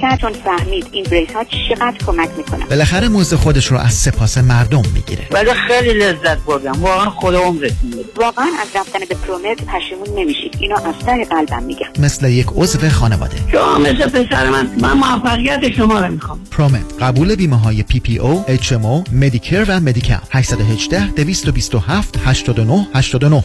کرد چون فهمید این brace ها چقدر کمک می‌کنن. بالاخره مزد خودش رو از سپاس مردم می‌گیره. ولی خیلی لذت بردم. واقعا خود عمرتون واقعا از رفتن به پرومت پشیمون نمیشید. اینو از ته قلبم میگم. مثل یک عضو خانواده. شما مثل پسر من. من موفقیت شما رو می‌خوام. پرومت قبول بیمه های پی پی او اچ ام او مدیکر و مدیکاپ 818 227 89 89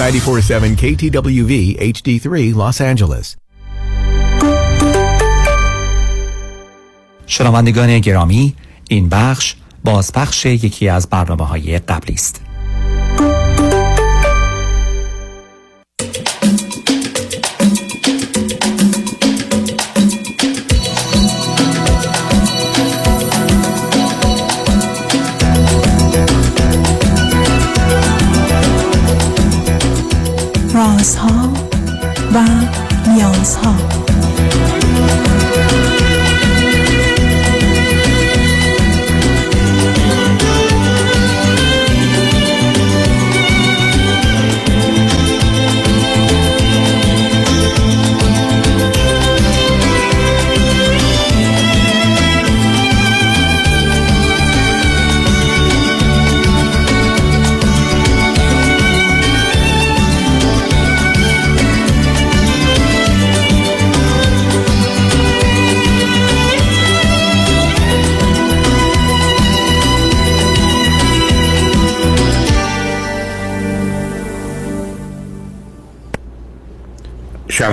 947 KTWV HD3 Los Angeles. شنوندگان گرامی این بخش بازپخش یکی از برنامه های قبلی است. و نیازها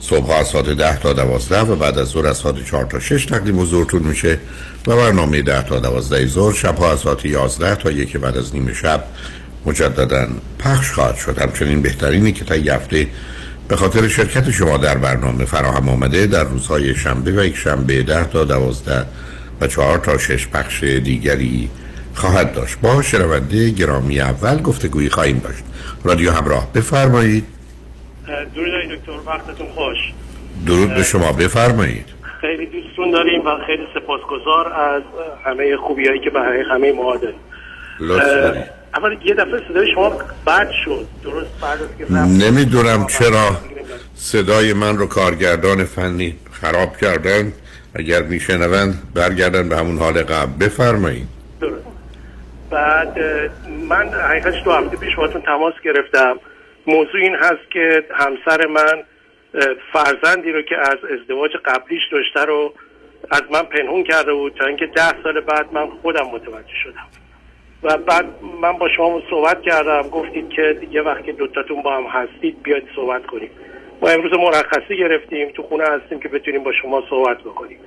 صبح از ساعت ده تا دوازده و بعد از ظهر از ساعت چهار تا شش تقدیم حضورتون میشه و برنامه ده تا دوازده ظهر شب از ساعت یازده تا یک بعد از نیم شب مجددا پخش خواهد شد. همچنین بهترینی که تا هفته به خاطر شرکت شما در برنامه فراهم آمده در روزهای شنبه و یک شنبه ده تا دوازده و چهار تا شش پخش دیگری خواهد داشت. با شنونده گرامی اول گفتگویی خواهیم داشت. رادیو همراه بفرمایید. درود دکتر وقتتون خوش. درود به شما بفرمایید. خیلی دوستون داریم و خیلی سپاسگزار از همه خوبی هایی که برای همه ما داریم. اول یه دفعه صدای شما بد شد. درست بعد از که نمی‌دونم چرا صدای من رو کارگردان فنی خراب کردن. اگر میشنوند برگردن به همون حال قبل. بفرمایید. درست. بعد من حقیقتش دو هفته پیش باهاتون تماس گرفتم. موضوع این هست که همسر من فرزندی رو که از ازدواج قبلیش داشته رو از من پنهون کرده بود تا اینکه ده سال بعد من خودم متوجه شدم. و بعد من با شما صحبت کردم گفتید که یه وقت که دوتاتون با هم هستید بیاید صحبت کنیم. ما امروز مرخصی گرفتیم تو خونه هستیم که بتونیم با شما صحبت بکنیم.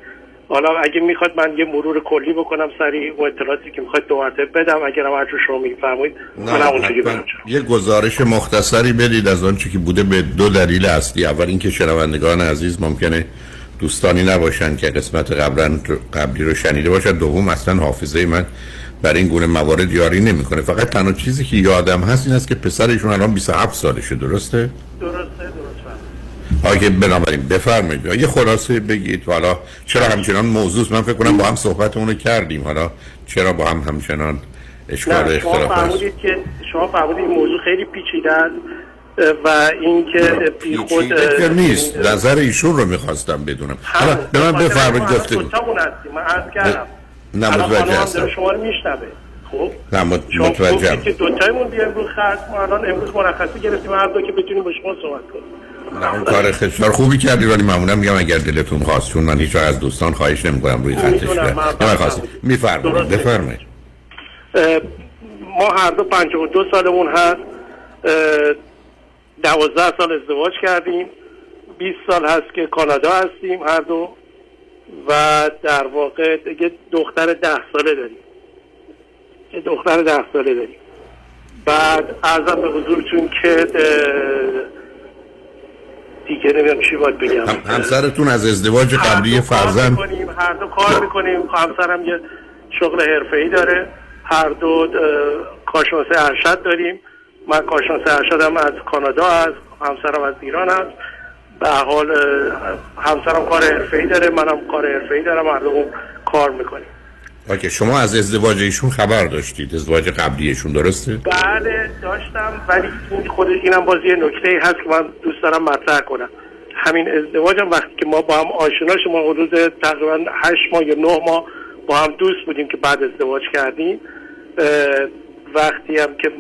حالا اگه می‌خواد من یه مرور کلی بکنم سریع و اطلاعاتی که می‌خواد دو مرتبه بدم اگر هم هرچون شما میفرمایید من اونجوری برم یه گذارش مختصری بدید از آنچه که بوده به دو دلیل اصلی. اول اینکه شنوندگان عزیز ممکنه دوستانی نباشن که قسمت قبلا قبلی رو شنیده باشن دوم اصلا حافظه من برای این گونه موارد یاری نمی‌کنه. فقط تنها چیزی که یادم هست این است که پسرشون الان 27 سالشه درسته درسته. آگه بنابراین بفرمایید. یه خلاصه بگید. حالا چرا همچنان موضوع من فکر کنم با هم صحبتمون رو کردیم. حالا چرا با هم همچنان اشکال اختلاف هست که شما فرمودید موضوع خیلی پیچیده است و اینکه بی خود نیست. نظر ایشون رو می‌خواستم بدونم. حالا به من بفرمایید گفته من عرض کردم. نه متوجه هستم. شما رو میشنوه. خب؟ نه متوجه که دوتایمون بیایم رو خط. ما الان امروز مرخصی گرفتیم. هر دو که بتونیم با شما صحبت کنیم. نه اون کار خیلی خوبی کردی ولی معمولا میگم اگر دلتون خواست چون من هیچ از دوستان خواهش نمی‌کنم روی خطش خواستید میفرمایید. بفرمایید. ما هر دو 52 سالمون هست. دوازده سال ازدواج کردیم. 20 سال هست که کانادا هستیم هر دو. و در واقع یه دختر ده ساله داریم. یه دختر ده ساله داریم. بعد ارزم به حضورتون که دیگه نمی‌دونم چی باید بگم. هم- همسرتون از ازدواج قبلی فرزند می‌کنیم، هر دو کار می‌کنیم. همسرم یه شغل حرفه‌ای داره. هر دو کارشناس ارشد داریم. من کارشناس ارشدم از کانادا هست همسرم از ایران هست. به حال همسرم کار حرفه‌ای داره منم کار حرفه‌ای دارم هر دو کار می‌کنیم. اوکی شما از ازدواج ایشون خبر داشتید. ازدواج قبلیشون درسته؟ بله داشتم ولی این خود اینم باز یه نکته هست که من دوست دارم مطرح کنم. همین ازدواجم وقتی که ما با هم آشنا شدیم ما حدود تقریبا هشت ماه یا نه ماه با هم دوست بودیم که بعد ازدواج کردیم. وقتی هم که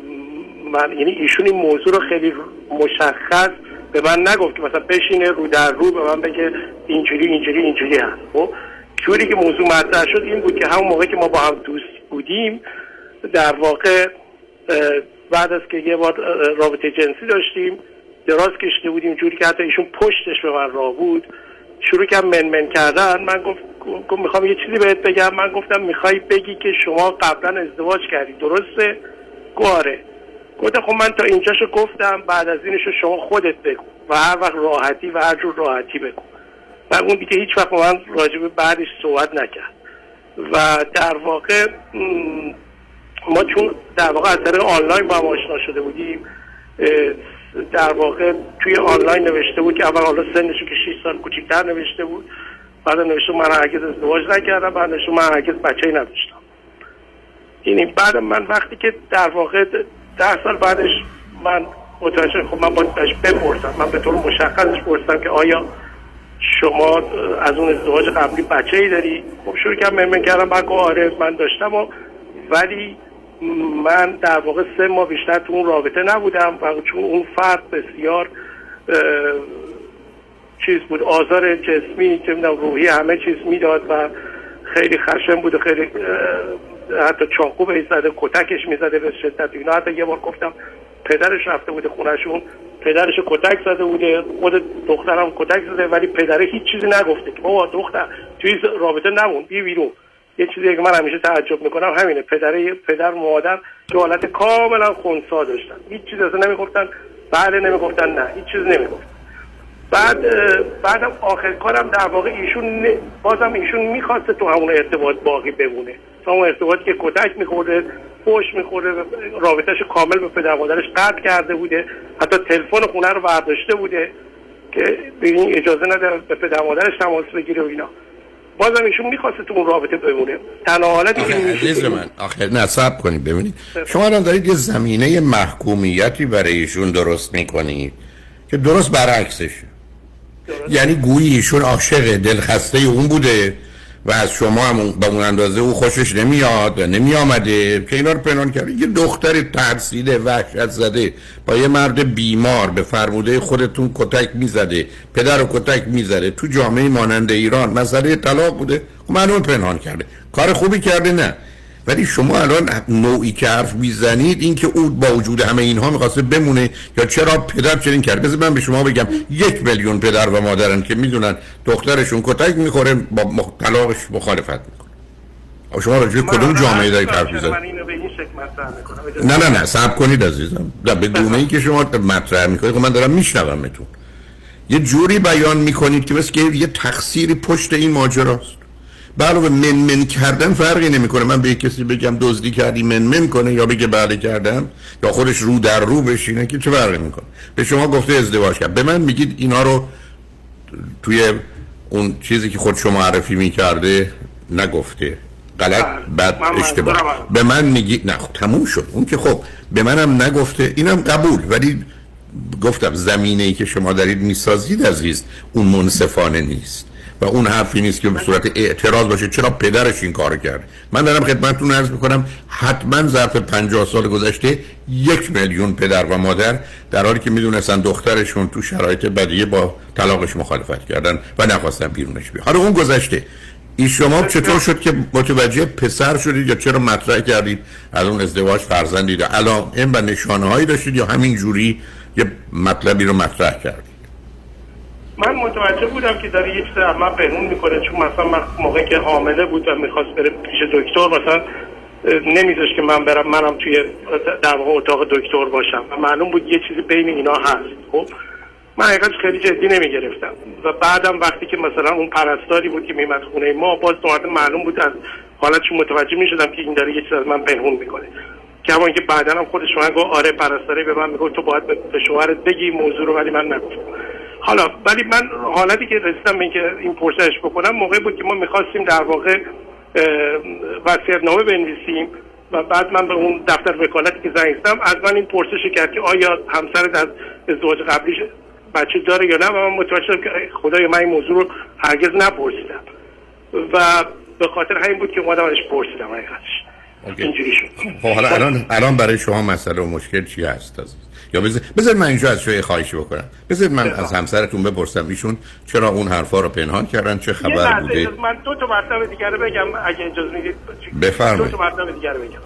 من یعنی ایشون این موضوع رو خیلی مشخص به من نگفت که مثلا بشینه رو در رو به من بگه اینجوری اینجوری اینجوری هست. خب؟ جوری که موضوع مطرح شد این بود که همون موقع که ما با هم دوست بودیم در واقع بعد از که یه بار رابطه جنسی داشتیم دراز کشیده بودیم جوری که حتی ایشون پشتش به من راه بود شروع کردم منمن کردن. من گفت گفت می‌خوام یه چیزی بهت بگم. من گفتم می‌خوای بگی که شما قبلا ازدواج کردی. درسته؟ گواره گفت خب من تا اینجاشو گفتم بعد از اینشو شما خودت بگو و هر وقت راحتی و هر جور راحتی بگو. و اون دیگه هیچ وقت من راجع به بعدش صحبت نکرد. و در واقع ما چون در واقع از طریق آنلاین با هم آشنا شده بودیم در واقع توی آنلاین نوشته بود که اول حالا سنشو که 6 سال کوچیک‌تر نوشته بود بعد نوشته من هرگز ازدواج نکردم بعد نوشته من هرگز بچه‌ای نداشتم. یعنی بعد من وقتی که در واقع ده سال بعدش من متوجه خب من باید بپرسم من به طور مشخصش پرسیدم که آیا شما از اون ازدواج قبلی بچه ای داری؟ خب شروع کردم مهمن کردم گفت آره من داشتم و ولی من در واقع سه ماه بیشتر تو اون رابطه نبودم و چون اون فرد بسیار چیز بود آزار جسمی چه می‌دونم روحی همه چیز می‌داد و خیلی خشن بود و خیلی حتی چاقو بهش زده کتکش می‌زده به شدت. اینا حتی یه بار گفتم پدرش رفته بوده خونشون پدرش کتک زده بوده خود دخترم کتک زده ولی پدره هیچ چیزی نگفته. که بابا دختر توی رابطه نمون بی بیرون. یه چیزی که من همیشه تعجب می‌کنم همینه پدره پدر مادر که حالت کاملا خونسا داشتن. هیچ چیز اصلا نمی‌گفتن بله نمی‌گفتن نه هیچ چیز نمی‌گفتن. بعد بعدم آخر کارم در واقع ایشون بازم ایشون می‌خواسته تو همون ارتباط باقی بمونه. تو همون ارتباطی که کتک میخورده فوش میخورده رابطهش کامل به پدر مادرش قطع کرده بوده. حتی تلفن خونه رو برداشته بوده که به این اجازه نداره به پدر مادرش تماس بگیره و اینا. بازم ایشون می‌خواسته تو اون رابطه بمونه. تنها حالتی که عزیز من آخه نصب کنید ببینید. شما الان دارید یه زمینه محکومیتی برای ایشون درست می‌کنید که درست برعکسشه. یعنی گویی ایشون عاشق دلخسته اون بوده. و از شما هم به اون اندازه او خوشش نمیاد و نمی آمده که اینا رو پنهان کرده. یه دختر ترسیده وحشت زده با یه مرد بیمار به فرموده خودتون کتک می‌زده. پدر و کتک می‌زده. تو جامعه مانند ایران مسئله طلاق بوده. خب معلوم پنهان کرده. کار خوبی کرده نه. ولی شما الان نوعی که حرف می‌زنید این که او با وجود همه اینها می‌خواسته بمونه یا چرا پدر چنین کرد؟ بذار من به شما بگم یک میلیون پدر و مادرن که می‌دونن دخترشون کتک می‌خوره با طلاقش مخالفت می‌کنه. شما راجع کدوم جامعه دارید حرف می‌زنید؟ نه نه نه صبر کنید عزیزم. نه به گونه ای که شما مطرح می‌کنید خب من دارم میشنومتون. یه جوری بیان می‌کنید که بس که یه تقصیری پشت این ماجراست. علاوه من من کردن فرقی نمی‌کنه. من به کسی بگم دزدی کردی من من کنه یا بگه بله کردم یا خودش رو در رو بشینه که چه فرقی می‌کنه؟ به شما گفته ازدواج کرد. به من میگید اینا رو توی اون چیزی که خود شما معرفی می‌کرده نگفته. غلط بد من اشتباه. به من میگی نه خب تموم شد. اون که خب به منم نگفته اینم قبول. ولی گفتم زمینه ای که شما دارید می‌سازید عزیز اون منصفانه نیست. و اون حرفی نیست که به صورت اعتراض باشه. چرا پدرش این کار کرد؟ من دارم خدمتتون عرض می‌کنم حتما ظرف 50 سال گذشته یک میلیون پدر و مادر در حالی که می‌دونستن دخترشون تو شرایط بدیه با طلاقش مخالفت کردن و نخواستن بیرونش بیاد حالا اون گذشته. این شما چطور شد که متوجه پسر شدید یا چرا مطرح کردید؟ از اون ازدواج فرزندی الان این و نشانه هایی داشتید یا همین جوری یه مطلبی رو مطرح کردید؟ من متوجه بودم که داره چیز از من پنهون می‌کنه چون مثلا من موقعی که حامله بود و می‌خواست بره پیش دکتر مثلا نمیذاش که من برم منم توی در واقع اتاق دکتر باشم. و معلوم بود یه چیزی بین اینا هست. خب من حقیقت خیلی جدی نمی‌گرفتم. و بعدم وقتی که مثلا اون پرستاری بود که میمد خونه ما باز دوباره معلوم بود از حالتشون متوجه می‌شدم که این داره یه چیز از من پنهون می‌کنه. کما اینکه بعدا هم خودش من گفت آره پرستاری به من می‌گفت تو باید به شوهرت بگی موضوع رو ولی من نگفتم. حالا ولی من حالتی که رسیدم به اینکه این پرسش بکنم موقعی بود که ما می‌خواستیم در واقع وصیت نامه بنویسیم و بعد من به اون دفتر وکالتی که زنگ زدم از من این پرسش کرد که آیا همسرت از ازدواج قبلیش بچه داره یا نه؟ و من متوجه شدم که خدای من این موضوع رو هرگز نپرسیدم. و به خاطر همین بود که اومدم ازش پرسیدم حقیقتش. اینجوری شد. خب حالا الان الان برای شما مسئله و مشکل چی هست؟ یا بذار بذار من اینجا از شما خواهش بکنم. بذار من از همسرتون بپرسم ایشون چرا اون حرفا رو پنهان کردن؟ چه خبر بوده؟ من دو تا مطلب دیگه بگم اگه اجازه می‌دید. بفرمایید. دو تا مطلب دیگه بگم.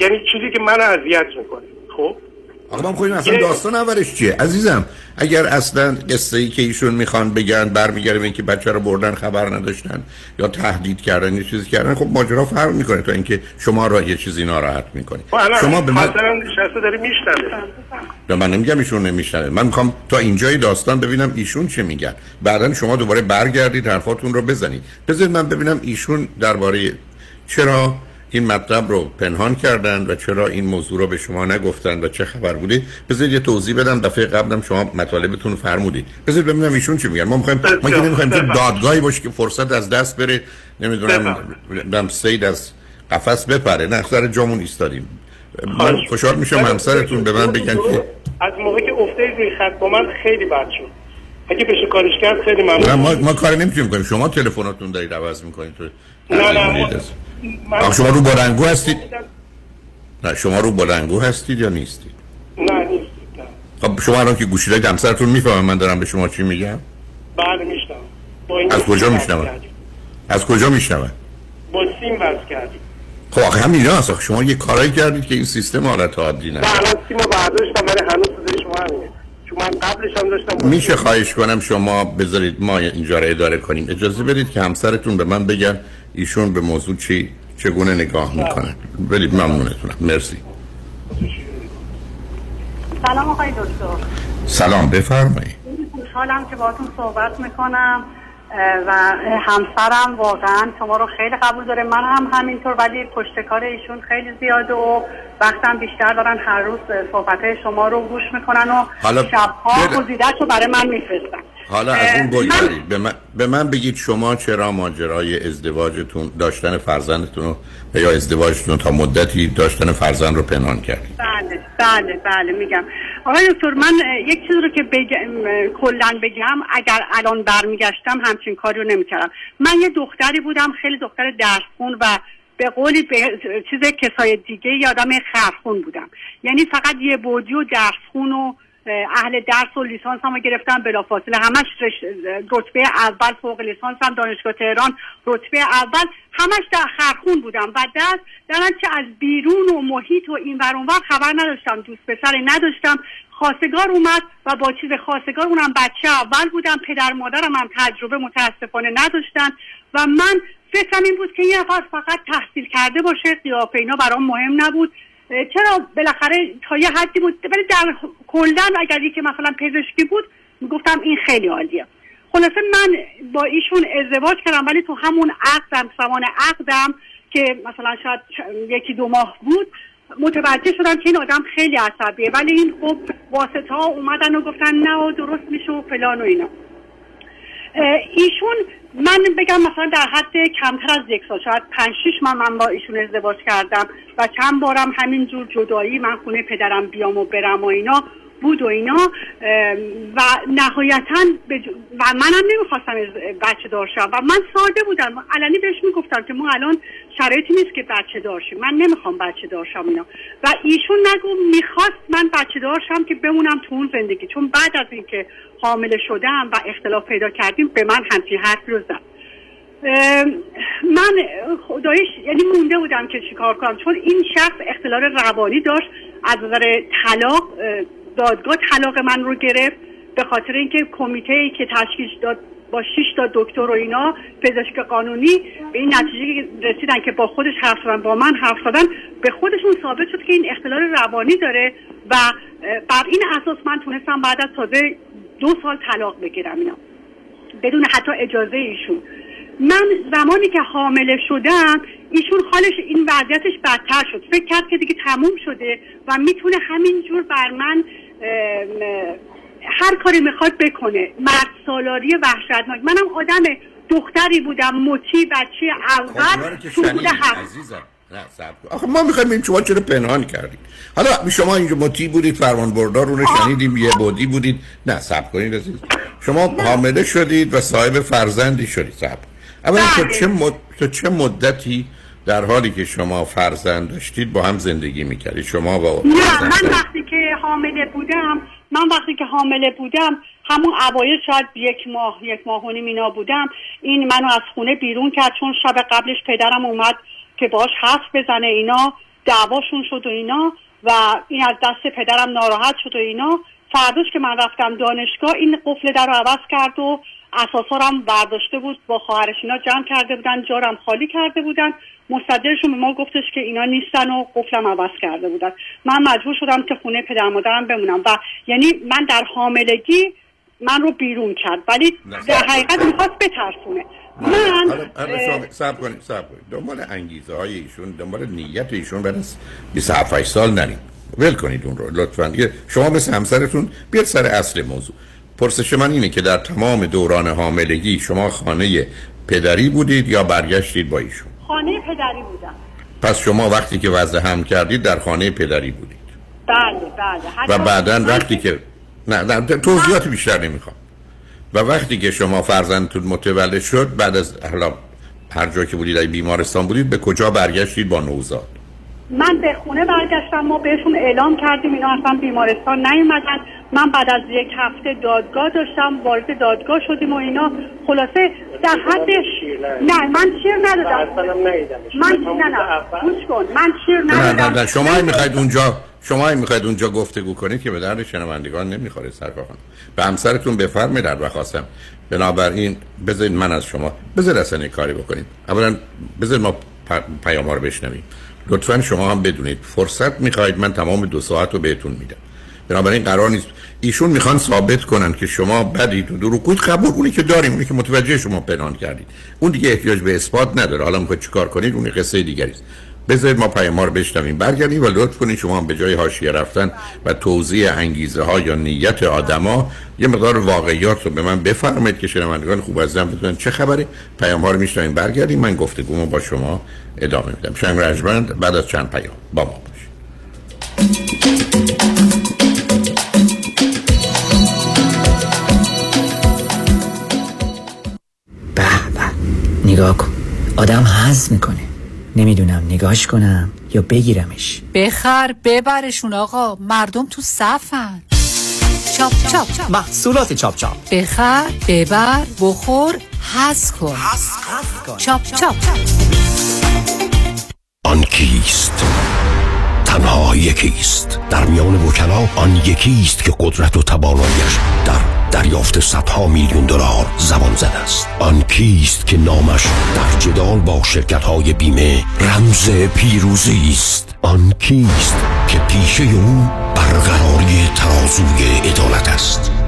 یعنی چیزی که من اذیت می‌کنه. خب؟ آقا من خواهیم اصلا داستان اولش چیه؟ عزیزم اگر اصلا قصه ای که ایشون می‌خوان بگن برمیگرده این که بچه رو بردن خبر نداشتن یا تهدید کردن یه چیزی کردن خب ماجرا فرق می‌کنه تا اینکه شما را یه چیزی ناراحت می‌کنه شما به من نشسته داری میشنوه به من نمیگم ایشون نمیشنوه. من می‌خوام تا اینجای داستان ببینم ایشون چه میگن. بعدا شما دوباره برگردید حرفاتون رو بزنید. بذارید من ببینم ایشون درباره چرا این مطلب رو پنهان کردن و چرا این موضوع رو به شما نگفتن و چه خبر بوده بذارید یه توضیح بدم. دفعه قبلم شما مطالبتون فرمودید. بذارید ببینم ایشون چی میگن. ما می‌خوایم ما که نمی‌خوایم که دادگاهی باشه که فرصت از دست بره. نمی‌دونم دم سید از قفس بپره. نه سر جامون ایستادیم. من خوشحال میشم همسرتون به من بگن که از موقعی که افتادید روی خط با من خیلی بد شد. اگه بشه کارش کرد خیلی ممنون. ما ما کار نمی‌تونیم کنیم. شما تلفناتون دارید عوض می‌کنید. تو نه نه آخه شما رو بلنگو هستید؟ نه شما رو بلنگو هستید یا نیستید؟ نه نیستید خب شما الان که گوشی دارید همسرتون می‌فهمه من دارم به شما چی میگم؟ بله میشنم از کجا میشنم از کجا میشنم با سیم وصل کردیم. خب آخه همین هست. شما یه کارایی کردید که این سیستم حالت عادی نه الان سیم رو برداشتم ولی هنوز صدای شما همینه. چون من قبلش هم داشتم میشه خواهش کنم شما بذارید ما اینجا رو اداره کنیم. اجازه بدید که همسرتون به من بگن ایشون به موضوع چی چگونه نگاه می‌کنن ولی ممنونتونم. مرسی. سلام آقای دکتر. سلام بفرمایید. خوشحالم که باهاتون صحبت می‌کنم. و همسرم واقعا شما رو خیلی قبول داره. من هم همینطور ولی پشتکار ایشون خیلی زیاده و وقتم بیشتر دارن هر روز صحبت شما رو گوش می‌کنن و شبها گزیدت رو برای من میفرستن. حالا از اون بگذارید به من, به من بگید شما چرا ماجرای ازدواجتون داشتن فرزندتون رو یا ازدواجتون تا مدتی داشتن فرزند رو پنهان کردید؟ بله بله بله میگم. آقای دکتر من یک چیز رو که بگم کلا بگم اگر الان برمیگشتم همچین کاری رو نمی‌کردم. من یه دختری بودم خیلی دختر درسخون و به قولی به چیز کسای دیگه یادم خرخون بودم. یعنی فقط یه بودی و درسخون و اهل درس و لیسانس هم گرفتم بلافاصله همش رتبه اول فوق لیسانس هم دانشگاه تهران رتبه اول. همش در خرخون بودم و دست در چه از بیرون و محیط و این ور خبر نداشتم. دوست پسر نداشتم. خواستگار اومد و با چیز خواستگار اونم بچه اول بودم. پدر مادرم هم تجربه متاسفانه نداشتن و من فکرم این بود که یه فقط تحصیل کرده باشه. قیافه اینا برام مهم نبود. چرا بالاخره تا یه حدی بود؟ ولی در کلا اگر که مثلا پزشکی بود می‌گفتم این خیلی عالیه. خلاصه من با ایشون ازدواج کردم ولی تو همون عقدم زمان عقدم که مثلا شاید یکی دو ماه بود متوجه شدم که این آدم خیلی عصبیه. ولی این خب واسطه ها اومدن و گفتن نه و درست میشه و فلان و اینا. ایشون من بگم مثلا در حد کمتر از یک سال شاید پنج شیش من من با ایشون ازدواج کردم و چند بارم همینجور جدایی من خونه پدرم بیام و برم و اینا. بود و اینا و نهایتا و منم نمی‌خواستم بچه دارشم و من ساده بودم. علنی بهش می‌گفتم که ما الان شرایطی نیست که بچه دارشیم من نمی‌خوام بچه دارشم اینا. و ایشون نگو می‌خواست من بچه دارشم که بمونم تو اون زندگی. چون بعد از اینکه حامله شدم و اختلاف پیدا کردیم به من همچین حرفی رو زد. من خدایش یعنی مونده بودم که چیکار کنم. چون این شخص اختلال روانی داشت از نظر طلاق دادگاه طلاق من رو گرفت به خاطر اینکه کمیته ای که تشکیل داد با 6 تا دکتر و اینا پزشک قانونی به این نتیجه رسیدن که با خودش حرف زدن با من حرف زدن به خودشون ثابت شد که این اختلال روانی داره و بر این اساس من تونستم بعد از تازه دو سال طلاق بگیرم اینا بدون حتی اجازه ایشون. من زمانی که حامله شدم ایشون حالش این وضعیتش بدتر شد. فکر کرد که دیگه تموم شده و می‌تونه همینجور بر من هر کاری می‌خواد بکنه. مرد سالاری وحشتناک. منم آدم دختری بودم مچی بچه اول تو بوده آخه ما می‌خوایم شما چرا پنهان کردید. حالا شما اینجا مطیع بودید فرمان بردار رو شنیدیم یه بودی بودید. نه سب کنید عزیز. شما حامله شدید و صاحب فرزندی شدید. سب اولا تا چه, مد... چه مدتی در حالی که شما فرزند داشتید با هم زندگی می‌کردید. شما با نه من وقتی که حامله بودم من وقتی که حامله بودم همون اوایل شاید یک ماه یک ماه و اینا بودم این منو از خونه بیرون کرد چون شب قبلش پدرم اومد که باش حرف بزنه اینا دعواشون شد و اینا و این از دست پدرم ناراحت شد و اینا. فرداش که من رفتم دانشگاه این قفل در رو عوض کرد و اساسارم برداشته بود با خواهرش اینا جمع کرده بودن جارم خالی کرده بودن. مصدرشون به ما گفتش که اینا نیستن و قفلم عوض کرده بودن. من مجبور شدم که خونه پدر مادرم بمونم و یعنی من در حاملگی من رو بیرون کرد ولی در حقیقت می‌خواست بترسونه. من سب کنید سب کنید. دنبال انگیزه های ایشون دنبال نیت ایشون از 27 سال نریم ول کنید اون رو لطفا. شما مثل همسرتون بیاد سر اصل موضوع. پرسش من اینه که در تمام دوران حاملگی شما خانه پدری بودید یا برگشتید با ایشون؟ خانه پدری بودم. پس شما وقتی که وضع هم کردید در خانه پدری بودید. بله بله. و بعدا وقتی که نه, نه توضیحات بیشتر نمی‌خوام. و وقتی که شما فرزندتون متولد شد بعد از حالا هر جا که بودید بیمارستان بودید به کجا برگشتید با نوزاد؟ من به خونه برگشتم ما بهشون اعلام کردیم اینا اصلا بیمارستان نیومدن. من بعد از یک هفته دادگاه داشتم وارد دادگاه شدیم و اینا. خلاصه در حد نه من شیر ندادم. من نه نه. گوش کن. من شیر ندادم. نه نه. شما می‌خواید اونجا شما می‌خواید اونجا گفتگو کنید که به درد شنوندگان نمی‌خوره سرکار خانم. به همسرتون بفرمایید در خواستم. بنابراین بذارید من از شما بذارید اصلا کاری بکنید. اولا بذارید ما پیام ها رو بشنویم. لطفا شما هم بدونید. فرصت می‌خواید من تمام دو ساعت رو بهتون میدم. بنابراین قرار نیست. ایشون می‌خوان ثابت کنن که شما بدید و دروغگویید قبول اونی که داریم اونی که متوجه شما پنهان کردید. اون دیگه احتیاج به اثبات نداره. حالا می‌خواید چیکار کنید؟ اون قصه دیگری است. بذارید ما پیام رو بشنویم. برگردیم و لطف کنید شما به جای حاشیه رفتن و توضیح انگیزه ها یا نیت آدما یه مقدار واقعیات رو به من بفرمایید که شنوندگان خوب از بدونن چه خبره. پیام ها رو میشنویم. برگردیم. من گفتگومو با شما ادامه میدم. شنگ رجمند بعد از چند پیام. با ما نگاه کن. آدم حز می‌کنه. نمی‌دونم نگاش کنم یا بگیرمش. بخر ببرشون آقا. مردم تو صفن. چاپ چاپ. محصولات چاپ چاپ. بخر ببر بخور حز کن. چاپ چاپ. آن کیست تنها یکیست در میان وکلا آن یکیست که قدرت و توانایش در دریافت صدها میلیون دلار زبان زده است. آن کیست که نامش در جدال با شرکت های بیمه رمز پیروزی است. آن کیست که پیشه او برقراری ترازوی عدالت است.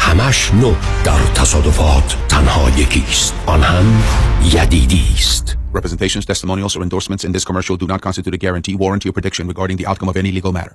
همش نو در تصادفات تنها یکی است آن هم یدیدی است Representations, testimonials, or endorsements in this commercial do not constitute a guarantee, warranty, or prediction regarding the outcome of any legal matter.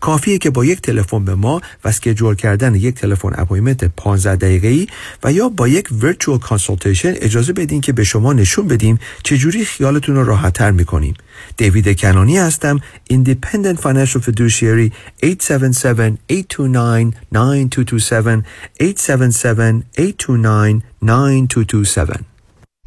کافیه که با یک تلفن به ما و schedule کردن یک تلفن appointment 15 دقیقه‌ای و یا با یک virtual consultation اجازه بدین که به شما نشون بدیم چجوری خیالتون رو راحتتر می‌کنیم. دیوید کنانی هستم Independent Financial Fiduciary 877-829-9227 877-829-9227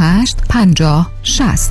50 60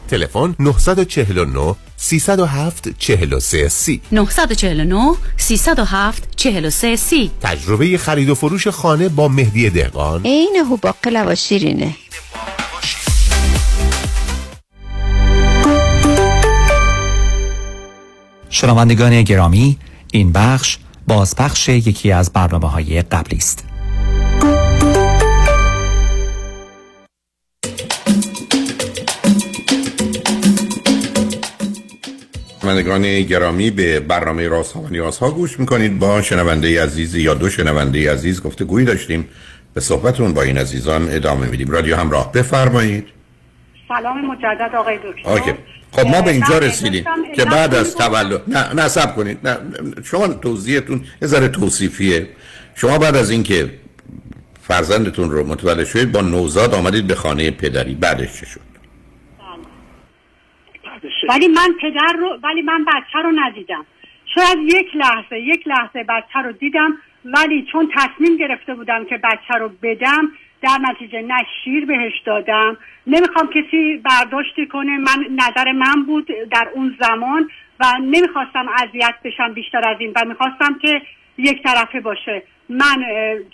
تلفن 949 307 43 سی. 949 307 43 سی. تجربه خرید و فروش خانه با مهدی دهقان. عین هوباقلا و شیرینه. شنوندگان گرامی این بخش بازپخش یکی از برنامه های قبلی است. شنوندگان گرامی به برنامه راست ها و نیاز ها گوش می‌کنید. با شنونده عزیز یا دو شنونده عزیز گفته گویی داشتیم. به صحبتون با این عزیزان ادامه میدیم. رادیو همراه بفرمایید. سلام مجدد آقای دکتر. آکه. خب ما به اینجا رسیدیم که بعد از تولد نه نه سب کنید. نه شما توضیحتون یه ذره توصیفیه. شما بعد از اینکه فرزندتون رو متولد شدید با نوزاد آمدید به خانه پدری. بعدش چه شد؟ ولی من پدر رو ولی من بچه رو ندیدم. شاید یک لحظه یک لحظه بچه رو دیدم ولی چون تصمیم گرفته بودم که بچه رو بدم در نتیجه نه شیر بهش دادم. نمی‌خوام کسی برداشتی کنه. من نظر من بود در اون زمان و نمی‌خواستم اذیت بشم بیشتر از این و می‌خواستم که یک طرفه باشه. من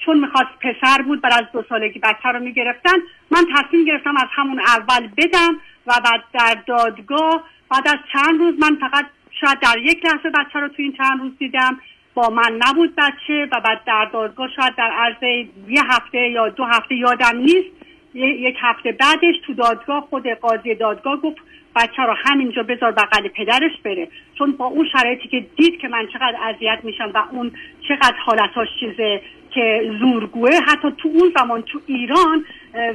چون می‌خواست پسر بود بعد از دو سالگی بچه رو می‌گرفتن من تصمیم گرفتم از همون اول بدم و بعد در دادگاه بعد از چند روز من فقط شاید در یک لحظه بچه رو تو این چند روز دیدم. با من نبود بچه و بعد در دادگاه شاید در عرض یه هفته یا دو هفته یادم نیست. یک هفته بعدش تو دادگاه خود قاضی دادگاه گفت بچه رو همینجا بذار بغل پدرش بره. چون با اون شرایطی که دید که من چقدر اذیت میشم و اون چقدر حالتاش چیزه که زورگوه حتی تو اون زمان تو ایران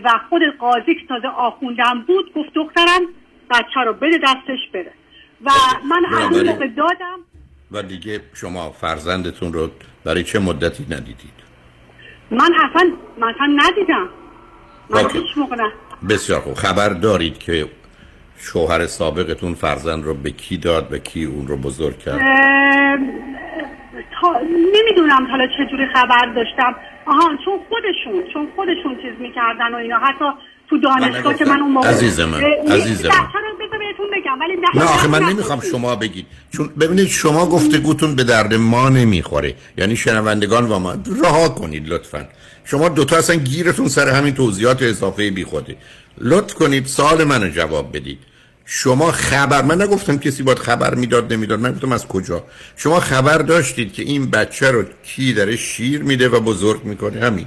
و خود قاضی که تازه آخوندم بود گفت دخترم بچه رو بده دستش بره. و من از اون موقع دادم و دیگه شما فرزندتون رو برای چه مدتی ندیدید؟ من اصلا مثلا ندیدم. من هیچ موقع نه. بسیار خوب. خبر دارید که شوهر سابقتون فرزند رو به کی داد و کی اون رو بزرگ کرد؟ تا... نمی‌دونم حالا چجوری خبر داشتم. آها چون خودشون چون خودشون چیز می‌کردن و اینا. حتی تو دانشگاه که من اون موقع عزیز من عزیز من. بهتون بگم ولی نه آخه من نمی‌خوام شما بگید. چون ببینید شما گفتگوتون به درد ما نمی‌خوره. یعنی شنوندگان و ما رها کنید لطفا. شما دوتا اصلا گیرتون سر همین توضیحات اضافه بی خوده لطف کنید سال منو جواب بدید. شما خبر من نگفتم کسی باید خبر می‌داد نمی‌داد. من گفتم از کجا؟ شما خبر داشتید که این بچه رو کی داره شیر میده و بزرگ می‌کنه؟ همین.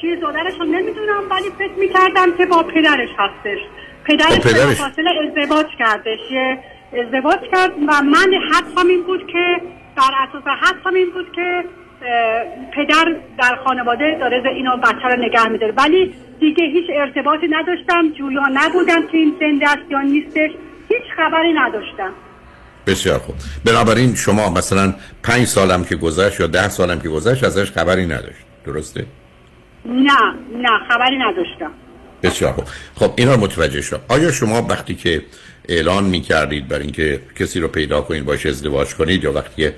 شیر دادرش رو نمی‌دونم ولی فکر می‌کردم که با پدرش هستش. پدرش, پدرش. فاصله ازدواج کردش. یه ازدواج کرد و من حدسم این بود که در اساس حدسم این بود که پدر در خانواده داره اینو بچه رو نگه میداره. ولی دیگه هیچ ارتباطی نداشتم جویا نبودم که این زنده است یا نیستش. هیچ خبری نداشتم. بسیار خوب. بنابراین شما مثلا پنج سالم که گذشت یا ده سالم که گذشت ازش خبری نداشت. درسته؟ نه نه خبری نداشتم. بسیار خوب. خب اینا متوجه شد آیا شما وقتی که اعلان می کردید برای اینکه کسی رو پیدا کنید باش ازدواج کنید یا وقتی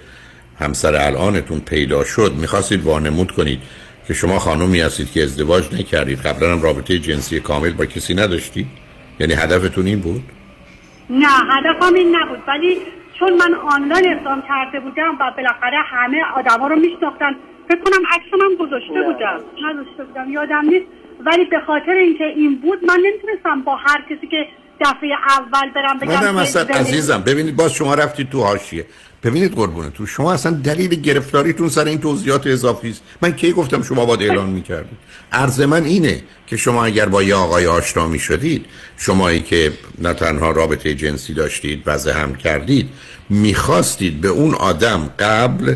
همسر الانتون پیدا شد می‌خواستید وانمود کنید که شما خانومی هستید که ازدواج نکردید قبلا هم رابطه جنسی کامل با کسی نداشتید؟ یعنی هدفتون این بود؟ نه هدفم این نبود. ولی چون من آنلاین اقدام کرده بودم و بالاخره همه آدما رو میشناختن فکر کنم عکسم هم گذاشته بودم. نذاشته بودم یادم نیست. ولی به خاطر اینکه این بود من نمی‌تونستم با هر کسی که دفعه اول برم بگم نه عزیزم ببینید باز شما رفتید تو حاشیه. ببینید تو شما اصلا دلیل گرفتاریتون سر این توضیحات اضافی است. من کی گفتم شما باید اعلان می‌کردید؟ عرض من اینه که شما اگر با یه آقای آشنا می شدید شمایی که نه تنها رابطه جنسی داشتید وضع هم کردید می‌خواستید به اون آدم قبل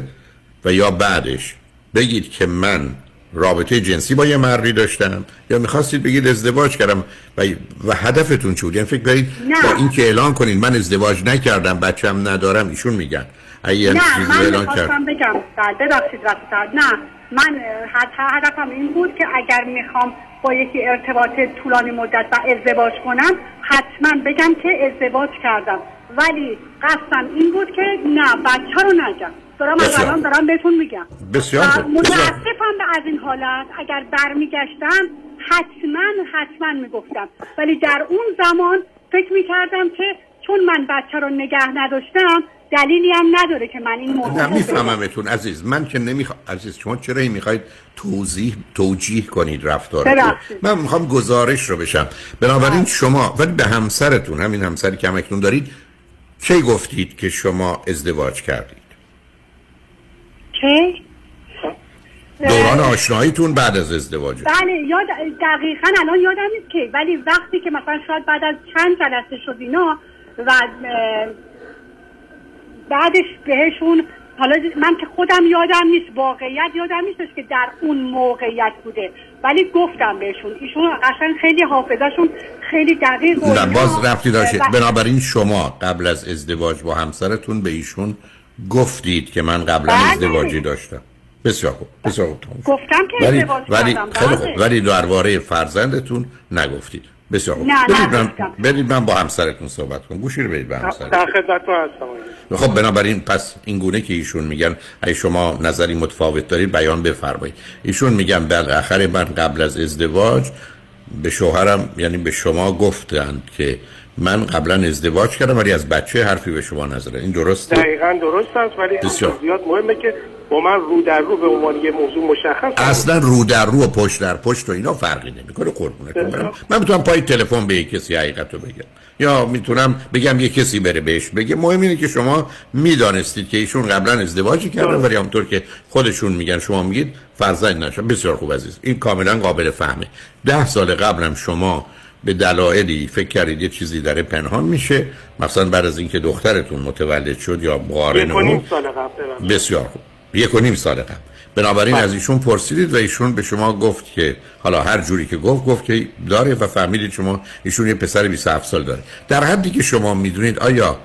و یا بعدش بگید که من رابطه جنسی با یه مردی داشتم یا می‌خواستید بگید ازدواج کردم و, و هدفتون چود یعنی فکر برید با این که اعلان کنید من ازدواج نکردم بچم ندارم ایشون میگن. نه من اعلان کرد. بگم. ببخشید نه من هدفم این بود که اگر می‌خوام با یکی ارتباط طولانی مدت و ازدواج کنم حتما بگم که ازدواج کردم. ولی قصدم این بود که نه بچه رو نگم. دارم از الان دارم بهتون میگم. بسیار متاسفم به از این حالت اگر برمیگشتم حتما حتما می‌گفتم. ولی در اون زمان فکر می‌کردم که چون من بچه رو نگه نداشتم دلیلی هم نداره که من این موضوع میفهممتون عزیز. من که نمی‌خوام عزیز شما چرا این می‌خواید توضیح توجیه کنید رفتار من می‌خوام گزارش رو بشم. بنابراین شما ولی به همسرتون همین همسری که همکنون دارید کی گفتید که شما ازدواج کردید؟ دوران آشناییتون بعد از ازدواج بله یاد دقیقا الان یادم نیست که ولی وقتی که مثلا شاید بعد از چند جلسه شد اینا و بعدش بهشون حالا من که خودم یادم نیست واقعیت یادم نیست که در اون موقعیت بوده. ولی گفتم بهشون ایشون قشنگ خیلی حافظشون خیلی دقیق نه باز رفتی داشته بنابراین شما قبل از ازدواج با همسرتون به ایشون گفتید که من قبلا بله. ازدواجی داشتم. بسیار خوب بسیار خوب گفتم که ولی ازدواج ولی کردم خیلی خوب. بله. ولی درباره فرزندتون نگفتید. بسیار خوب. نه، برید من. برید من با همسرتون صحبت کنم. گوشی رو برید به همسرتون. در خدمتتون هستم خب بنابراین پس این گونه که ایشون میگن اگه شما نظری متفاوت دارید بیان بفرمایید. ایشون میگن بالاخره من قبل از ازدواج به شوهرم یعنی به شما گفتند که من قبلا ازدواج کردم ولی از بچه حرفی به شما نظره. این درسته دقیقا درست است ولی بسیار. زیاد مهمه که با من رو در رو به عنوان یه موضوع مشخص اصلا رو در رو و پشت در پشت و اینا فرقی نمی‌کنه. قربونت برم. من می‌تونم پای تلفن به کسی حقیقت رو بگم. یا می‌تونم بگم یه کسی بره بهش بگه. مهم اینه که شما می‌دانستید که ایشون قبلا ازدواجی کردن ولی همونطور که خودشون میگن شما میگید فرزند نشد. بسیار خوب عزیز. این کاملا قابل فهمه. ده سال قبلم شما به دلایلی فکر کردید یه چیزی داره پنهان میشه؟ مثلا بعد از اینکه دخترتون متولد شد یا قارن قبل بسیار خوب. یک و نیم سال قبل. بنابراین از ایشون پرسیدید و ایشون به شما گفت که حالا هر جوری که گفت گفت که داره و فهمیدید شما ایشون یه پسر 27 سال داره. در حدی که شما می‌دونید آیا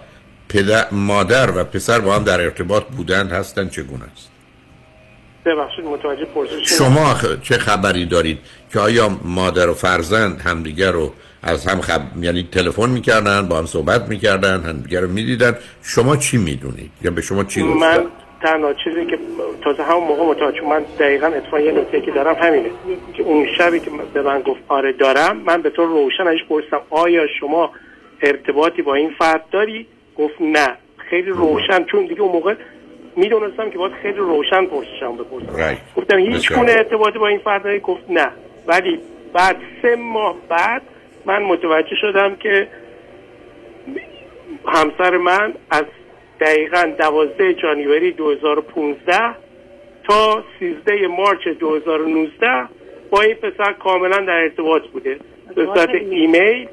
پدر مادر و پسر با هم در ارتباط بودند هستن چگونه است؟ ببخشید متوجه پرسش شما چه خبری دارید که آیا مادر و فرزند همدیگر رو از هم خب... یعنی تلفن می‌کردن با هم صحبت می‌کردن همدیگر رو می‌دیدن؟ شما چی می‌دونید؟ یا به شما چی گفتن؟ من تنها چیزی که تازه همون موقع متوجه من دقیقا اتفاقا یه نکته که دارم همینه که اون شبی که به من گفت آره دارم من به طور روشن ازش پرسیدم آیا شما ارتباطی با این فرد داری؟ گفت نه. خیلی روشن چون دیگه اون موقع می‌دونستم که باید خیلی روشن پرسشم بپرسم. Right. گفتم هیچ. گونه ارتباطی با این فرد گفت نه. ولی بعد سه ماه بعد من متوجه شدم که همسر من از دقیقا دوازده جانیوری 2015 تا 13 مارچ 2019 با این پسر کاملا در ارتباط بوده. به صورت ایمیل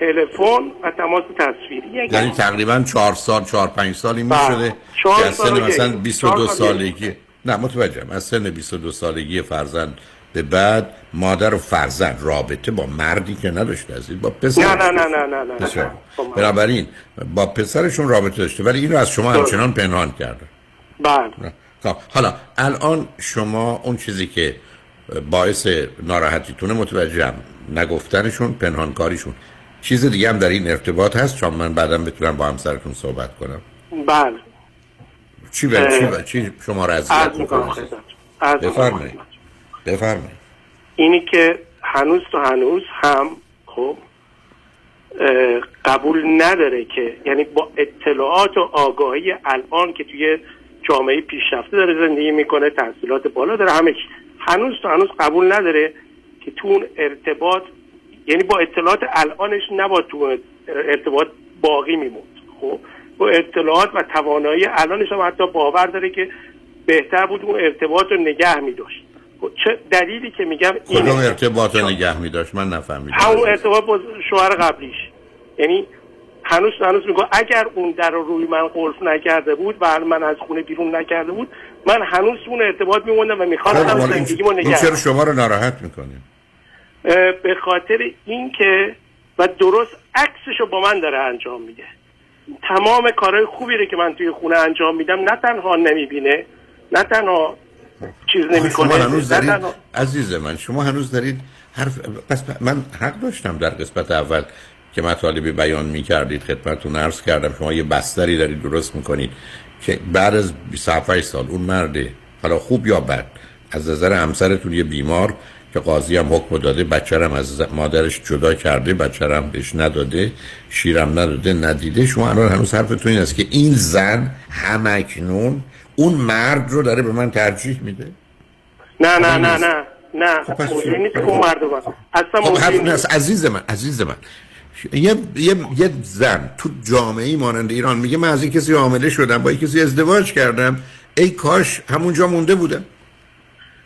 تلفن و تماس تصویری یعنی تقریبا چهار سال چهار پنج سالی می بله. شده چهار که از سال سن مثلا یک. 22 چهار سال و یک. سالگی. نه متوجهم از سن 22 سالگی فرزند به بعد مادر و فرزند رابطه با مردی که نداشته عزیز با پسر. نه نه نه نه نه نه. بسیار. بنابراین با پسرشون رابطه داشته ولی اینو از شما. همچنان پنهان کرده بله. خب حالا الان شما اون چیزی که باعث ناراحتیتونه متوجهم. نگفتنشون پنهانکاریشون. چیز دیگه هم در این ارتباط هست؟ چون من بعدم بتونم با همسرتون صحبت کنم. بله. چی به چی, چی شما را می‌کنم بفرمایید. بفرمایید. اینی که هنوز تو هنوز هم خب قبول نداره که یعنی با اطلاعات و آگاهی الان که توی جامعه پیشرفته داره زندگی می‌کنه تحصیلات بالا داره همه هنوز تو هنوز قبول نداره که تو اون ارتباط یعنی با اطلاعات الانش نباید تو ارتباط باقی میموند. خب با اطلاعات و توانایی الانش هم حتی باور داره که بهتر بود اون ارتباط رو نگه میداشت. خب چه دلیلی که میگم اینه. ارتباط رو نگه می داشت من نفهمیدم. همون ارتباط با شوهر قبلیش. یعنی هنوز هنوز میگه اگر اون در رو روی من قلف نکرده بود و من از خونه بیرون نکرده بود من هنوز اون ارتباط میموندم و خب، می‌خواستم این- زندگیمو این نگه چرا دارم. شما رو ناراحت می‌کنه اه، به خاطر اینکه و درست عکسش رو با من داره انجام میده. تمام کارهای خوبی رو که من توی خونه انجام میدم نه تنها نمی‌بینه نه تنها چیز شما نمی‌کنه هنوز نه دارید تنها عزیز من شما هنوز دارید حرف پس من حق داشتم در قسمت اول که مطالبی بیان می کردید خدمتتون عرض کردم. شما یه بستری دارید درست می‌کنید که بعد از 27 سال اون مرده حالا خوب یا بد از نظر همسرتون یه بیمار که قاضی هم حکم داده بچه هم از مادرش جدا کرده بچه هم بهش نداده شیرم نداده ندیده. شما الان هنوز حرفتون این است که این زن همکنون اون مرد رو داره به من ترجیح میده؟ نه نه نه نه نه. موضوع نیست که اون مردم اصلا خب موضوع نیست. عزیز من عزیز من. یه, یه, یه زن تو جامعه مانند ایران میگه من از این کسی حامله شدم با این کسی ازدواج کردم. ای کاش همونجا مونده بودم.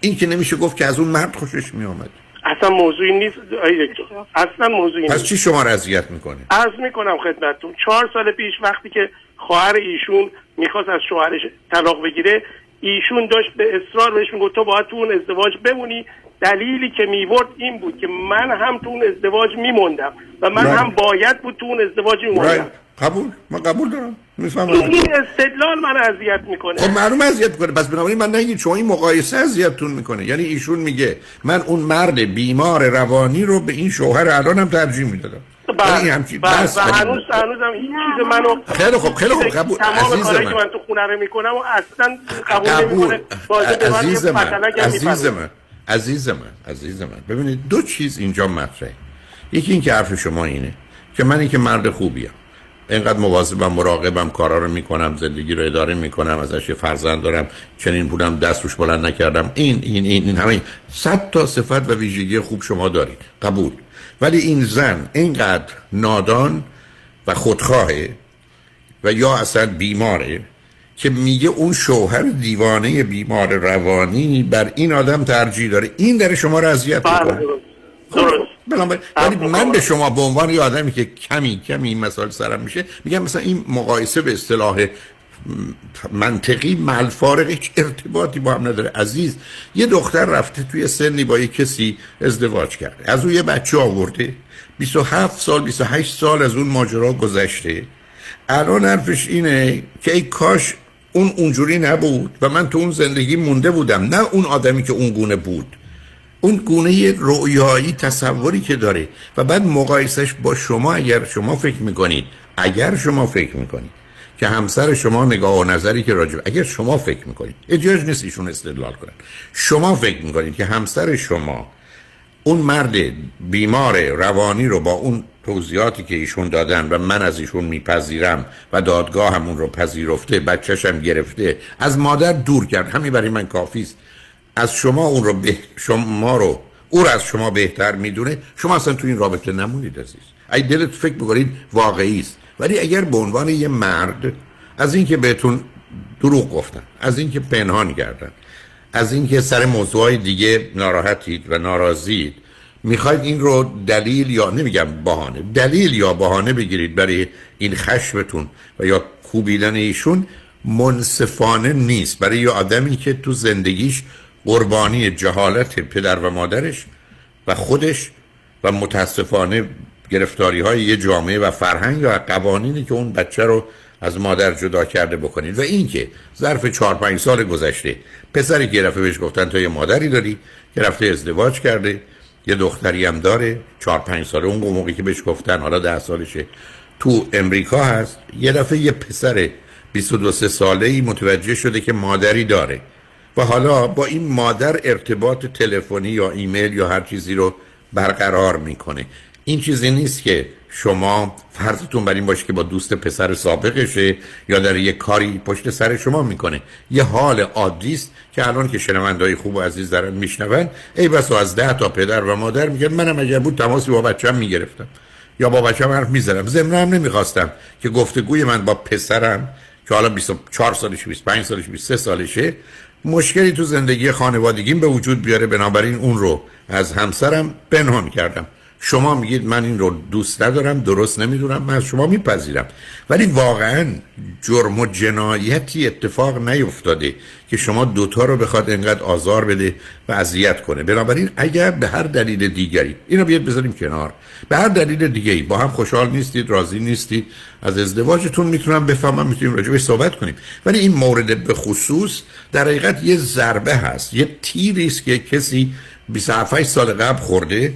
این که نمیشه گفت که از اون مرد خوشش میامد اصلا موضوعی نیست. آی دکتر اصلا موضوعی پس نیست. چی شما اذیت می‌کنه عرض می‌کنم خدمتتون چهار سال پیش وقتی که خواهر ایشون می‌خواست از شوهرش طلاق بگیره ایشون داشت به اصرار بهش می‌گفت تو باید تو اون ازدواج بمونی. دلیلی که میورد این بود که من هم تو اون ازدواج میموندم و من Right. هم باید بود تو اون ازدواج میموندم. Right. قبول؟ من قبول دارم. می‌فهمم این استدلال من اذیت می‌کنه. خب معلوم اذیت کنه پس بنابراین من نگید شما این مقایسه اذیتتون می‌کنه. یعنی ایشون میگه من اون مرد بیمار روانی رو به این شوهر الانم ترجیح می‌دادم. بله. همچین بله. بس و ولی- هنوز هنوزم هیچ چیز منو خیلی خوب، خیلی خوب، قبول. تمام من. که من تو خونه رو می‌کنم و اصلا قبول نمی‌کنه. عزیز من عزیز. من عزیز من عزیز من ببینید دو چیز اینجا مطرحه. یکی این که حرف شما اینه که من که مرد خوبیم. اینقدر مواظبم مراقبم کارا رو می‌کنم زندگی رو اداره می‌کنم ازش یه فرزند دارم چنین بودم دست روش بلند نکردم. این این این, این همه صد تا صفت و ویژگی خوب شما دارید قبول. ولی این زن اینقدر نادان و خودخواهه و یا اصلا بیماره که میگه اون شوهر دیوانه بیمار روانی بر این آدم ترجیح داره. این در شما رو اذیت می‌کنه. بنابراین ولی من به شما به عنوان یه آدمی که کمی کمی این مسائل سرم میشه میگم مثلا این مقایسه به اصطلاح منطقی ملفارق هیچ ارتباطی با هم نداره. عزیز یه دختر رفته توی سنی با یه کسی ازدواج کرده. از اون یه بچه آورده. 27 سال 28 سال از اون ماجرا گذشته. الان حرفش اینه که ای کاش اون اونجوری نبود و من تو اون زندگی مونده بودم. نه اون آدمی که اون گونه بود. اون گونه رؤیایی تصوری که داره. و بعد مقایسش با شما اگر شما فکر می‌کنید اگر شما فکر می‌کنید که همسر شما نگاه و نظری که راجب اگر شما فکر می‌کنید اجازه نیست ایشون استدلال کنن. شما فکر می‌کنید که همسر شما اون مرد بیمار روانی رو با اون توضیحاتی که ایشون دادن و من از ایشون میپذیرم و دادگاه همون رو پذیرفته بچهشم گرفته از مادر دور کرد. همین برای من کافی است. از شما اون رو به شما رو او رو از شما بهتر می‌دونه. شما اصلا تو این رابطه نمونید عزیز. ای دلت فکر بکنید واقعی است. ولی اگر به عنوان یه مرد از اینکه بهتون دروغ گفتن از اینکه پنهان کردن از اینکه سر موضوعهای دیگه ناراحتید و ناراضید می‌خواید این رو دلیل یا نمیگم بهانه دلیل یا بهانه بگیرید برای این خشمتون و یا کوبیدن ایشون منصفانه نیست. برای یه آدمی که تو زندگیش قربانی جهالت پدر و مادرش و خودش و متاسفانه گرفتاری های یه جامعه و فرهنگ و قوانینی که اون بچه رو از مادر جدا کرده بکنید. و اینکه ظرف چهار پنج سال گذشته پسری که رفته بهش گفتن تو یه مادری داری که رفته ازدواج کرده یه دختری هم داره چهار پنج ساله. اون موقعی که بهش گفتن حالا ده سالشه تو امریکا هست. یه دفعه یه پسر 22 ساله ای متوجه شده که مادری داره. و حالا با این مادر ارتباط تلفنی یا ایمیل یا هر چیزی رو برقرار می‌کنه. این چیزی نیست که شما فرضتون بر این باشه که با دوست پسر سابقشه یا در یه کاری پشت سر شما می‌کنه. یه حال عادی است که الان که شنوندهای خوب و عزیز دارن میشنون ای بس از ده تا پدر و مادر میگن منم اگر بود تماسی با بچه‌م می‌گرفتم. یا با بچه‌م حرف می‌زدم ضمن هم نمی‌خواستم که گفتگوی من با پسرم که حالا 24 سالش 25 سالش 23 سالشه مشکلی تو زندگی خانوادگیم به وجود بیاره بنابراین اون رو از همسرم پنهان کردم. شما میگید من این رو دوست ندارم درست نمی‌دونم من از شما میپذیرم. ولی واقعا جرم و جنایتی اتفاق نیفتاده که شما دوتا رو بخواد انقدر آزار بده و اذیت کنه. بنابراین اگر به هر دلیل دیگری اینو بیاد بذاریم کنار. به هر دلیل دیگری با هم خوشحال نیستید راضی نیستید از ازدواجتون می‌تونم بفهمم می‌تونیم راجع صحبت کنیم. ولی این مورد به خصوص در حقیقت یه ضربه هست یه تیری است که کسی 27 سال قبل خورده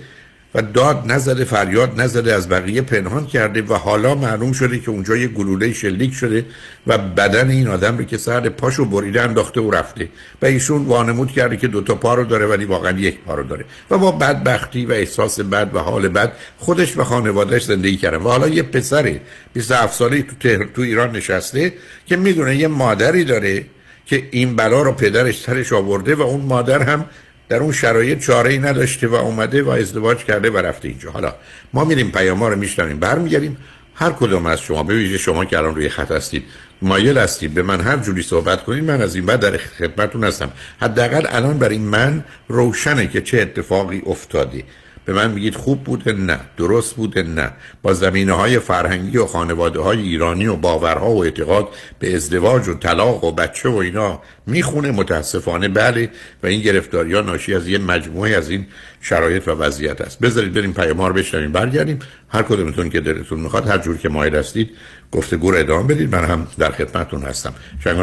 و داد نزده فریاد نزده از بقیه پنهان کرده و حالا معلوم شده که اونجا یه گلوله شلیک شده و بدن این آدم رو که سر پاشو بریده انداخته و رفته و ایشون وانمود کرده که دوتا پا رو داره ولی واقعا یک پا رو داره و با بدبختی و احساس بد و حال بد خودش و خانوادهش زندگی کردن و حالا یه پسر 27 ساله تو, تو ایران نشسته که می‌دونه یه مادری داره که این بلا رو پدرش سرش آورده و اون مادر هم در اون شرایط چاره ای نداشته و اومده و ازدواج کرده و رفته اینجا. حالا ما میریم پیام رو میشنویم برمیگردیم. هر کدوم از شما به ویژه شما که الان روی خط هستید مایل هستید به من هر جوری صحبت کنید من از این بعد در خدمتتون هستم. حداقل الان برای من روشنه که چه اتفاقی افتاده. به من میگید خوب بوده؟ نه. درست بوده؟ نه. با زمینه های فرهنگی و خانواده های ایرانی و باورها و اعتقاد به ازدواج و طلاق و بچه و اینا می‌خونه متاسفانه. بله. و این گرفتاری ها ناشی از یه مجموعه از این شرایط و وضعیت است. بذارید بریم پیام رو بشنویم. برگردیم. هر کدومتون که دلتون می‌خواد هر جور که مایل هستید گفتگو رو ادامه بدید. من هم در خدمتتون هستم. شنگ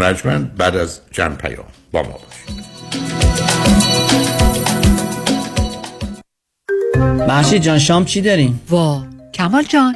بعد از چند پیام با ما باشید. محشید جان شام چی داریم؟ وا کمال جان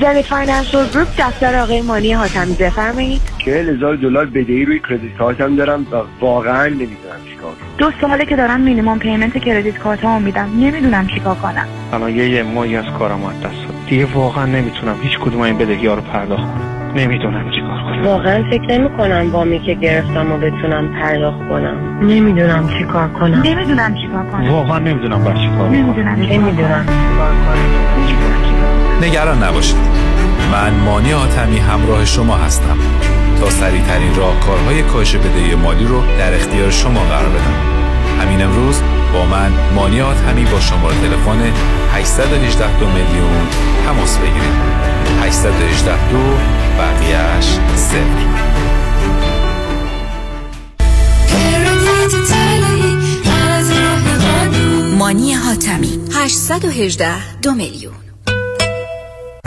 Zenith Financial Group دفتر آقای مانی حاتمی بفرمایید. چهل هزار دلار بدهی روی credit card م دارم و واقعا نمی‌دونم چیکار کنم. دو ساله که دارم minimum payment credit card ها میدم. نمی‌دونم چیکار کنم. الان یه یه ماهی از کارم از دست داد دیگه واقعا نمی‌تونم هیچ کدوم این بدهی ها رو پرداخت کنم. نمی‌دونم چیکار کنم. واقعا فکر نمی کنم وامی که گرفتم و بتونم پرداخت کنم. نمی‌دونم چیکار کنم. نمی‌دونم چیکار کنم. واقعا نمی‌دونم باید چیکار کنم نمی‌دونم نمی‌دونم نگران نباشید. من مانی آتمی همراه شما هستم تا سریع ترین راهکارهای کاهش بدهی مالی رو در اختیار شما قرار بدم. همین امروز با من مانی آتمی با شماره تلفن 818 دو میلیون تماس بگیرید. 818 دو بقیهش صفر. مانی حاتمی 818 دو میلیون.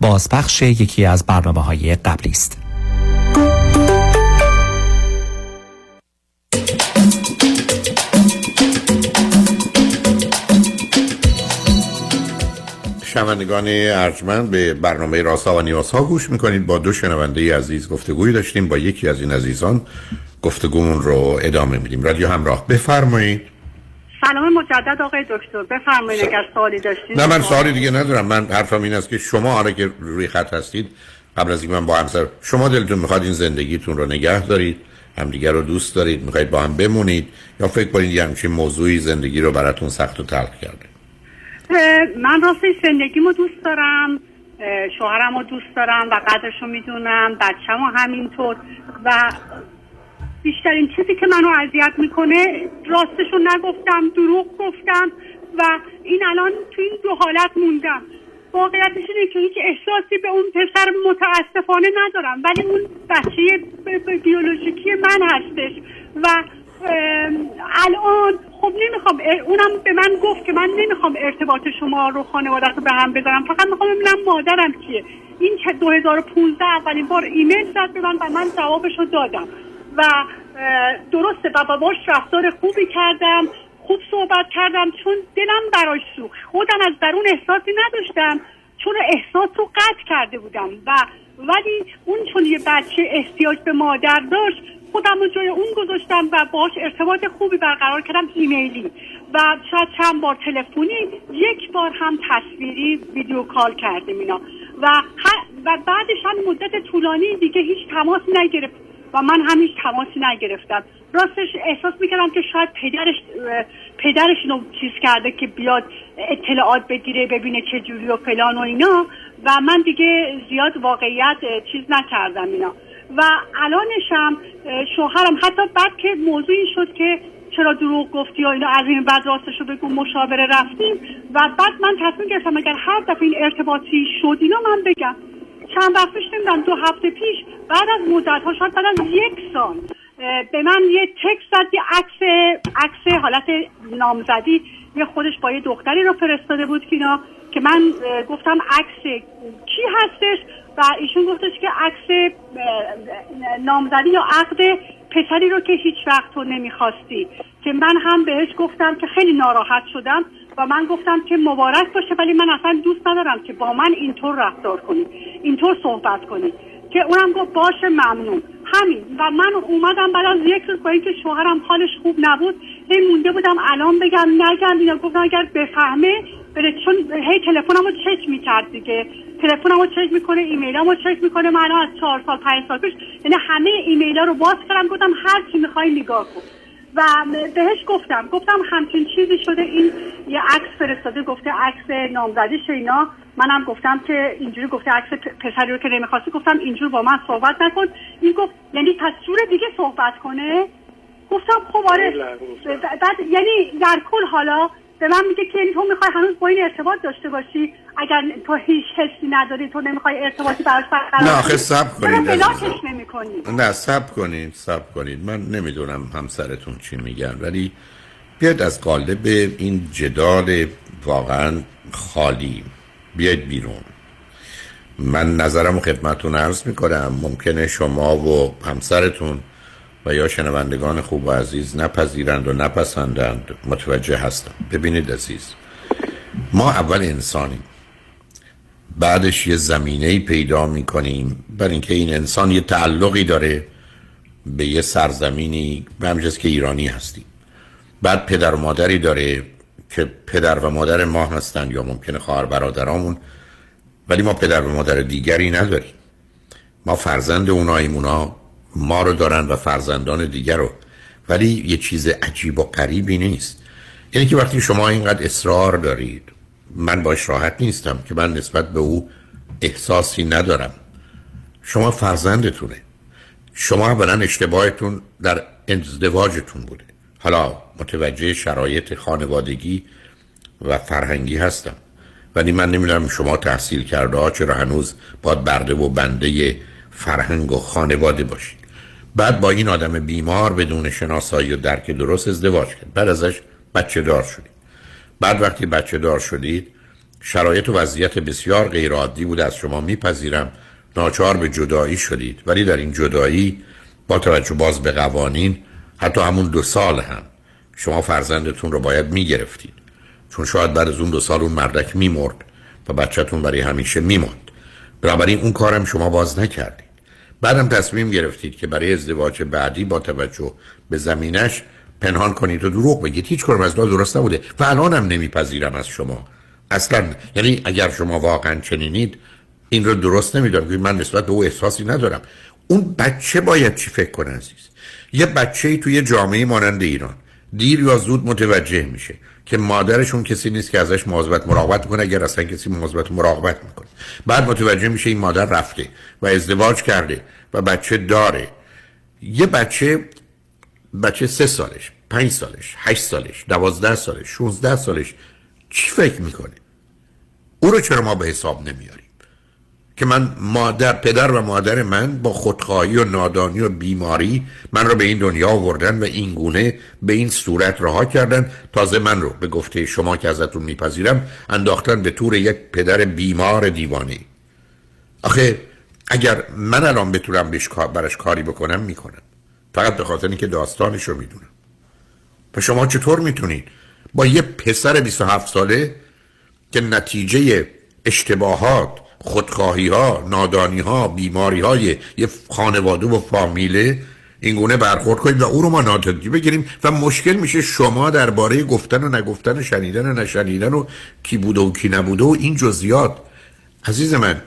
بازپخش یکی از برنامه های قبلی است. شنوندگان ارجمند به برنامه راسا و نیاسا گوش می‌کنید. با دو شنونده عزیز گفتگویی داشتیم. با یکی از این عزیزان گفتگومون رو ادامه میدیم. رادیو همراه. بفرمایید. سلام مجدد آقای دکتر بفرمایید اگر سوالی داشتید. نه من سوالی دیگه ندارم. من حرفم این است که شما آره که روی خط هستید. قبل از اینکه من با همسر شما دلتون می‌خواد این زندگیتون رو نگه دارید همدیگر رو دوست دارید می‌خواید با هم بمونید یا فکر کنید یه همچین موضوعی زندگی رو براتون سخت و تلخ کرده؟ من راستش زندگیمو دوست دارم شوهرم رو دوست دارم و قدرش رو می‌دونم بچم همینطور. و بیشترین چیزی که منو اذیت می‌کنه راستش رو نگفتم دروغ گفتم و این الان تو این دو حالت موندم. واقعیتش اینه که هیچ احساسی به اون پسر متاسفانه ندارم ولی اون بچه بیولوژیکی من هستش. و الان خب نمی‌خوام اونم به من گفت که من نمی‌خوام ارتباط شما رو خانوادت رو به هم بذارم. فقط می‌خوام ببینم مادرم کیه. این که 2015 اولین بار ایمیل زد به من و من جوابش رو دادم. و اه، درسته و باش رفتار خوبی کردم خوب صحبت کردم چون دلم براش سوخت. خودم از درون احساسی نداشتم چون احساس رو قطع کرده بودم. و ولی اون چون یه بچه احتیاج به مادر داشت خودم رو جای اون گذاشتم و باش ارتباط خوبی برقرار کردم ایمیلی. و شاید چند بار تلفنی یک بار هم تصویری ویدیو کال کردیم اینا. و, و بعدش هم مدت طولانی دیگه هیچ تماسی نگرفت و من هم هیچ تماسی نگرفتم. راستش احساس می‌کردم که شاید پدرش پدرش اینو چیز کرده که بیاد اطلاعات بگیره ببینه چه جوری و فلان و اینا. و من دیگه زیاد واقعیت چیز نکردم اینا. و الانشم شوهرم حتی بعد که موضوعی شد که چرا دروغ گفتی و اینا از این بعد راستش رو بگو مشاوره رفتیم. و بعد من تصمیم گرفتم اگر هر دفعه این ارتباطی شد اینا من بگم. چند وقت پیش نمی‌دونم دو هفته پیش بعد از مدت ها شاید بعد از یک سال به من یه تکس زد یه عکس عکس حالت نامزدی یه خودش با یه دختری رو فرستاده بود که اینا که من گفتم عکس کی هستش؟ و ایشون گفتش که عکس نامزدی یا عقد پسری رو که هیچ وقت تو نمی‌خواستی. که من هم بهش گفتم که خیلی ناراحت شدم. و من گفتم که مبارک باشه ولی من اصلا دوست ندارم که با من اینطور رفتار کنی اینطور صحبت کنی. که اونم گفت باشه ممنون. همین. و من اومدم بعد از یک روز با اینکه شوهرم حالش خوب نبود هی مونده بودم الان بگم نگم اینا گفتم اگر بفهمه بره چون هی تلفنم رو چک می‌کرد دیگه. تلفنم رو چک می‌کنه ایمیلم رو چک می‌کنه. من از چهار سال پنج سال پیش یعنی همه ایمیل ها رو باز کردم گفتم هر چی می‌خوای نگاه کن. و بهش گفتم گفتم همچین چیزی شده این یه عکس فرستاده گفته عکس نامزدیش اینا منم گفتم که اینجوری گفته عکس پسری رو که نمی‌خواستی گفتم اینجور با من صحبت نکن. این گفت یعنی پس جور دیگه صحبت کنه؟ گفتم خب آره. بعد یعنی در کل حالا به من میگه که یعنی تو می‌خوای هنوز با این ارتباط داشته باشی. اگر تو هیچ حسی نداری تو نمی‌خوای ارتباطی براش برقرار نه آخه چرا کنید نه سب کنید سب کنید. من نمی‌دونم همسرتون چی میگن ولی بیاید از قالب این جدال واقعا خالی بیاید بیرون. من نظرم و خدمتون عرض می‌کنم. ممکنه شما و همسرتون و یا شنوندگان خوب و عزیز نپذیرند و نپسندند. متوجه هستم. ببینید عزیز ما اول انسانیم. بعدش یه زمینه پیدا می‌کنیم. بر اینکه این انسان یه تعلقی داره به یه سرزمینی. به همجاز که ایرانی هستیم. بعد پدر و مادری داره که پدر و مادر ما هستن یا ممکنه خواهر برادرامون. ولی ما پدر و مادر دیگری نداریم. ما فرزند اوناییم اونا ما رو دارن و فرزندان دیگر رو. ولی یه چیز عجیب و غریبی نیست. یعنی که وقتی شما اینقدر اصرار دارید من باش راحت نیستم که من نسبت به او احساسی ندارم. شما فرزندتونه. شما اولا اشتباهتون در ازدواجتون بوده. حالا متوجه شرایط خانوادگی و فرهنگی هستم. ولی من نمی‌دونم شما تحصیل کرده ها چرا هنوز باید برده و بنده فرهنگ و خانواده باشید. بعد با این آدم بیمار بدون شناسایی و درک درست ازدواج کرد. بعد ازش بچه دار شدید. بعد وقتی بچه دار شدید شرایط و وضعیت بسیار غیر عادی بود. از شما میپذیرم ناچار به جدایی شدید. ولی در این جدایی با توجه باز به قوانین حتی همون دو سال هم شما فرزندتون رو باید می‌گرفتید. چون شاید بعد از اون دو سال اون مردک میمرد و بچهتون برای همیشه میماند. بنابراین اون کارم شما باز نکردید. بعدم تصمیم گرفتید که برای ازدواج بعدی با توجه به زمینش پنهان کنید و دروغ بگید. هیچ کارم از درست نبوده. و الانم نمیپذیرم از شما. اصلا یعنی اگر شما واقعا چنینید این رو درست نمی‌دونم. من نسبت به او احساسی ندارم. اون بچه باید چی فکر کنه عزیز؟ یه بچه ای توی جامعه مانند ایران. دیر یا زود متوجه میشه. که مادرشون کسی نیست که ازش مواظبت مراقبت کنه اگر اصلا کسی مواظبت مراقبت می‌کنه. بعد متوجه میشه این مادر رفته و ازدواج کرده و بچه داره. یه بچه بچه سه سالش پنج سالش هشت سالش دوازده سالش شونزده سالش چی فکر می‌کنه؟ او رو چرا ما به حساب نمیاریم؟ که من مادر پدر و مادر من با خودخواهی و نادانی و بیماری من رو به این دنیا آوردن و این گونه به این صورت رها کردن. تازه من رو به گفته شما که ازتون میپذیرم انداختن به طور یک پدر بیمار دیوانه. آخه اگر من الان بتونم برش کاری بکنم می‌کنم. فقط به خاطر اینکه داستانش رو می‌دونم. و شما چطور می‌تونید با یه پسر 27 ساله که نتیجه اشتباهات خودخواهی ها نادانی ها بیماری های یه خانواده و فامیله اینگونه برخورد کنید و او رو ما نادیده بگیریم و مشکل میشه شما درباره گفتن و نگفتن و شنیدن و نشنیدن و کی بوده و کی نبوده و این جزئیات. عزیز من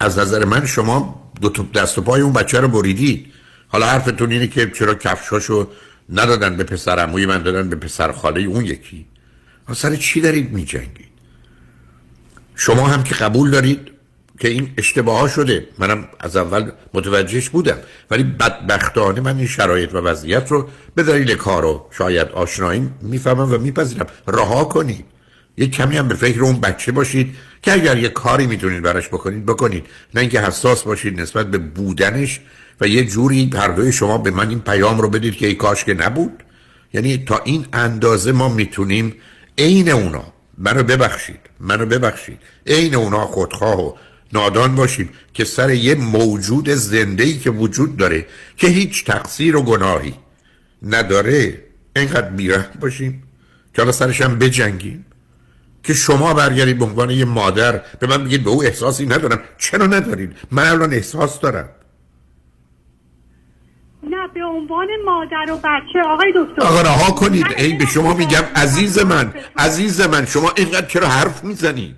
از نظر من شما دو دست و پای اون بچه رو بریدید. حالا حرفتون اینه که چرا کفشاشو ندادن به پسر عموی من دادن به پسر خاله اون یکی. سر چی دارید میجنگید؟ شما هم که قبول دارید که این اشتباه شده. منم از اول متوجهش بودم. ولی بدبختانه من این شرایط و وضعیت رو به دلیل کار و شاید آشنایی می‌فهمم و میپذیرم. رها کنید. یک کمی هم به فکر اون بچه باشید که اگر یه کاری می‌تونید براش بکنید بکنید. نه اینکه حساس باشید نسبت به بودنش و یه جوری هر شما به من این پیام رو بدید که ای کاش که نبود. یعنی تا این اندازه ما می‌تونیم عین اونا منو ببخشید منو ببخشید. عین اونا خودخواه و نادان باشیم که سر یه موجود زنده ای که وجود داره که هیچ تقصیر و گناهی نداره اینقدر بیره باشیم که حالا سرش هم بجنگیم. که شما برگردید به عنوان یه مادر به من بگید به او احساسی ندارم. چرا ندارید؟ من الان احساس دارم. عنوان مادر و بچه. آقای دکتر. آقا رها کنید. ای به شما میگم عزیز من عزیز من شما اینقدر چرا حرف می‌زنید؟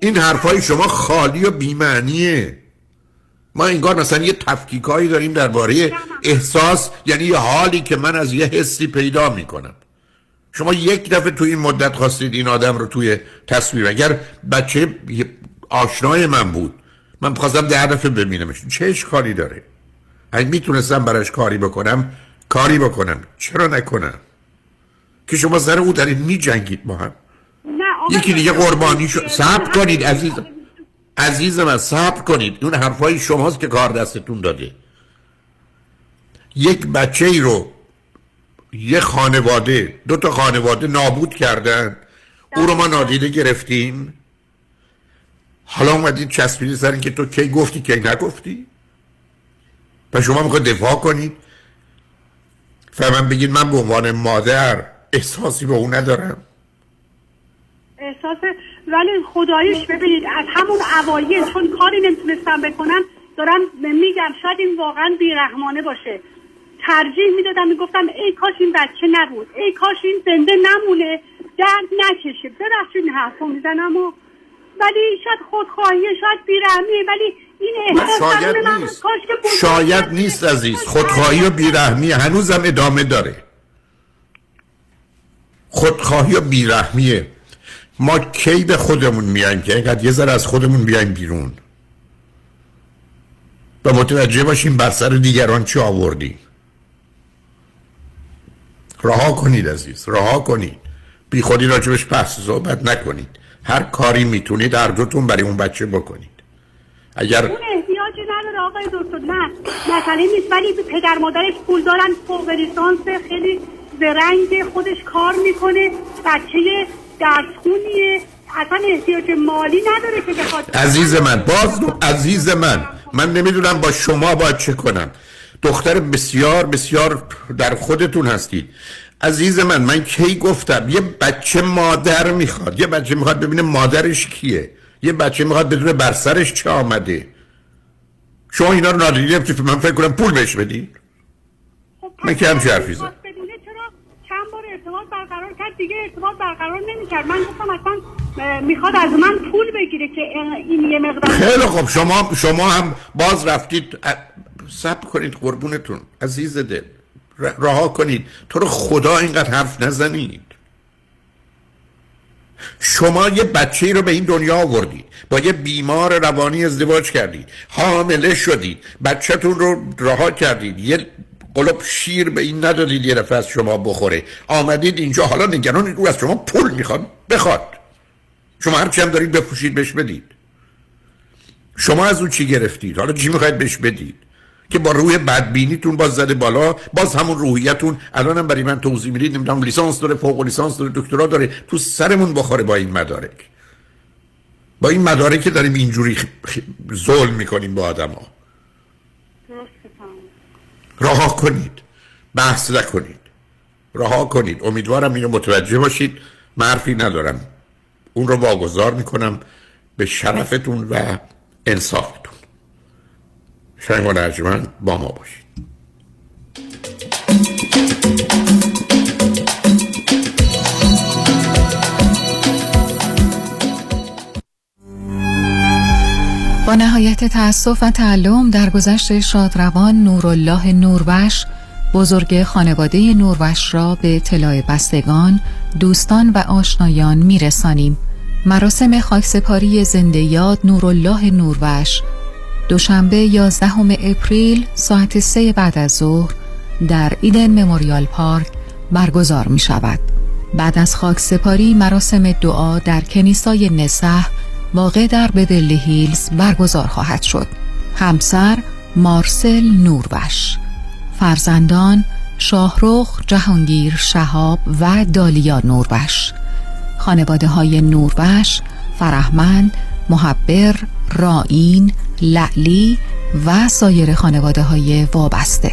این حرفای شما خالی و بیمعنیه. ما انگار مثلا یه تفکیکایی داریم درباره احساس یعنی یه حالی که من از یه حسی پیدا می‌کنم. شما یک دفعه توی این مدت خواستید این آدم رو توی تصویر اگر بچه آشنای من بود من خواستم ده دفعه ببینمش. چه اشکالی داره؟ اگه می‌تونستم براش کاری بکنم کاری بکنم. چرا نکنم؟ که شما سر او دارید میجنگید با هم. یکی دیگه قربانی شد صبر کنید عزیز عزیز من صبر کنید. اون حرفای شماست که کار دستتون داده. یک بچه ای رو یه خانواده دو تا خانواده نابود کردن. او رو ما نادیده گرفتیم. حالا اومدید چسبیدی سر که تو کی گفتی کی نگفتی؟ و شما می‌خواید دفاع کنید. فهمم بگید من به عنوان مادر احساسی به اون ندارم. احساس ولی خدایش ببینید از همون اوایل چون کاری نمی‌تونستم بکنم دارم میگم شاید این واقعا بیرحمانه باشه. ترجیح می‌دادم می‌گفتم ای کاش این بچه نبود. ای کاش این زنده نمونه. درد نکشه. ببخشید این حرفو می‌زنم و ولی شاید خودخواهی شاید بیرحمیه ولی شاید نیست. شاید نیست عزیز. خودخواهی و بیرحمی هنوزم ادامه داره. خودخواهی و بیرحمیه. ما کی به خودمون میایم که اینقدر یه ذره از خودمون بیایم بیرون؟ و متوجه باشیم بر سر دیگران چی آوردیم. رها کنید عزیز رها کنید. بی خودی راجبش پس صحبت نکنید. هر کاری می‌تونید هر دوتون برای اون بچه بکنید. اگر اون احتیاجی نداره آقای دکتر. نه مسئله نیست. ولی پدر مادرش پول دارن فوق لیسانس خیلی زرنگ خودش کار می‌کنه بچه درس خونیه اصلا احتیاج مالی نداره که بخواد. عزیز من باز عزیز من من نمی‌دونم با شما باید چه کنم. دختر بسیار بسیار در خودتون هستید. عزیز من من کی گفتم؟ یه بچه مادر می‌خواد. یه بچه می‌خواد ببینه مادرش کیه. یه بچه می‌خواد بدونه بر سرش چه آمده؟ شما اینا رو نادیده من فکر کنم پول بهش بدید من که همچی حرفی زدم. چند بار ارتباط برقرار کرد؟ دیگه ارتباط برقرار نمی‌کرد. من گفتم اصلا می‌خواد از من پول بگیره که این یه مقدار خیلی خب شما شما هم باز رفتید صبر کنید قربونتون عزیز دل. رها کنید. تو رو خدا اینقدر حرف نزنید. شما یه بچه رو به این دنیا آوردید. با یه بیمار روانی ازدواج کردید. حامله شدید. بچهتون رو رها کردید. یه قلب شیر به این ندادید یه از شما بخوره. آمدید اینجا. حالا نگرانید او از شما پول می‌خواد بخواد. شما هرچی هم دارید بپوشید بهش بدید. شما از اون چی گرفتید؟ حالا چی می‌خواید بهش بدید؟ که با روی بدبینیتون باز زده بالا باز همون روحیتون. الانم برای من توضیح می‌دید نمی‌دونم لیسانس داره فوق لیسانس داره دکترا داره تو سرمون بخوره با این مدارک. با این مدارک که داریم اینجوری ظلم می‌کنیم با آدم ها رها کنید. بحث نکنید. رها کنید. امیدوارم اینو متوجه باشید. من حرفی ندارم. اون رو واگذار می‌کنم به شرفتون و انصافتون. شنگ و نرجمن با ما باشید با نهایت تأسف و تعلم در گذشت شادروان نورالله نوربش بزرگ خانواده نوربش را به اطلاع بستگان، دوستان و آشنایان میرسانیم. مراسم خاکسپاری زنده یاد نورالله نوربش دوشنبه 11 اپریل ساعت سه بعد از ظهر در ایدن مموریال پارک برگزار می شود. بعد از خاک سپاری مراسم دعا در کنیسای نسح واقع در بورلی هیلز برگزار خواهد شد. همسر مارسل نوربش فرزندان شاهرخ جهانگیر شهاب و دالیا نوربش خانواده های نوربش فرهمند محبر رائین لعلی و سایر خانواده های وابسته.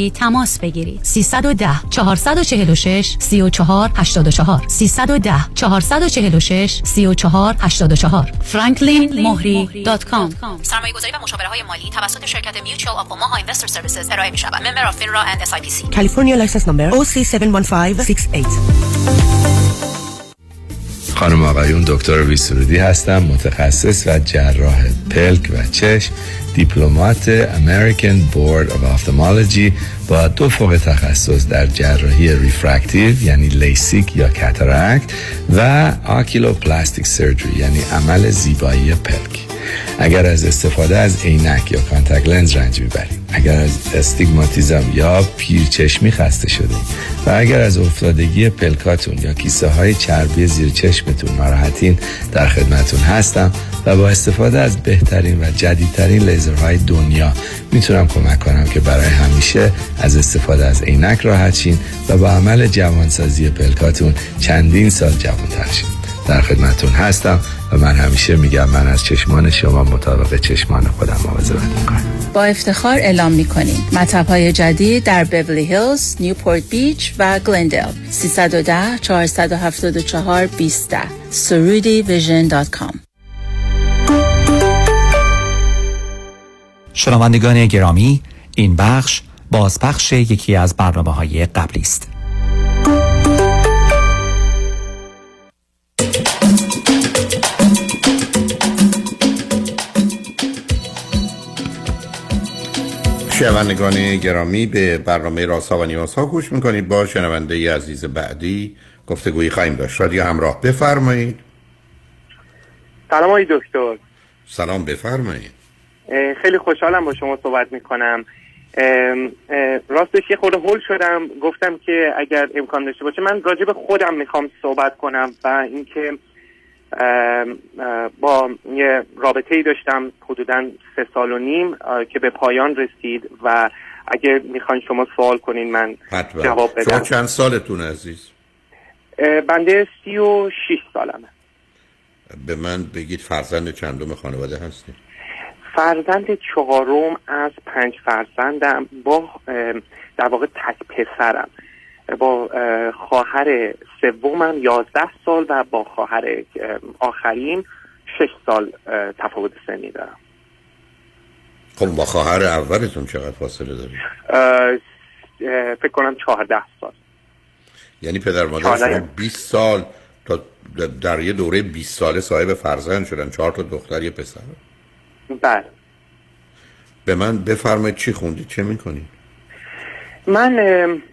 تماس بگیرید. 310 446 34 84 310 446 34 84 franklinmohri.com سرمایه گذاری و مشاوره های مالی توسط شرکت Mutual of Omaha Investor Services ارائه می شود member of FINRA and S California license number OC71568 خانم آقایون دکتر ویسرودی هستم متخصص و جراح پلک و چشم. Diplomate American Board of Ophthalmology با دو فوق تخصص در جراحی refractive یعنی لیسیک یا cataract و oculoplastic surgery یعنی عمل زیبایی پلک. اگر از استفاده از عینک یا contact lens رنج می‌برید اگر از استیگماتیزم یا پیرچشمی خسته شده و اگر از افتادگی پلکاتون یا کیسه های چربی زیر چشمتون ناراحتین در خدمتون هستم. و با استفاده از بهترین و جدیدترین لیزرهای دنیا می‌تونم کمک کنم که برای همیشه از استفاده از عینک راحت شین و با عمل جوانسازی پلکاتون چندین سال جوانتر شین. در خدمتون هستم و من همیشه میگم من از چشمان شما مطابق چشمان خودم مواظبت می‌کنم. با افتخار اعلام می کنیم مطب های جدید در بیولی هیلز، نیوپورت بیچ و گلندل 310 474 20 سرودی ویژن دات کام. شنوندگان گرامی این بخش بازپخش یکی از برنامه های قبلی است. شنوندگان گرامی به برنامه راسا و نیاسا گوش می‌کنید. با شنونده ی عزیز بعدی گفتگویی خواهیم داشت. رادیو همراه بفرمایید. سلام آقای دکتر. سلام بفرمایید. خیلی خوشحالم با شما صحبت می‌کنم. راستش یه خورده هول شدم. گفتم که اگر امکان داشته باشه من راجع به خودم می‌خوام صحبت کنم و اینکه با یه رابطه ای داشتم حدودا سه سال و نیم که به پایان رسید و اگر می‌خواین شما سوال کنین من حتما جواب شما بدم. چند سالتون عزیز؟ بنده سی و شیش سالمه. به من بگید فرزند چندم خانواده هستید؟ فرزند چهارم از پنج فرزندم با در واقع تک پسرم. با اه، خواهر سومم یازده سال و با خواهر ام، آخرین شش سال تفاوت سنی دارم. خب با خواهر اولتون چقدر فاصله اه، فکر کنم چهارده سال. یعنی پدر مادر. شما 20 سال تا در یه دوره 20 ساله صاحب فرزند شدن چهار تا دختر یه پسر. بله. به من بفرمایید چی خوندید؟ چه می‌کنید؟ من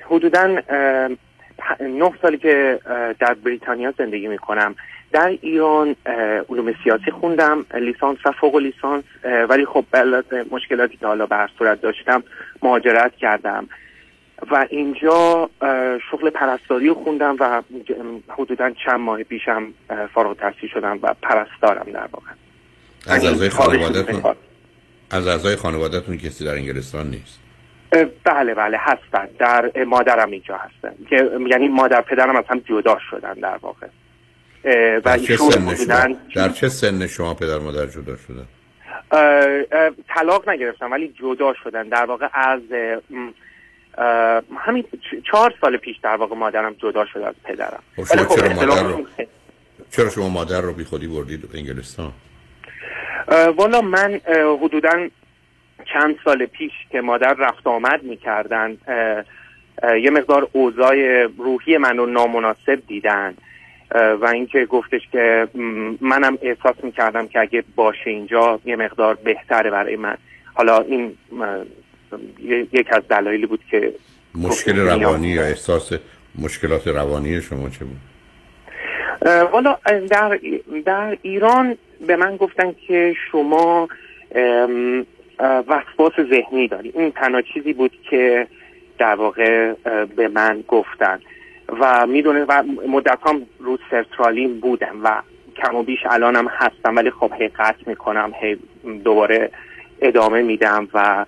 حدودا نه سالی که در بریتانیا زندگی می کنم در ایران علوم سیاسی خوندم لیسانس و فوق لیسانس ولی خب مشکلاتی که حالا به هر صورت داشتم مهاجرت کردم. و اینجا شغل پرستاری رو خوندم و حدودا چند ماه پیشم فارغ التحصیل شدم و پرستارم در واقع. از اعضای می‌خواد. از اعضای خانوادهتون کسی در انگلستان نیست؟ بله بله هستن. در مادرم اینجا هستن. که یعنی مادر پدرم از هم جدا شدن در واقع. و در چه سن شما؟ در چه سن شما پدر مادر جدا شدن؟ اه، اه، طلاق نگرفتن ولی جدا شدن. در واقع از همین چهار سال پیش در واقع مادرم جدا شد از پدرم. خب شما چرا اختلاف- مادر رو چرا شما مادر رو بی خودی بردید انگلستان؟ والا من حدودا چند سال پیش که مادر رفت آمد می‌کردن یه مقدار اوضاع روحی منو نامناسب دیدن. و اینکه گفتش که منم احساس می‌کردم که اگه باشه اینجا یه مقدار بهتره برای من. حالا این یک از دلایلی بود که مشکل روانی یا احساس مشکلات روانی شما چه بود؟ والا در, در ایران به من گفتن که شما وسواس ذهنی داری. این تنها چیزی بود که در واقع به من گفتن. و می‌دونه و مدت هم رو سرترالین بودم و کم و بیش الانم هستم ولی خب هی قطع می‌کنم هی دوباره ادامه میدم و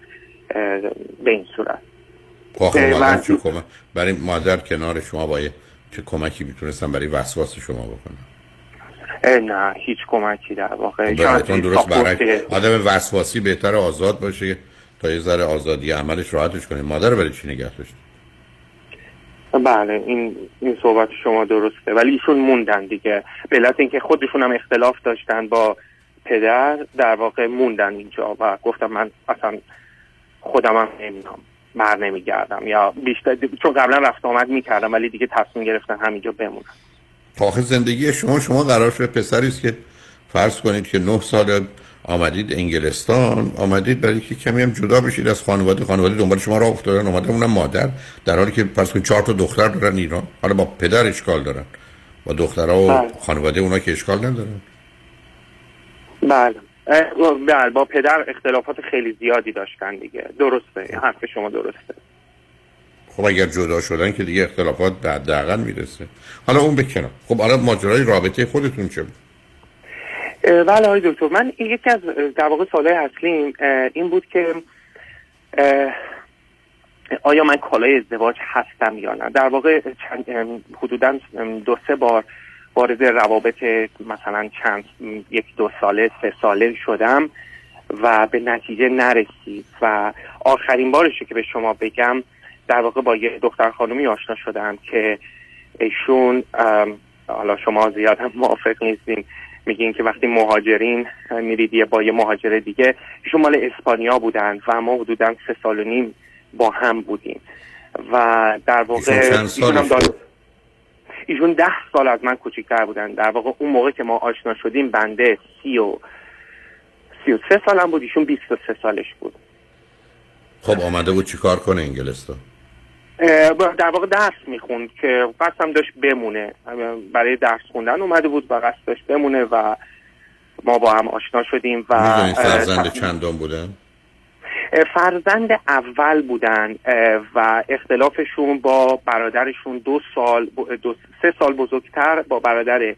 به این صورت. برای مادر کنار شما باید چه کمکی می‌تونستم برای وسواس شما بکنم؟ نه هیچ کمکی در واقع. خب، درست برای آدم وسواسی بهتر آزاد باشه تا یه ذره آزادی عملش راحتش کنه. مادر برای چی نگه داشت بله این این صحبت شما درسته. ولی ایشون موندن دیگه. به علت اینکه خودشون هم اختلاف داشتن با پدر در واقع موندن اینجا. و گفتم من اصلا خودم هم نمیام بر نمیگردم. یا بیشتر چون قبلا رفت آمد می‌کردم ولی دیگه تصمیم گرفتن همینجا بمونم آخه زندگی شما شما قرار شده پسری است که فرض کنید که نه سال آمدید انگلستان آمدید برای که کمی هم جدا بشید از خانواده. خانواده دنبال شما را افتادن اومده اونم مادر در حالی که فرض کنید چهار تا دختر دارن ایران. حالا با پدر اشکال دارن. با دخترها و بله. خانواده اونا که اشکال ندارن. بله. بله با پدر اختلافات خیلی زیادی داشتن دیگه. درسته. حرف شما درسته. خب اگر جدا شدن که دیگه اختلافات به حداقل می‌رسه. حالا اون بکنم خب حالا ماجرای رابطه خودتون چه بود؟ بله آقای دکتر من یکی از در واقع سالهای اصلیم این بود که آیا من کالای ازدواج هستم یا نه؟ در واقع حدودا دو سه بار وارد روابط مثلا چند یک دو ساله سه ساله شدم و به نتیجه نرسید و آخرین بارشه که به شما بگم در واقع با یه دختر خانومی آشنا شدم که ایشون حالا شما زیاد هم موافق نیستین میگین که وقتی مهاجرین میرید با یه مهاجر دیگه ایشون مال اسپانیا بودن و ما حدودا سه سال و نیم با هم بودیم. و در واقع ایشون هم ایشون ده سال از من کوچکتر بودن. در واقع اون موقع که ما آشنا شدیم بنده سی و سی و سه سالم بود ایشون بیست و سه سالش بود. خب آمده بود چیکار کنه انگلستان؟ در واقع درس می‌خوند که قصد داشت بمونه. برای درس خوندن اومده بود و قصد داشت بمونه و ما با هم آشنا شدیم و فرزند چندان بودن؟ فرزند اول بودن و اختلافشون با برادرشون دو سال دو سه سال بزرگتر با برادر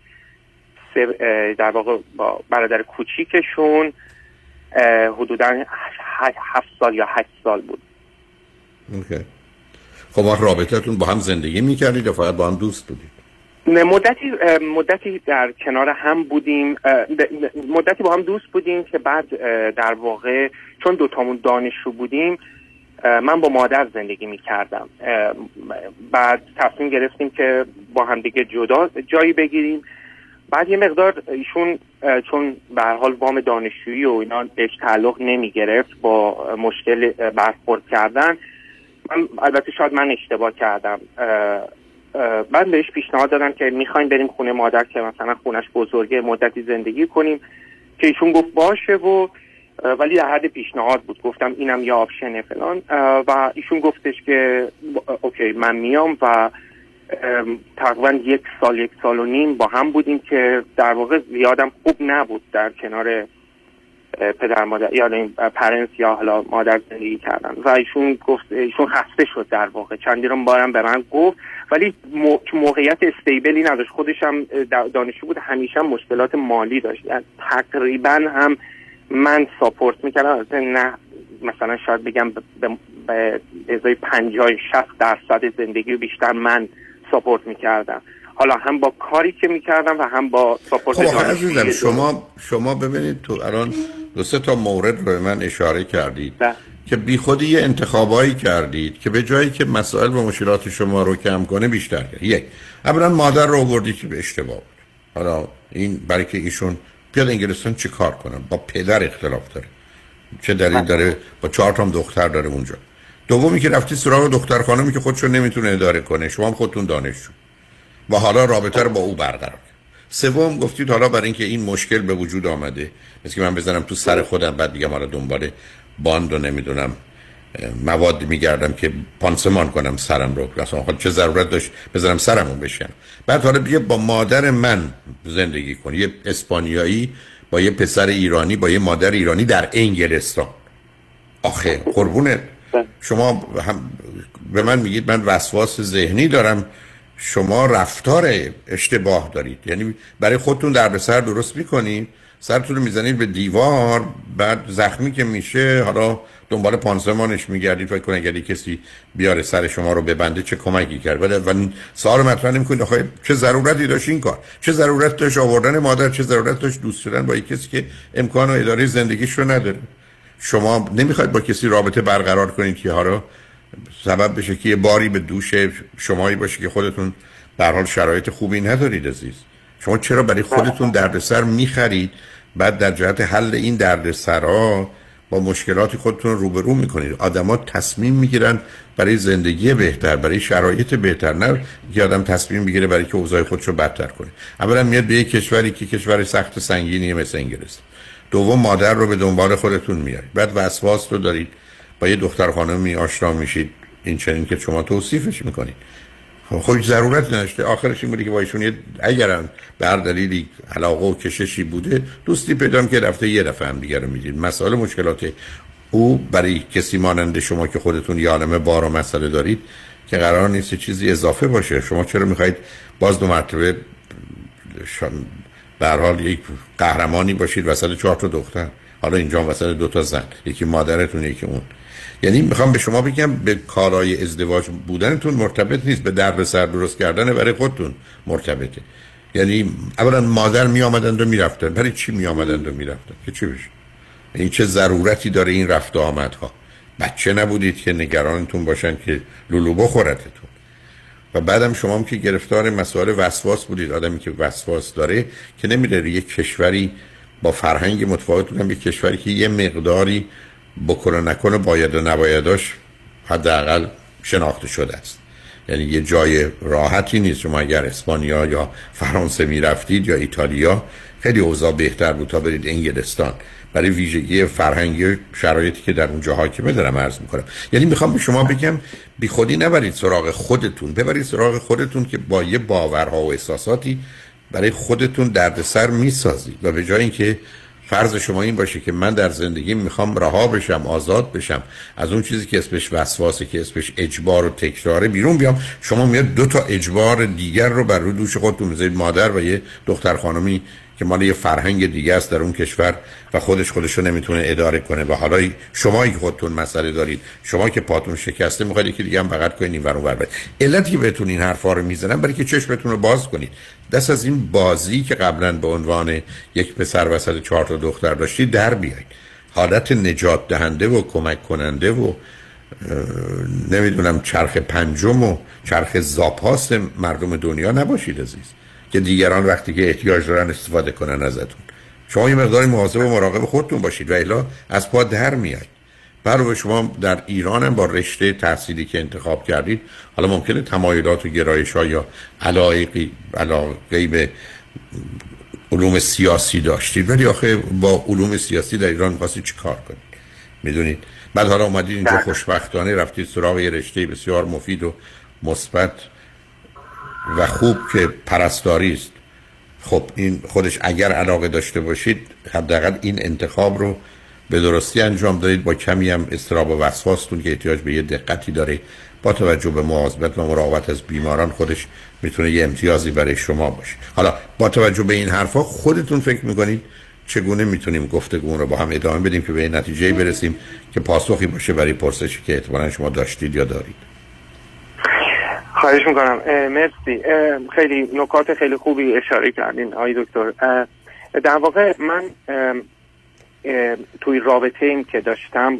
در واقع با برادر کوچیکشون حدودا هفت سال یا هشت سال بود. اوکی. خب رابطتون با هم زندگی می‌کردید یا فقط با هم دوست بودید؟ مدتی مدتی در کنار هم بودیم مدتی با هم دوست بودیم که بعد در واقع چون دوتامون دانشجو بودیم من با مادر زندگی می کردم بعد تصمیم گرفتیم که با هم دیگه جدا جایی بگیریم. بعد یه مقدار ایشون چون به حال وام دانشجویی و اینا بهش تعلق نمی گرفت با مشکل برخورد کردن من البته شاید من اشتباه کردم. من بهش پیشنهاد دادم که می‌خوایم بریم خونه مادر که مثلا خونش بزرگه مدتی زندگی کنیم. که ایشون گفت باشه و ولی در حد پیشنهاد بود. گفتم اینم یه آپشنه فلان. و ایشون گفتش که OK من میام و تقریبا یک سال یک سال و نیم با هم بودیم که در واقع زیادم خوب نبود در کنار پدر مادر یا این parents یا حالا مادر زندگی کردن. و ایشون گفت ایشون خسته شد در واقع. چندین بارم به من گفت ولی موقعیت stable ی نداشت. خودش هم دانشجو بود همیشه هم مشکلات مالی داشت. یعنی تقریبا هم من ساپورت می‌کردم. نه مثلا شاید بگم به ازای پنجاه شست درصد زندگی بیشتر من ساپورت می‌کردم. حالا هم با کاری که می‌کردم و هم با ساپورت خب شما شما ببینید تو الان دو سه تا مورد رو من اشاره کردید ده. که بی خودی یه انتخابایی کردید که به جایی که مسائل و مشکلات شما رو کم کنه بیشتر کرد. یک اولا مادر رو آوردید که به اشتباه بود. حالا این برای که ایشون بیاد انگلستان چی کار کنن با پدر اختلاف داره. چه دلیل داره؟ با چهار تا دختر داره اونجا. دومی که رفتی سراغ دختر خانمی که خودشو نمی‌تونه اداره کنه. شما هم خودتون دانشجو. و حالا رابطه رو با او برقرار سوم گفتید حالا برای اینکه این مشکل به وجود آمده مثل که من بزنم تو سر خودم بعد دیگه حالا دنبال باند و نمی‌دونم مواد میگردم که پانسمان کنم سرم رو. اصلا چه ضرورت داشت بزنم سرمون بشن بعد حالا بیا با مادر من زندگی کنی. یه اسپانیایی با یه پسر ایرانی با یه مادر ایرانی در انگلستان. آخه قربونت. شما هم به من میگید من وسواس ذهنی دارم. شما رفتار اشتباه دارید. یعنی برای خودتون دردسر درست می‌کنید سرتون رو می‌زنید به دیوار بعد زخمی که میشه حالا دنبال پانسمانش میگردید فکر کنید اگر کسی بیاره سر شما رو ببنده چه کمکی کرد. و سوال مطرح نمی‌کنید. آخه چه ضرورتی داشت این کار؟ چه ضرورت داشت آوردن مادر؟ چه ضرورت داشت دوست شدن با کسی که امکان و اداره زندگیش رو نداره؟ شما نمی‌خواید با کسی رابطه برقرار کنید که ها سبب بشه که یه باری به دوش شمایی باشه که خودتون در حال شرایط خوبی ندارید عزیز. شما چرا برای خودتون دردسر می‌خرید؟ بعد در جهت حل این دردسرها با مشکلات خودتون روبرو می‌کنید. آدما تصمیم می‌گیرن برای زندگی بهتر برای شرایط بهتر نه که آدم تصمیم بگیره برای که اوضاع خودش رو بدتر کنه. اولا میاد به یک کشوری که کشور سخت سنگینی مثل انگلستان. دوم مادر رو به دنبال خودتون میارید بعد وسواس رو دارید. با یه دختر خانمی آشنا میشید این چنین که شما توصیفش می‌کنید. خب, خب ضرورت نداشته. آخرش این بوده که با ایشون اگرم به هر دلیلی علاقه و کششی بوده دوستی پیدا که رفته یه دفعه هم دیگه رو می‌دید. مسائل مشکلات او برای کسی مانند شما که خودتون یه عالمه بار و مسئله دارید که قرار نیست چیزی اضافه باشه. شما چرا می‌خواید باز دو مرتبه به حال یک قهرمانی باشید وسط چهار تا دختر؟ حالا اینجا وسط دو تا زن یکی مادرتون یکی اون. یعنی می‌خوام به شما بگم به کارای ازدواج بودنتون مرتبط نیست به درد سر درست کردن برای خودتون مرتبطه. یعنی اولا مادر می آمدند و می‌رفتن برای چی می آمدند و می‌رفتن که چی بشه؟ این چه ضرورتی داره این رفت آمدها؟ بچه نبودید که نگرانتون باشن که لولو بخورتتون. و بعدم شما هم که گرفتار مسائل وسواس بودید آدمی که وسواس داره که نمیره یک کشوری با فرهنگ متفاوت بودن به کشوری که یه مقداری بکنه نکنه باید و نبایداش حداقل شناخته شده است. یعنی یه جای راحتی نیست. شما اگر اسپانیا یا فرانسه می‌رفتید یا ایتالیا خیلی اوضاع بهتر بود تا برید انگلستان. برای ویژگی فرهنگی شرایطی که در اونجا حاکمه دارم عرض می‌کنم. یعنی می‌خوام به شما بگم بی خودی نبرید سراغ خودتون. ببرید سراغ خودتون که با یه باورها و احساساتی برای خودتون دردسر می‌سازید. و به جای اینکه فرض شما این باشه که من در زندگی می‌خوام رها بشم آزاد بشم از اون چیزی که اسمش وسواسه که اسمش اجبار و تکراره بیرون بیام شما میاد دو تا اجبار دیگر رو بر روی دوش خودتون می‌ذارید مادر و یه دختر خانمی که مال یه فرهنگ دیگه است در اون کشور و خودش خودش نمی‌تونه اداره کنه. و حالا شما که خودتون مسئله دارید شما که پاتون شکسته می‌خواید که دیگه هم بغل کنید این ور اون علتی که بهتون این حرفا رو می‌زنم برای که چشمتون رو باز کنید. دست از این بازی که قبلا به عنوان یک پسر وسط چهار تا دختر داشتید در بیاید حالت نجات دهنده و کمک کننده و نمی‌دونم چرخ پنجم و چرخ زاپاس مردم دنیا نباشید عزیز. که دیگران وقتی که احتیاج دارن استفاده کنن ازتون. شما یه مقداری مواظب و مراقب خودتون باشید و الا از پا در میاد برای شما در ایران هم با رشته تحصیلی که انتخاب کردید حالا ممکنه تمایلات و گرایش ها یا علاقی علاقه به علوم سیاسی داشتید. ولی آخه با علوم سیاسی در ایران خواستی چی کار کنید؟ می‌دونید؟ بعد حالا اومدید اینجا بله. خوشبختانه رفتید سراغ یه رشته بسیار مفید و مثبت و خوب که پرستاری است. خب این خودش اگر علاقه داشته باشید حداقل این انتخاب رو به درستی انجام دارید با کمی هم استراب و وسواستون که احتیاج به یه دقتی داره با توجه به مواظبت و مراقبت از بیماران خودش می‌تونه یه امتیازی برای شما باشه. حالا با توجه به این حرفا خودتون فکر می‌کنید چگونه می‌تونیم گفتگو رو با هم ادامه بدیم که به نتیجه برسیم که پاسخی باشه برای پرسشی که احتمالا شما داشتید یا دارید؟ خواهش می‌کنم. مرسی. خیلی نکات خیلی خوبی اشاره کردین آقای دکتر. در واقع من توی رابطه ایم که داشتم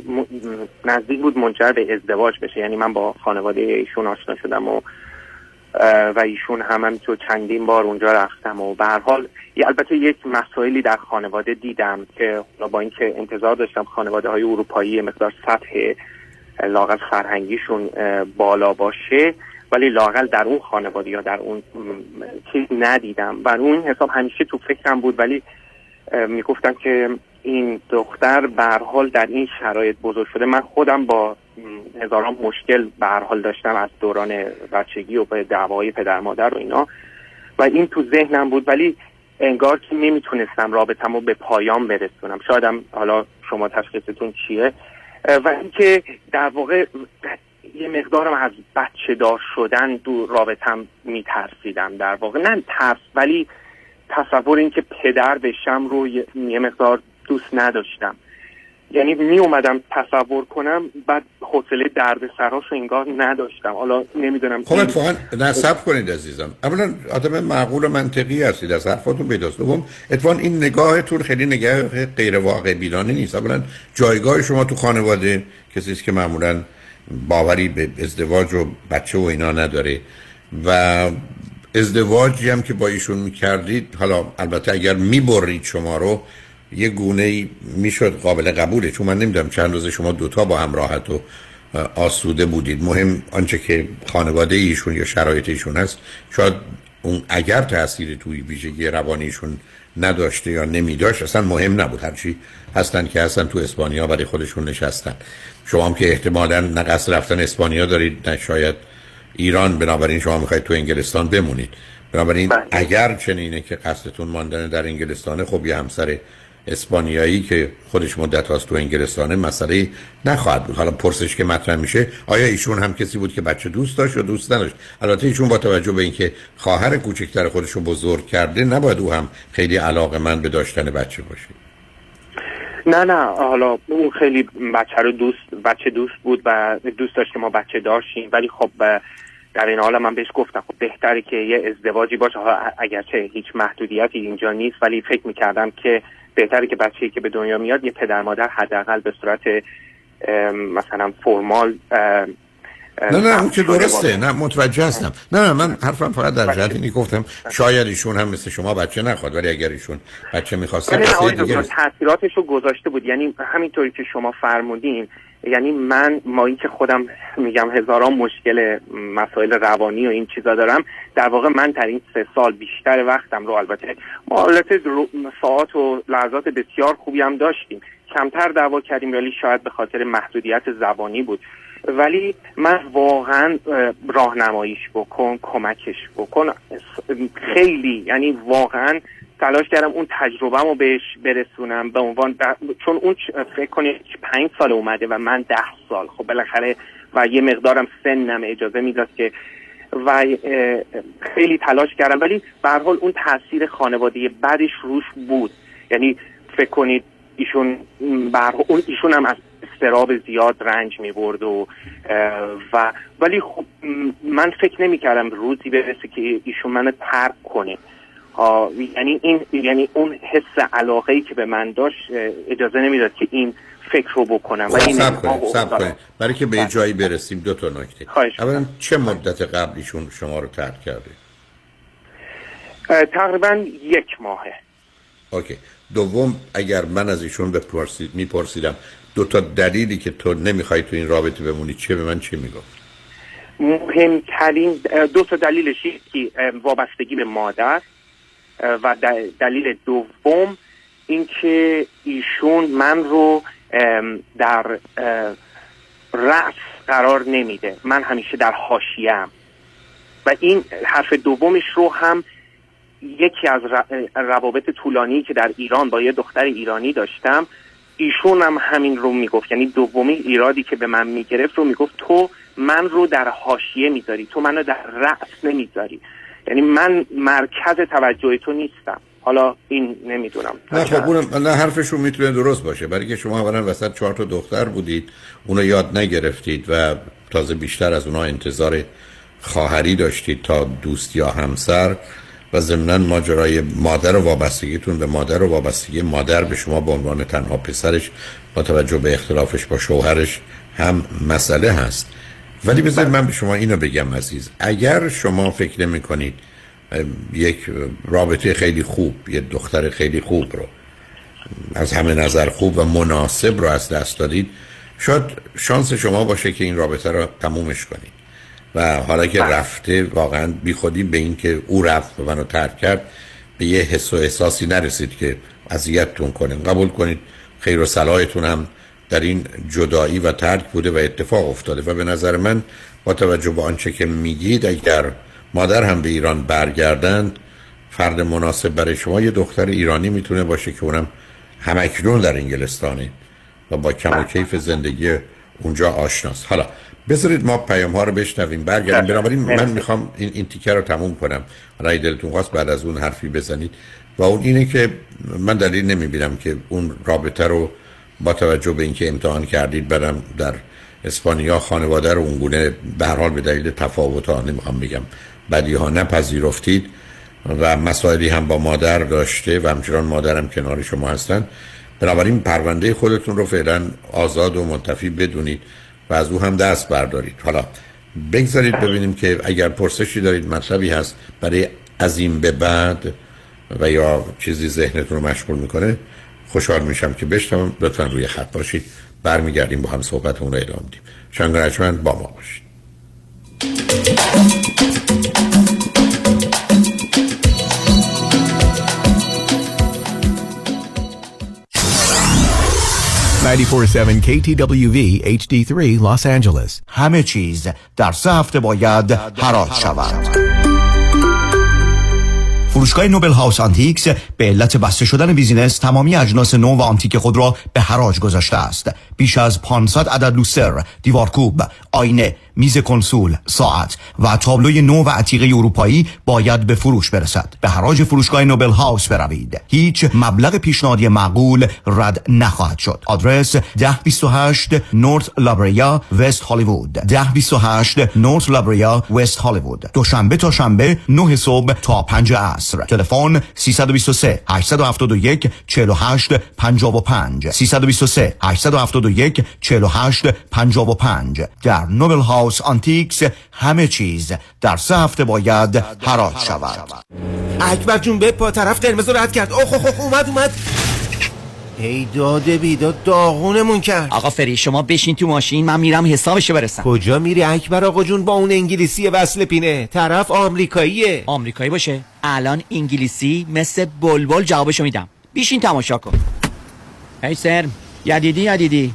نزدیک بود منجر به ازدواج بشه. یعنی من با خانواده ایشون آشنا شدم و و ایشون هم همینطور چندین بار اونجا رفتم و به هر حال البته یک مسائلی در خانواده دیدم که با اینکه انتظار داشتم خانواده های اروپایی مقدار سطح لاغل فرهنگیشون بالا باشه. ولی لاقل در اون خانواده یا در اون چیز ندیدم. و اون حساب همیشه تو فکرم بود ولی می‌گفتم که این دختر به حال در این شرایط بزرگ شده. من خودم با هزاران مشکل به حال داشتم از دوران بچگی و به دعوای پدر مادر و اینا. و این تو ذهنم بود ولی انگار که نمی‌تونستم رابطم رو به پایان برسونم. شایدم حالا شما تشخیصتون چیه؟ و اینکه در واقع یه مقدارم از بچه دار شدن دو رابطم میترسیدم در واقع. نه ترس ولی تصور اینکه پدر بشم رو یه مقدار دوست نداشتم. یعنی می اومدم تصور کنم بعد حوصله درد سراش انگار نداشتم. حالا نمی‌دونم خب اتفاقا نصب کنید عزیزم. اولا آدم معقول و منطقی هستید از حرفاتون پیداست دوم اتفاقا این نگاهتون خیلی نگاه غیر واقع بینانه نیست. اولا جایگاه شما تو خانواده کسی است که معمولا باوری به ازدواج و بچه و اینا نداره. و ازدواجی هم که با ایشون می‌کردید حالا البته اگر می‌برید شما رو یه گونه ای می‌شد قابل قبوله. چون من نمی‌دونم چند روز شما دوتا با هم راحت و آسوده بودید. مهم آنچه که خانواده ایشون یا شرایط ایشون هست. شاید اون اگر تاثیر توی ویژگی روانیشون نداشته یا نمیداشت اصلا مهم نبود. هرچی هستن که هستن تو اسپانیا برای خودشون نشستن. شما هم که احتمالا نقص رفتن اسپانیا دارید نه شاید ایران. بنابراین شما می‌خواید تو انگلستان بمونید. بنابراین بله. اگر چنینه که قصدتون ماندن در انگلستانه خب یه همسر اسپانیایی که خودش مدت هاست تو انگلستانه مسئله نخواهد بود. حالا پرسش که مطرح میشه آیا ایشون هم کسی بود که بچه دوست داشت یا دوست نداشت؟ البته ایشون با توجه به اینکه خواهر کوچکتر خودش رو بزرگ کرده نباید او هم خیلی علاقه من به داشتن بچه باشه. نه نه. حالا اون خیلی بچه رو دوست بچه دوست بود و دوست داشت که ما بچه داشتیم. ولی خب در این حال من بهش گفتم خب بهتره که یه ازدواجی باشه. اگرچه هیچ محدودیتی اینجا نیست ولی فکر می‌کردم که بهتره که بچه‌ای که به دنیا میاد یه پدر مادر حداقل به صورت مثلا فرمال نه نه اون که درسته. نه متوجه هستم. نه نه من حرفم فقط در جهت اینی گفتم شاید ایشون هم مثل شما بچه نخواد ولی اگر ایشون بچه می‌خواسته دیگه تاثیراتش رو گذاشته بود. یعنی همینطوری که شما فرمودین یعنی من ما این که خودم میگم هزاران مشکل مسائل روانی و این چیزا دارم در واقع من در این سه سال بیشتر وقتم رو البته ما ساعت و لحظات بسیار خوبی هم داشتیم. کمتر دعوا کردیم ولی شاید به خاطر محدودیت زبانی بود. ولی من واقعا راهنماییش بکن کمکش بکن. خیلی یعنی واقعا تلاش کردم اون تجربه رو بهش برسونم به عنوان چون اون فکر کنید پنج سال اومده و من ده سال. خب بالاخره و یه مقدارم سنم اجازه می‌داد که و خیلی تلاش کردم. ولی به حال اون تاثیر خانواده بعدش روش بود. یعنی فکر کنید ایشون اون ایشون هم از استراب زیاد رنج می برد و و ولی خب من فکر نمی کردم روزی برسه که ایشون منو ترک کنه. یعنی این یعنی اون حس علاقه ای که به من داشت اجازه نمی‌داد که این فکر رو بکنم. و این سب کنید سب کنید برای که به بله. جایی برسیم دو تا نکته. اولا چه مدت قبلیشون شما رو ترک کرده تقریبا یک ماهه. اوکی. دوم اگر من از ایشون بپرسید میپرسیدم دو تا دلیلی که تو نمی‌خوای تو این رابطه بمونی چه به من چی می‌گفت؟ مهمترین دو تا دلیلش که وابستگی به مادر. و دلیل دوم اینکه ایشون من رو در رأس قرار نمیده. من همیشه در حاشیه‌ام. و این حرف دومش رو هم یکی از روابط طولانی که در ایران با یه دختر ایرانی داشتم ایشون هم همین رو می‌گفت. یعنی دومی ایرادی که به من می‌گرفت رو می‌گفت تو من رو در حاشیه می‌ذاری. تو منو در رأس نمی‌ذاری. یعنی من مرکز توجه تو نیستم. حالا این نمی‌دونم. نه خب اونم نه حرفشون می‌تونه درست باشه. برای که شما اولا وسط چهار تا دختر بودید اونو یاد نگرفتید و تازه بیشتر از اونها انتظار خواهری داشتید تا دوست یا همسر و ضمنا ماجرای مادر و وابستگیتون به مادر و وابستگی مادر به شما به عنوان تنها پسرش با توجه به اختلافش با شوهرش هم مسئله هست. ولی بذارید من به شما اینو بگم عزیز. اگر شما فکر نمی کنید یک رابطه خیلی خوب یه دختر خیلی خوب رو از همه نظر خوب و مناسب رو از دست دادید شاید شانس شما باشه که این رابطه رو تمومش کنید. و حالا که رفته واقعا بی خودی به این که او رفت و منو ترک کرد به یه حس و احساسی نرسید که اذیتتون کنه قبول کنید خیر و صلاحتون هم در این جدایی و ترک بوده و اتفاق افتاده و به نظر من با توجه به آنچه که میگید اگر مادر هم به ایران برگردند فرد مناسب برای شما یه دختر ایرانی می‌تونه باشه که اونم همکنون در انگلستانه و با کم و کیف زندگی اونجا آشناست حالا بذارید ما پیام ها رو بشنویم برگردیم. بنابراین من می‌خوام این, این تیکه رو تموم کنم. حالا دلتون خواست بعد از اون حرفی بزنید. و اون اینه که من دلیل نمی‌بینم که اون رابطه رو با توجه به اینکه امتحان کردید برم در اسپانیا. خانواده رو اونگونه به حال به دلیل تفاوت ها نمی‌خوام بگم. بدی ها نپذیرفتید و مسائلی هم با مادر داشته و همچنان مادرم کنار شما هستن. بنابراین پرونده خودتون رو فعلا آزاد و منتفی بدونید و از او هم دست بردارید. حالا بگذارید ببینیم که اگر پرسشی دارید مطلبی هست برای از این به بعد و یا چیزی ذهنتون رو مشغول می‌کنه خوشحال میشم که بشتم لطفا روی خط باشید. برمیگردیم با هم صحبتمون رو ادامه میدیم شنگ با ما باشید. 947 KTWV HD3 Los Angeles. همه چیز در سه هفته باید حراج شود. فروشگاه Noble House Antiques به علت بسته شدن business تمامی اجناس نو و آنتیک خود را به حراج گذاشته است. بیش از 500 عدد لوستر دیوارکوب آینه میز کنسول، ساعت و تابلوی نو و عتیقه اروپایی باید به فروش برسد. به حراج فروشگاه Noble House بروید. هیچ مبلغ پیشنهادی معقول رد نخواهد شد. آدرس 1028 North La Brea West Hollywood. 1028 North La Brea West Hollywood. دوشنبه تا شنبه 9 صبح تا 5 عصر. تلفن 323 871 48 55 323 871 48 55 در Noble House House Antiques همه چیز در سه هفته باید حراج شود. اکبر جون بپا طرف قرمز رد کرد. اوه اوه اومد اومد. ای داده بیداد داغونمون کرد. آقا فری شما بشین تو ماشین من میرم حسابشو برسم. کجا میری اکبر آقا جون؟ با اون انگلیسی وصله پینه. طرف آمریکاییه. آمریکایی باشه. الان انگلیسی مثل بلبل جوابشو میدم. بیشین تماشا کن. هی سر یدیدی یدیدی.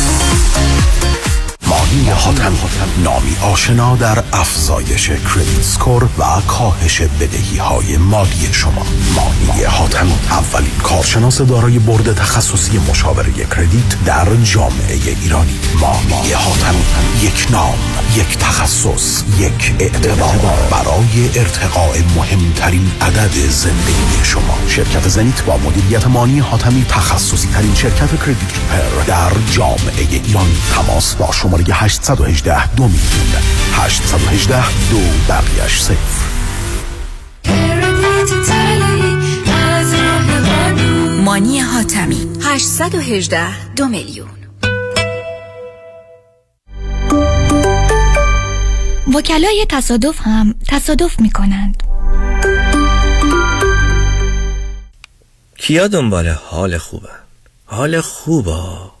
مانی حاتم نامی آشنا در افزایش کردیت سکور و کاهش بدهی های مالی شما. مانی حاتم اولین کارشناس دارای برد تخصصی مشاوره کردیت در جامعه ایرانی. مانی حاتم یک نام یک تخصص یک اعتبار. برای ارتقاء مهمترین عدد زندگی شما. شرکت زنیت با مدیریت مانی حاتمی تخصصی ترین شرکت کردیت ریپر در جامعه ایران. تماس با شماره 818 دو میلیون 818 دو بقیش صفر مانی حاتمی. 818 دو میلیون. وکلای تصادف هم تصادف می کنند کیا دنبال حال خوبه؟ حال خوبه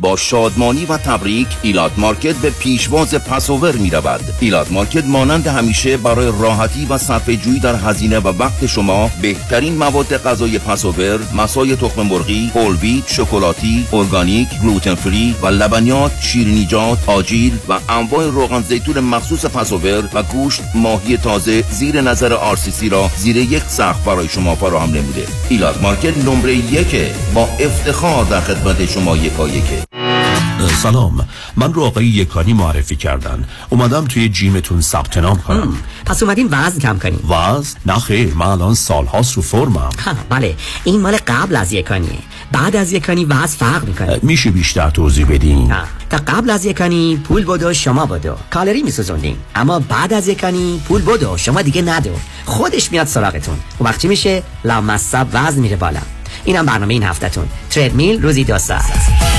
با شادمانی و تبریک ایلات مارکت به پیشواز Passover می رود ایلات مارکت مانند همیشه برای راحتی و صرفه جویی در هزینه و وقت شما بهترین مواد غذای Passover مصای تخم مرغی whole شکلاتی ارگانیک gluten free و لبنیات شیرینیجات آجیل و انواع روغن زیتون مخصوص Passover و گوشت ماهی تازه زیر نظر RCC را زیر یک سقف برای شما فراهم نموده. ایلات مارکت نمره یک با افتخار در خدمت شما یکا یکه سلام. من رو آقای یکانی معرفی کردن. اومدم توی gym تون ثبت نام کنم. پس اومدین وزن کم کنیم وزن؟ نه خیر من الان سالهاست رو فرمم. ها بله. این مال قبل از یکانیه. بعد از یکانی وزن فرق می‌کنه. میشه بیشتر توضیح بدین. تا قبل از یکانی پول بدو شما بدو. کالری میسوزوندین. اما بعد از یکانی پول بدو شما دیگه ندو. خودش میاد سراغتون. و وقتی میشه؟ لامصب وزن میره بالا. اینم برنامه این هفتهتون. تردمیل روزی دو ساعت.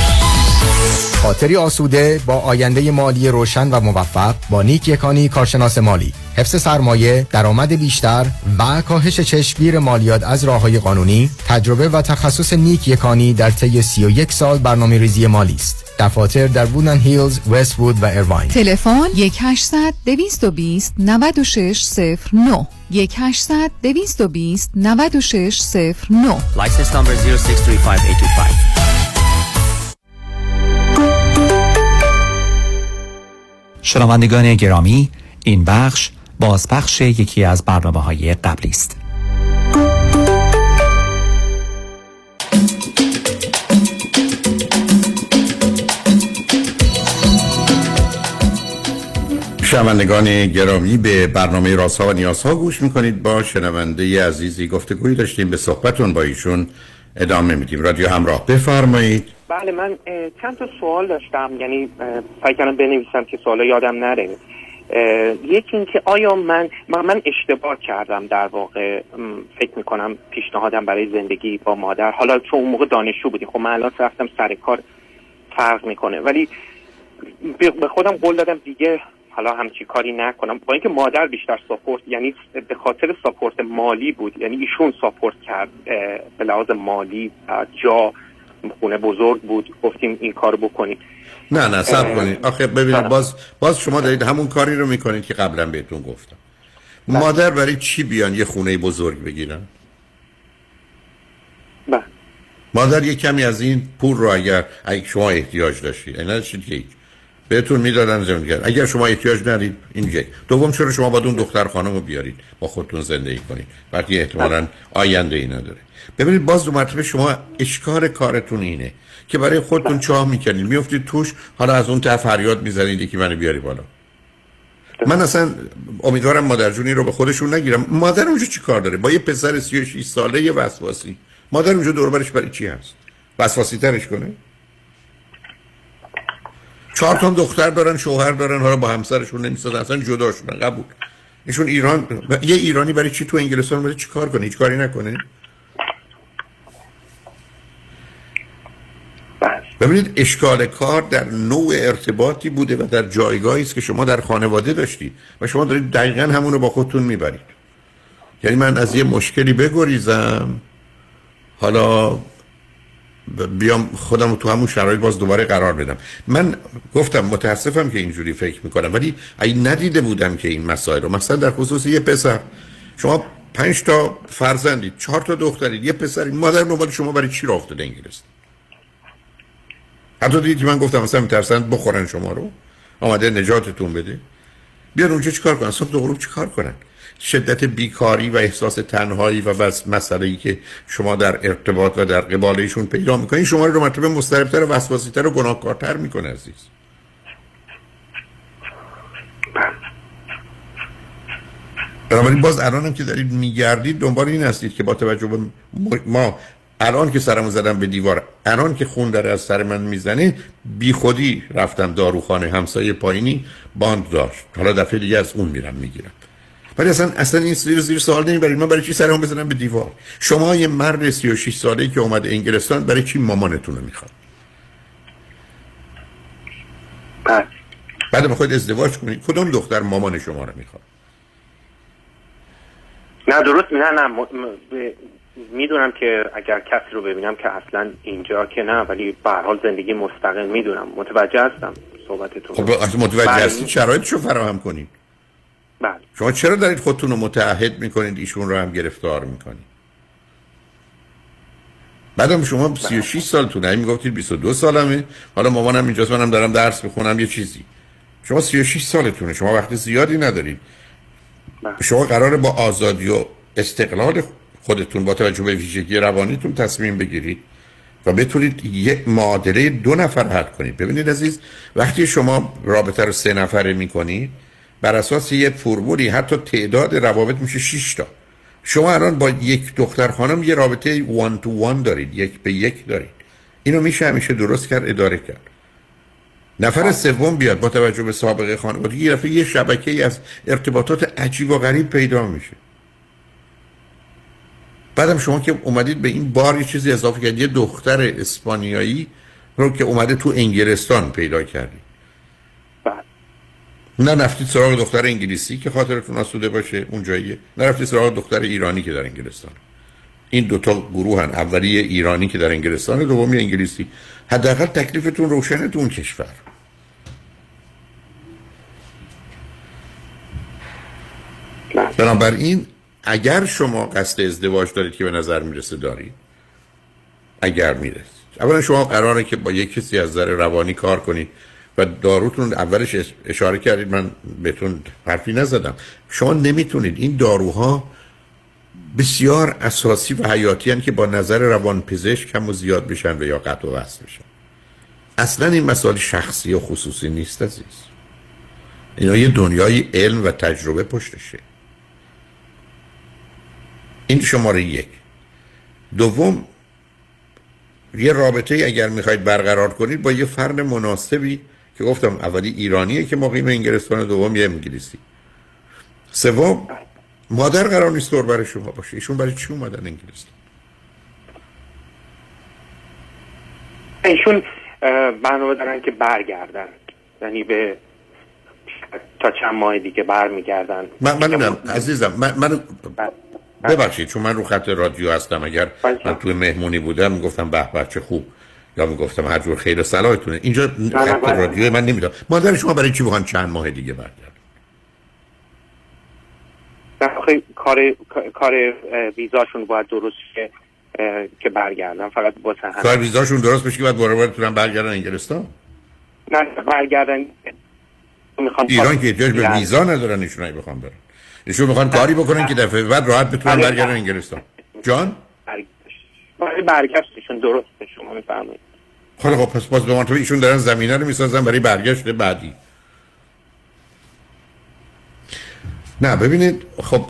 خاطری آسوده با آینده مالی روشن و موفق با نیک یکانی کارشناس مالی. حفظ سرمایه درآمد بیشتر و کاهش چشمگیر مالیات از راه های قانونی تجربه و تخصص نیک یکانی در طی 31 سال برنامه ریزی مالی است. دفاتر در بودن هیلز، وست وود و ایرواین تلفن 1800 220 9609 1800 220 9609 License number 0635825 شنوندگان گرامی این بخش بازپخش یکی از برنامه های قبلی است. شنوندگان گرامی به برنامه راسا و نیاسا گوش می‌کنید. با شنونده عزیزی گفتگوی داشتیم. به صحبتون با ایشون ادامه میدیم. رادیو همراه بفرمایید. بله من چند تا سوال داشتم. یعنی سعی کردم بنویسم که سوال یادم نره. یکی اینکه آیا من من اشتباه کردم در واقع فکر می‌کنم پیشنهادم برای زندگی با مادر. حالا چون اون موقع دانشجو بودیم خب من الان رفتم سر کار فرق می‌کنه. ولی به خودم قول دادم دیگه حالا همچی کاری نکنم. با اینکه مادر بیشتر ساپورت یعنی به خاطر ساپورت مالی بود. یعنی ایشون ساپورت کرد به لحاظ مالی جا. خونه بزرگ بود گفتیم این کار بکنیم. نه نه سب کنید. آخه ببینید باز باز شما دارید همون کاری رو می‌کنید که قبلا بهتون گفتم. مادر برای چی بیان یه خونه بزرگ بگیرن؟ بله. مادر یه کمی از این پول رو اگر اگه شما احتیاج داشتید. اینا چی که بهتون می‌دادن زندگی اگر شما احتیاج ندارید این دوم چرا شما باید اون دختر خانم رو بیارید؟ با خودتون زندگی کنید. وقتی احتمالاً آینده ای نداره. ببینید باز دو مرتبه شما اشکار کارتون اینه که برای خودتون چاه می‌کنید. میفتید توش حالا از اون طرف فریاد می‌زنید که منو بیاری بالا. من اصلا امیدوارم مادر جونی رو به خودشون نگیرم. مادر اونجا چی کار داره؟ با یه پسر 36 ساله یه وسواسی. مادر اونجا دور برش برای چی هست؟ وسواسی ترش کنه؟ چهار تا دختر دارن شوهر دارن حالا با همسرشون نمی‌سازن اصلا جدا شدن قبول. ایشون ایران یه ایرانی برای چی تو انگلستان برای چی کار کنه؟ هیچ کاری نکنه؟ ببینید اشکال کار در نوع ارتباطی بوده و در جایگاهی است که شما در خانواده داشتید و شما دارید دقیقا همون رو با خودتون می‌برید. یعنی من از یه مشکلی بگریزم حالا بیام خودم رو تو همون شرایط باز دوباره قرار بدم. من گفتم متاسفم که اینجوری فکر می‌کنم ولی اگه ندیده بودم که این مسائل رو. مثلا در خصوص یه پسر. شما پنج تا فرزندید چهار تا دخترید یه پسری مادر نوبال شما برای چی راه افتاده انگلستان حتی دیدی من گفتم مثلا میترسن بخورن شما رو. آمده نجاتتون بده. بیان اونجا چیکار کنن؟ صبح غروب چیکار کنن؟ شدت بیکاری و احساس تنهایی و بس مسئله ای که شما در ارتباط و در قبال ایشون پیدا می‌کنید. شما رو مرتبه مضطربتر و وسواسیتر و گناهکارتر می‌کنه عزیز. بنابراین باز الانم که دارید میگردید دنبال این هستید که با توجه به ما الان که سرمو زدم به دیوار الان که خون داره از سر من می‌زنه بی خودی رفتم داروخانه همسایه پایینی باند داشت. حالا دفعه دیگه از اون میرم می‌گیرم. ولی اصلا اصلا این زیر زیر سوال نمی‌برید. من برای چی سرمو بزنم به دیوار؟ شما یه مرد 36 ساله که اومده انگلستان برای چی مامانتون رو می‌خواد؟ بعد می‌خواید ازدواج کنید. کدوم دختر مامان شما رو می‌خواد؟ نه درست. نه نه. م... م... می‌دونم که اگر کسی رو ببینم که اصلا اینجا که نه ولی به هر حال زندگی مستقل می‌دونم. متوجه هستم صحبتتون خب متوجه بله. هستید شرایطش رو فراهم کنید بله. شما چرا دارید خودتون رو متعهد می‌کنید؟ ایشون رو هم گرفتار می‌کنید. بعدم شما 36 سالتونه این می‌گفتید 22 سالمه. حالا مامانم اینجاست منم دارم درس می‌خونم یه چیزی. شما 36 سالتونه شما وقت زیادی ندارید. شما قراره با آزادی و استقلال خودتون با توجه به ویژگی روانیتون تصمیم بگیرید و بتونید یک معادله دو نفر حل کنید. ببینید عزیز وقتی شما رابطه رو سه نفره می‌کنید بر اساس یه فرمولی حتی تعداد روابط میشه 6 تا. شما الان با یک دختر خانم یه رابطه وان تو وان دارید یک به یک دارید. اینو میشه همیشه درست کرد اداره کرد. نفر سوم بیاد با توجه به سابقه خانواده. یه دفعه یه شبکه ای از ارتباطات عجیب و غریب پیدا میشه. بعدم شما که اومدید به این بار یه چیزی اضافه کردید یه دختر اسپانیایی رو که اومده تو انگلستان پیدا کردید. نه رفتید سراغ دختر انگلیسی که خاطرتون آسوده باشه اون جاییه نه رفتید سراغ دختر ایرانی که در انگلستان. این دوتا گروه هن اولی ایرانی که در انگلستان دومی انگلیسی. حداقل تکلیفتون روشنه تو اون کشور. بنابراین اگر شما قصد ازدواج دارید که به نظر می‌رسه دارید اگر می‌رسید. اولا شما قراره که با یک کسی از نظر روانی کار کنید. و داروتون اولش اشاره کردید من بهتون حرفی نزدم. شما نمی‌تونید. این داروها بسیار اساسی و حیاتی هن که با نظر روان پزشک کم و زیاد بشن و یا قطع و وصل بشن. اصلا این مسائل شخصی و خصوصی نیست عزیز. اینا یه دنیای علم و تجربه پشتشه. این شماره یک. دوم یه رابطه اگر می‌خواید برقرار کنید با یه فرد مناسبی که گفتم اولی ایرانیه که مقیم انگلستان دوم یه انگلیسی. سوم مادر قرار نیست دور برای شما باشه. ایشون برای چی اومدن انگلستان ایشون برنامه دارن که برگردن. یعنی به تا چند ماه دیگه برمیگردن. من من نمی‌دونم عزیزم من, من ببخشید چون من رو خط رادیو هستم. اگر من توی مهمونی بودم گفتم به به چه خوب. یا می‌گفتم هر جور خیر و صلاحتونه اینجا خط بله. رادیو من نمی‌دونم. مادر شما برای چی بخوان چند ماه دیگه واقع کار کار ویزاشون باید درست شه اه، که برگردن. فقط با کار ویزاشون درست بشه که بعد بار بتونن برگردن انگلستان؟ نه برگردن. می‌خوان ایران که احتیاج به ویزا ندارن ایشون بخوام برن. ایشون می‌خوان کاری بکنن که دفعه بعد راحت بتونن بله. برگردن انگلستان. جان؟ برای برگشتشون درست شما میفرمایید. خب خب پس باز به من تو ایشون دارن زمینه رو می‌سازن برای برگشت بعدی. نه ببینید خب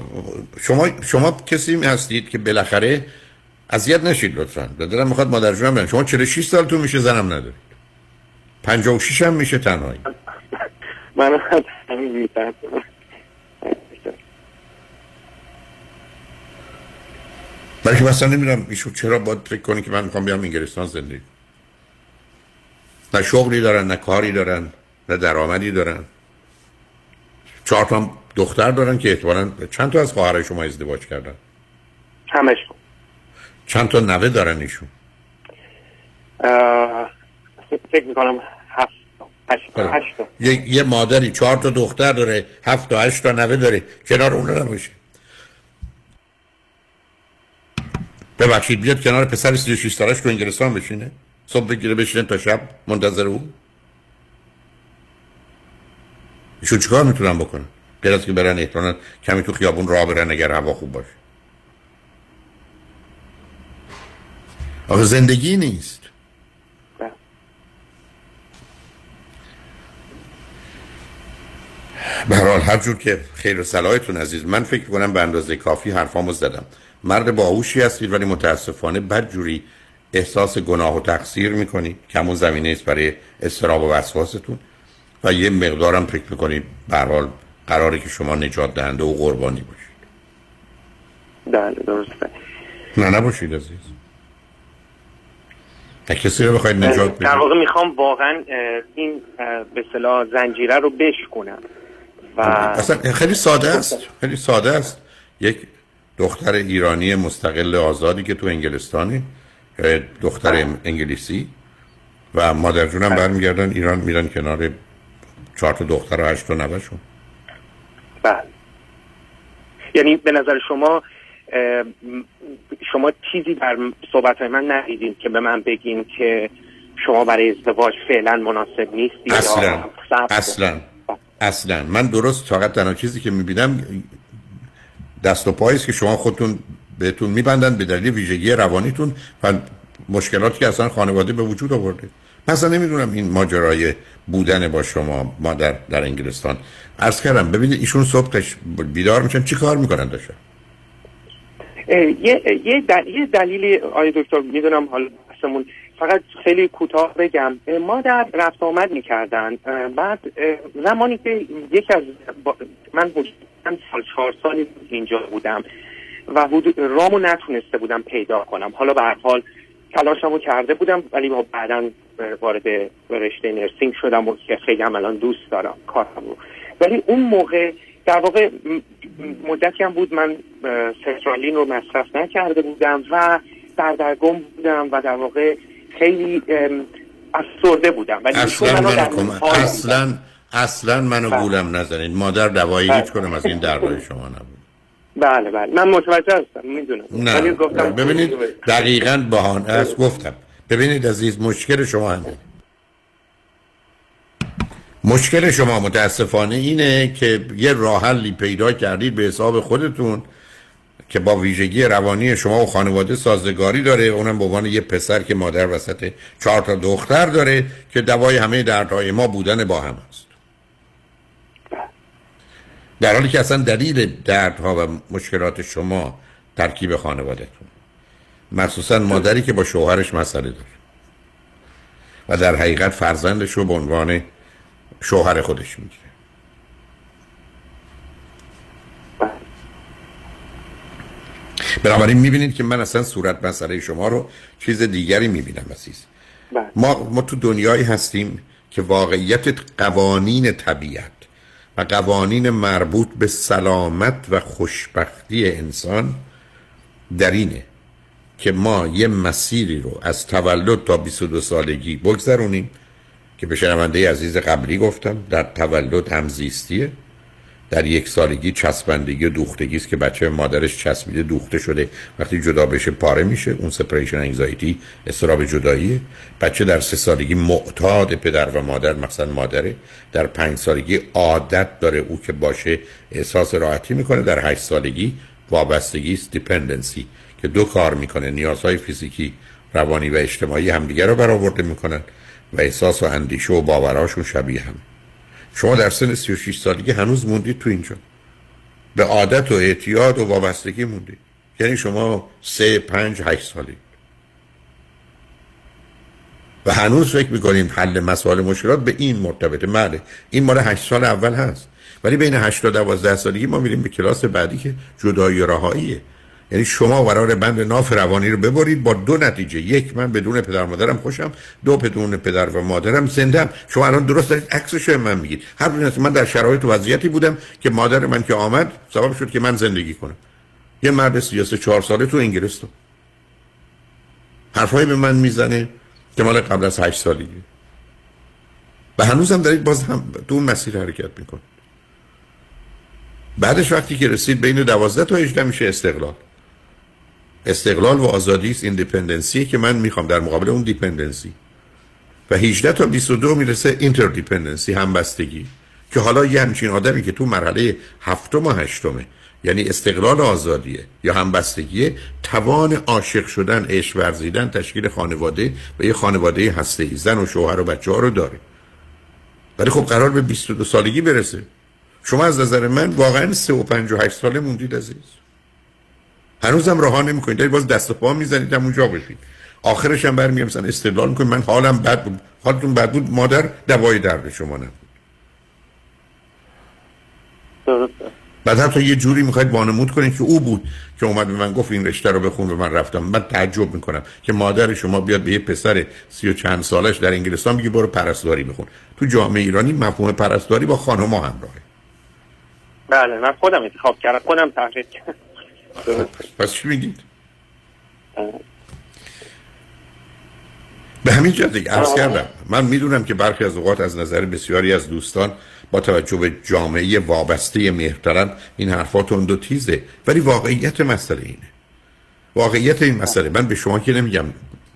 شما شما کسی هستید که بالاخره اذیت نشید لطفا. دلم می‌خواد مادر جونم بگم شما 46 سالتون میشه زنم ندارید. 56 هم میشه تنهایی. من همین میفرمایید برای که مثلا نمی‌دونم ایشون چرا باید فکر کنی که من می‌خوام بیام انگلستان زندگی نه شغلی دارن نه کاری دارن نه درآمدی دارن. چهار تا دختر دارن که احتمالاً چند تا از خواهرای شما ازدواج کردن؟ همش. چند تا نوه دارن ایشون؟ فکر می‌کنم هفت هشت هشت تا. یه, یه مادری چهار تا دختر داره هفت تا هشت تا نوه داره. کنار اون نباشه. ببخشید بیاد کنار پسر 36 سالش تو انگلستان بشینه. صبح بگیره بشینه تا شب منتظر او. ایشون چیکار می‌تونن بکنن؟ غیر از که برن احتمالاً کمی تو خیابون راه برن اگر هوا خوب باشه. آخه زندگی نیست. به هر حال هر جور که خیر و صلاحتون عزیز من فکر کنم به اندازه کافی حرفامو زدم. مرد باهوشی هستید ولی متاسفانه بدجوری احساس گناه و تقصیر می‌کنید که همون زمینه است برای استراب و وسواستون. و یه مقدارم فکر می‌کنید به حال قراره که شما نجات دهنده و قربانی باشید. بله درسته. نه نباشید عزیز. نه کسی رو بخواید نجات در بدید واقع می‌خوام واقعا این به اصطلاح زنجیره رو بشکنم و اصلا خیلی ساده است. خیلی ساده است. یک دختر ایرانی مستقل آزادی که تو انگلستانه دختر انگلیسی و مادر جونم برمیگردن ایران میرن کنار چهار تا دختر و هشت تا نوشون. بله. یعنی به نظر شما شما چیزی در صحبت من ندیدین که به من بگین که شما برای ازدواج فعلا مناسب نیستی اصلا؟ اصلا. اصلا. من درست فقط تنها چیزی که می‌بینم دست و پایی که شما خودتون بهتون میبندن به دلیل ویژگی روانیتون و مشکلاتی که اصلا خانواده به وجود آورده. مثلا نمی‌دونم این ماجرای بودن با شما ما در, در انگلستان. عرض کردم ببینید ایشون صبحش بیدار میشن چی کار می‌کنن داشتن؟ یه یه, دل... یه دلیلی آقای دکتر می‌دونم حالا بحثمون فقط خیلی کوتاه بگم. ما در رفت آمد می‌کردن. بعد زمانی که یکی از با- من چند سال چهار سالی اینجا بودم و حدود رامو نتونسته بودم پیدا کنم. حالا به هر حال تلاشمو کرده بودم ولی بعدا وارد رشته نرسینگ شدم و که خیلی هم الان دوست دارم کارم رو ولی اون موقع در واقع مدتی هم بود من اه، سرترالین رو مصرف نکرده بودم و در درگم بودم و در واقع خیلی افسرده بودم. ولی اصلا منو اصلا اصلا منو بله. گولم نزنید. مادر دوایی بله. هیچ کنم از این درهای شما نبود. بله بله. من متوجه هستم می‌دونم. نه. گفتم ببینید دقیقا بهانه است. گفتم. ببینید عزیز مشکل شما همه. مشکل شما متاسفانه اینه که یه راه حلی پیدا کردید به حساب خودتون که با ویژگی روانی شما و خانواده سازگاری داره. اونم به عنوان یه پسر که مادر وسط چهار تا دختر داره که دوای همه دردهای ما بودن با هم است. در حالی که اصلا دلیل دردها و مشکلات شما ترکیب خانوادهتون مخصوصا مادری که با شوهرش مسئله داره. و در حقیقت فرزندش رو به عنوان شوهر خودش می‌گیره. بنابراین می‌بینید که من اصلا صورت مسئله شما رو چیز دیگری می‌بینم عزیز. ما, ما تو دنیایی هستیم که واقعیت قوانین طبیعت و قوانین مربوط به سلامت و خوشبختی انسان در اینه که ما یه مسیری رو از تولد تا 22 سالگی بگذرونیم که به شنونده عزیز قبلی گفتم در تولد همزیستیه در یک سالگی چسبندگی و دوختگی است که بچه مادرش چسبیده دوخته شده. وقتی جدا بشه پاره میشه. اون separation anxiety اضطراب جداییه بچه در سه سالگی معتاد پدر و مادر مثلا مادره. در پنج سالگی عادت داره او که باشه احساس راحتی می‌کنه. در هشت سالگی وابستگی است dependency که دو کار می‌کنه. نیازهای فیزیکی روانی و اجتماعی همدیگه رو برآورده می‌کنن و احساس و اندیشه و باوراشون شبیه هم. شما در سن 36 سالگی هنوز موندید تو اینجا. به عادت و اعتیاد و وابستگی موندید. یعنی شما سه پنج هشت سالی و هنوز فکر می‌کنیم حل مسائل مشکلات به این مرتبطه. بله این مال هشت سال اول هست. ولی بین هشت تا دوازده سالگی ما میریم به کلاس بعدی که جدایی و رهاییه. یعنی شما قرار بند ناف روانی رو ببرید. با دو نتیجه یک من بدون پدر مادرم خوشم دو بدون پدر و مادرم زندم. شما الان درست دارید عکسش رو من میگید. هر دو من در شرایط وضعیتی بودم که مادر من که آمد سبب شد که من زندگی کنم. یه مرد 34 چهار ساله تو انگلستان. حرفایی به من می‌زنه که مال قبل از هشت سالگی و هنوزم دارید باز هم تو مسیر حرکت میکن بعدش وقتی که رسید بین دوازده تا 18 میشه استقلال. استقلال و آزادی است independency که من می‌خوام در مقابل اون dependency و 18 تا 22 می‌رسه interdependency همبستگی. که حالا یه همچین آدمی که تو مرحله هفتم و هشتمه یعنی استقلال و آزادیه یا همبستگیه توان عاشق شدن عشق ورزیدن تشکیل خانواده و یه خانواده هسته زن و شوهر و بچه ها رو داره. ولی خب قرار به 22 سالگی برسه. شما از نظر من واقعا 3 و 5 و 8 ساله موندید عزیز. هنوزم راه نمی‌کنید. دارید باز دست و پا می‌زنید هم اونجا بشید آخرش هم برمیگم مثلا استدلال می‌کنید. من حالم بد بود. حالتون بد بود. مادر دوای درد شما نبود. بعد حتی یه جوری می‌خواید وانمود کنید که او بود که اومد به من گفت این رشته رو بخون و من رفتم. من تعجب می‌کنم که مادر شما بیاد به یه پسر سی و چند سالش در انگلستان بگی برو پرستاری بخون. تو جامعه ایرانی مفهوم پرستاری با خانم همراهه. بله من خودم انتخاب کردم. خودم تحقیق کردم. پس چی میگید؟ به همین جهت دیگه عرض کردم. من می‌دونم که برخی از اوقات از نظر بسیاری از دوستان با توجه به جامعه وابسته محترم این حرفاتون دو تیزه. ولی واقعیت مسئله اینه. واقعیت این مسئله. من به شما که نمیگم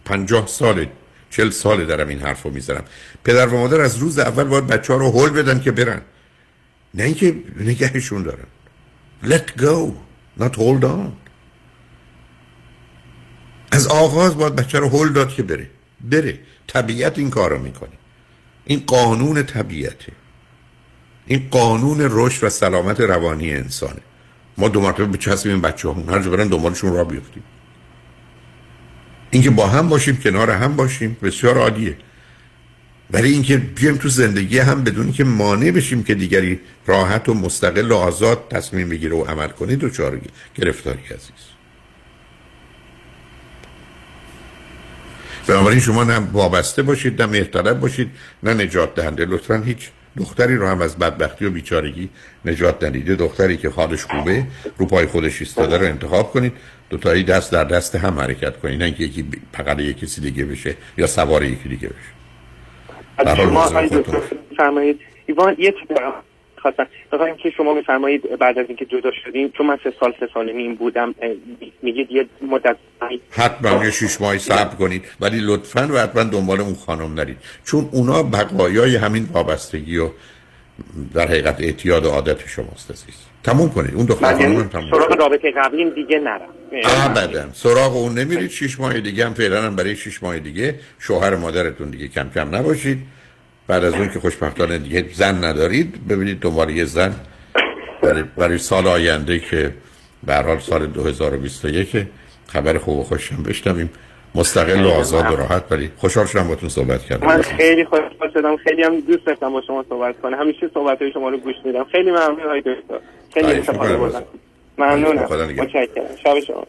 پنجاه سال چل ساله دارم این حرف رو می‌زنم. پدر و مادر از روز اول باید بچه ها رو هول بدن که برن. نه اینکه نگهشون دارن. Let go. Not hold on. از آغاز باید بچه رو هول داد که بره بره طبیعت این کار رو می‌کنه. این قانون طبیعته. این قانون رشد و سلامت روانی انسانه. ما دو مرتبه به چسبیم این بچه همون هر جا برن دنبالشون را بیفتیم. اینکه با هم باشیم کنار هم باشیم بسیار عالیه. ولی اینکه بیایم تو زندگی هم بدون که مانع بشیم که دیگری راحت و مستقل و آزاد تصمیم بگیره و عمل کنه دچار گرفتاری عزیز. بنابراین شما نه وابسته باشید نه مهرطلب باشید نه نجات دهنده. لطفا هیچ دختری رو هم از بدبختی و بیچارگی نجات ندیده دختری که حالش خوبه رو پای خودش ایستاده رو انتخاب کنید. دو تایی دست در دست هم حرکت کنید. نه اینکه یکی فقط یک کسی دیگه بشه یا سوار یکی دیگه بشه. شما آقای دکتر فرمایید. ایوان یه خواستم. بخوایم که شما میفرمایید بعد از اینکه جدا شدیم چون من سه سال سه سال نیم بودم میگید یه مدت حتما یه شیش ماهی صبر کنید. ولی لطفا و حتما دنبال اون خانم نرید. چون اونا بقایای همین وابستگی و در حقیقت اعتیاد و عادت شماست عزیز. تموم کنید. اون دختر بعد خانم یعنی هم تموم. سراغ رابطه قبلیم دیگه نرم. ابدا. سراغ اون نمیرید. شیش ماه دیگه هم فعلا هم برای شیش ماه دیگه. شوهر مادرتون دیگه کم کم نباشید. بعد از اون که خوشبختانه دیگه زن ندارید ببینید دنبال یه زن برای, برای سال آینده که به هر حال سال 2021 خبر خوب و خوش هم بشنویم. مستقل و آزاد و راحت ولی خوشحال شدم باتون صحبت کردم. من خیلی خوشحال شدم. خیلی هم دوست داشتم با شما صحبت کنم. همیشه صحبت های شما رو گوش میدم. خیلی ممنون های دکتر. خیلی استفاده بردم. ممنونم. متشکرم. شب شما.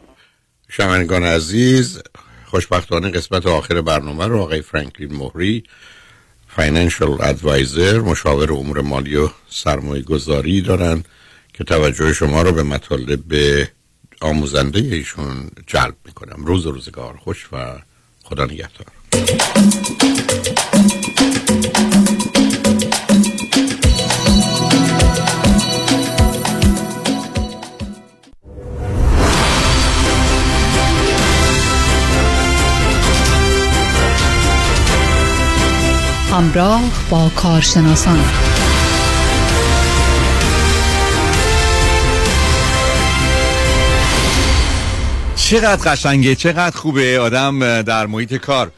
شنوندگان عزیز خوشبختانه قسمت آخر برنامه رو آقای فرانکلین مهری فاینانشال ادوایزر مشاور امور مالی و سرمایه گذاری دارن که توجه شما رو به مطالب آموزنده ایشون جلب می‌کنم. روز و روزگار خوش و خدا نگهدار. همراه با کارشناسان. چقدر قشنگه چقدر خوبه. آدم در محیط کار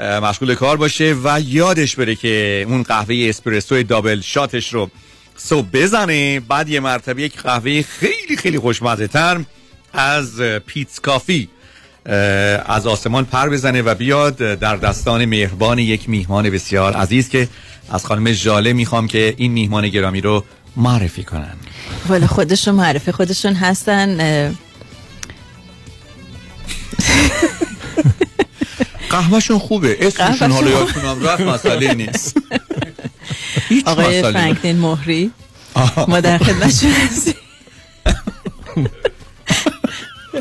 مشغول کار باشه و یادش بره که اون قهوه اسپرسو دابل شاتش رو صبح بزنه. بعد یه مرتبه یک قهوه خیلی خیلی خوشمزه تر از پیتز کافی از آسمان پر بزنه و بیاد در دستان مهربان یک میهمان بسیار عزیز که از خانم جاله می‌خوام که این میهمان گرامی رو معرفی کنن. والا خودشون معرفی خودشون هستن قهوهشون خوبه. اسمشون حالا. یادتونم رفت مسئله نیست. آقای فرانکلین مهری ما در خدمتشون هستیم.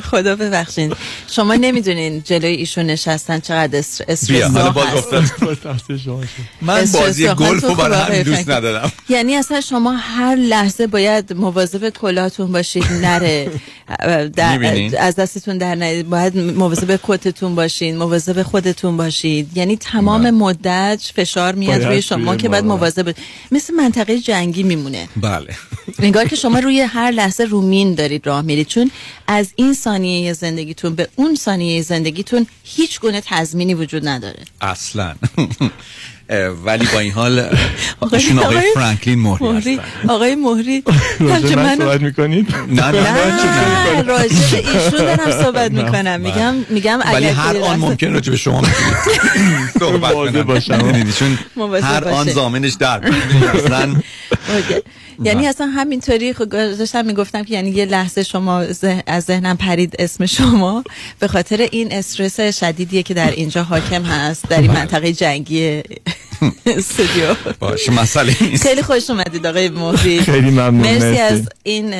خدا ببخشین شما نمی‌دونین جلوی ایشون نشستن چقدر استر... استرس بیا حالا باز. گفتم من بازی گلف رو برای دوست. ندارم. یعنی اصلا شما هر لحظه باید مواظب کلاتون باشید نره؟ از دستتون در نیاد باید مواظب کتتون باشید مواظب خودتون باشید یعنی تمام مدت فشار میاد روی شما که باید. مواظب مثل منطقه جنگی میمونه. بله. انگار که شما روی هر لحظه رو مین دارید راه میرید. چون از این ثانیه زندگیتون به اون ثانیه زندگیتون هیچ گونه تضمینی وجود نداره. اصلا. ولی با این حال ایشون آقای فرانکلین مهری مهری. هستن. آقای مهری همچه من صحبت می‌کنید؟ نه نه نه راجع ایشون دارم صحبت. می‌کنم. میگم میگم ولی هر آن ممکن راجع به شما صحبت کنم. هر آن. زامنش در. اصلا یعنی اصلا همینطوری خب داشتم می‌گفتم که یعنی یه لحظه شما از ذهنم پرید اسم شما. به خاطر این استرس شدیدیه که در اینجا حاکم هست در این منطقه جنگی استودیو. باشه مسئله خیلی خوش اومدید آقای مهری خیلی ممنون، مرسی. از این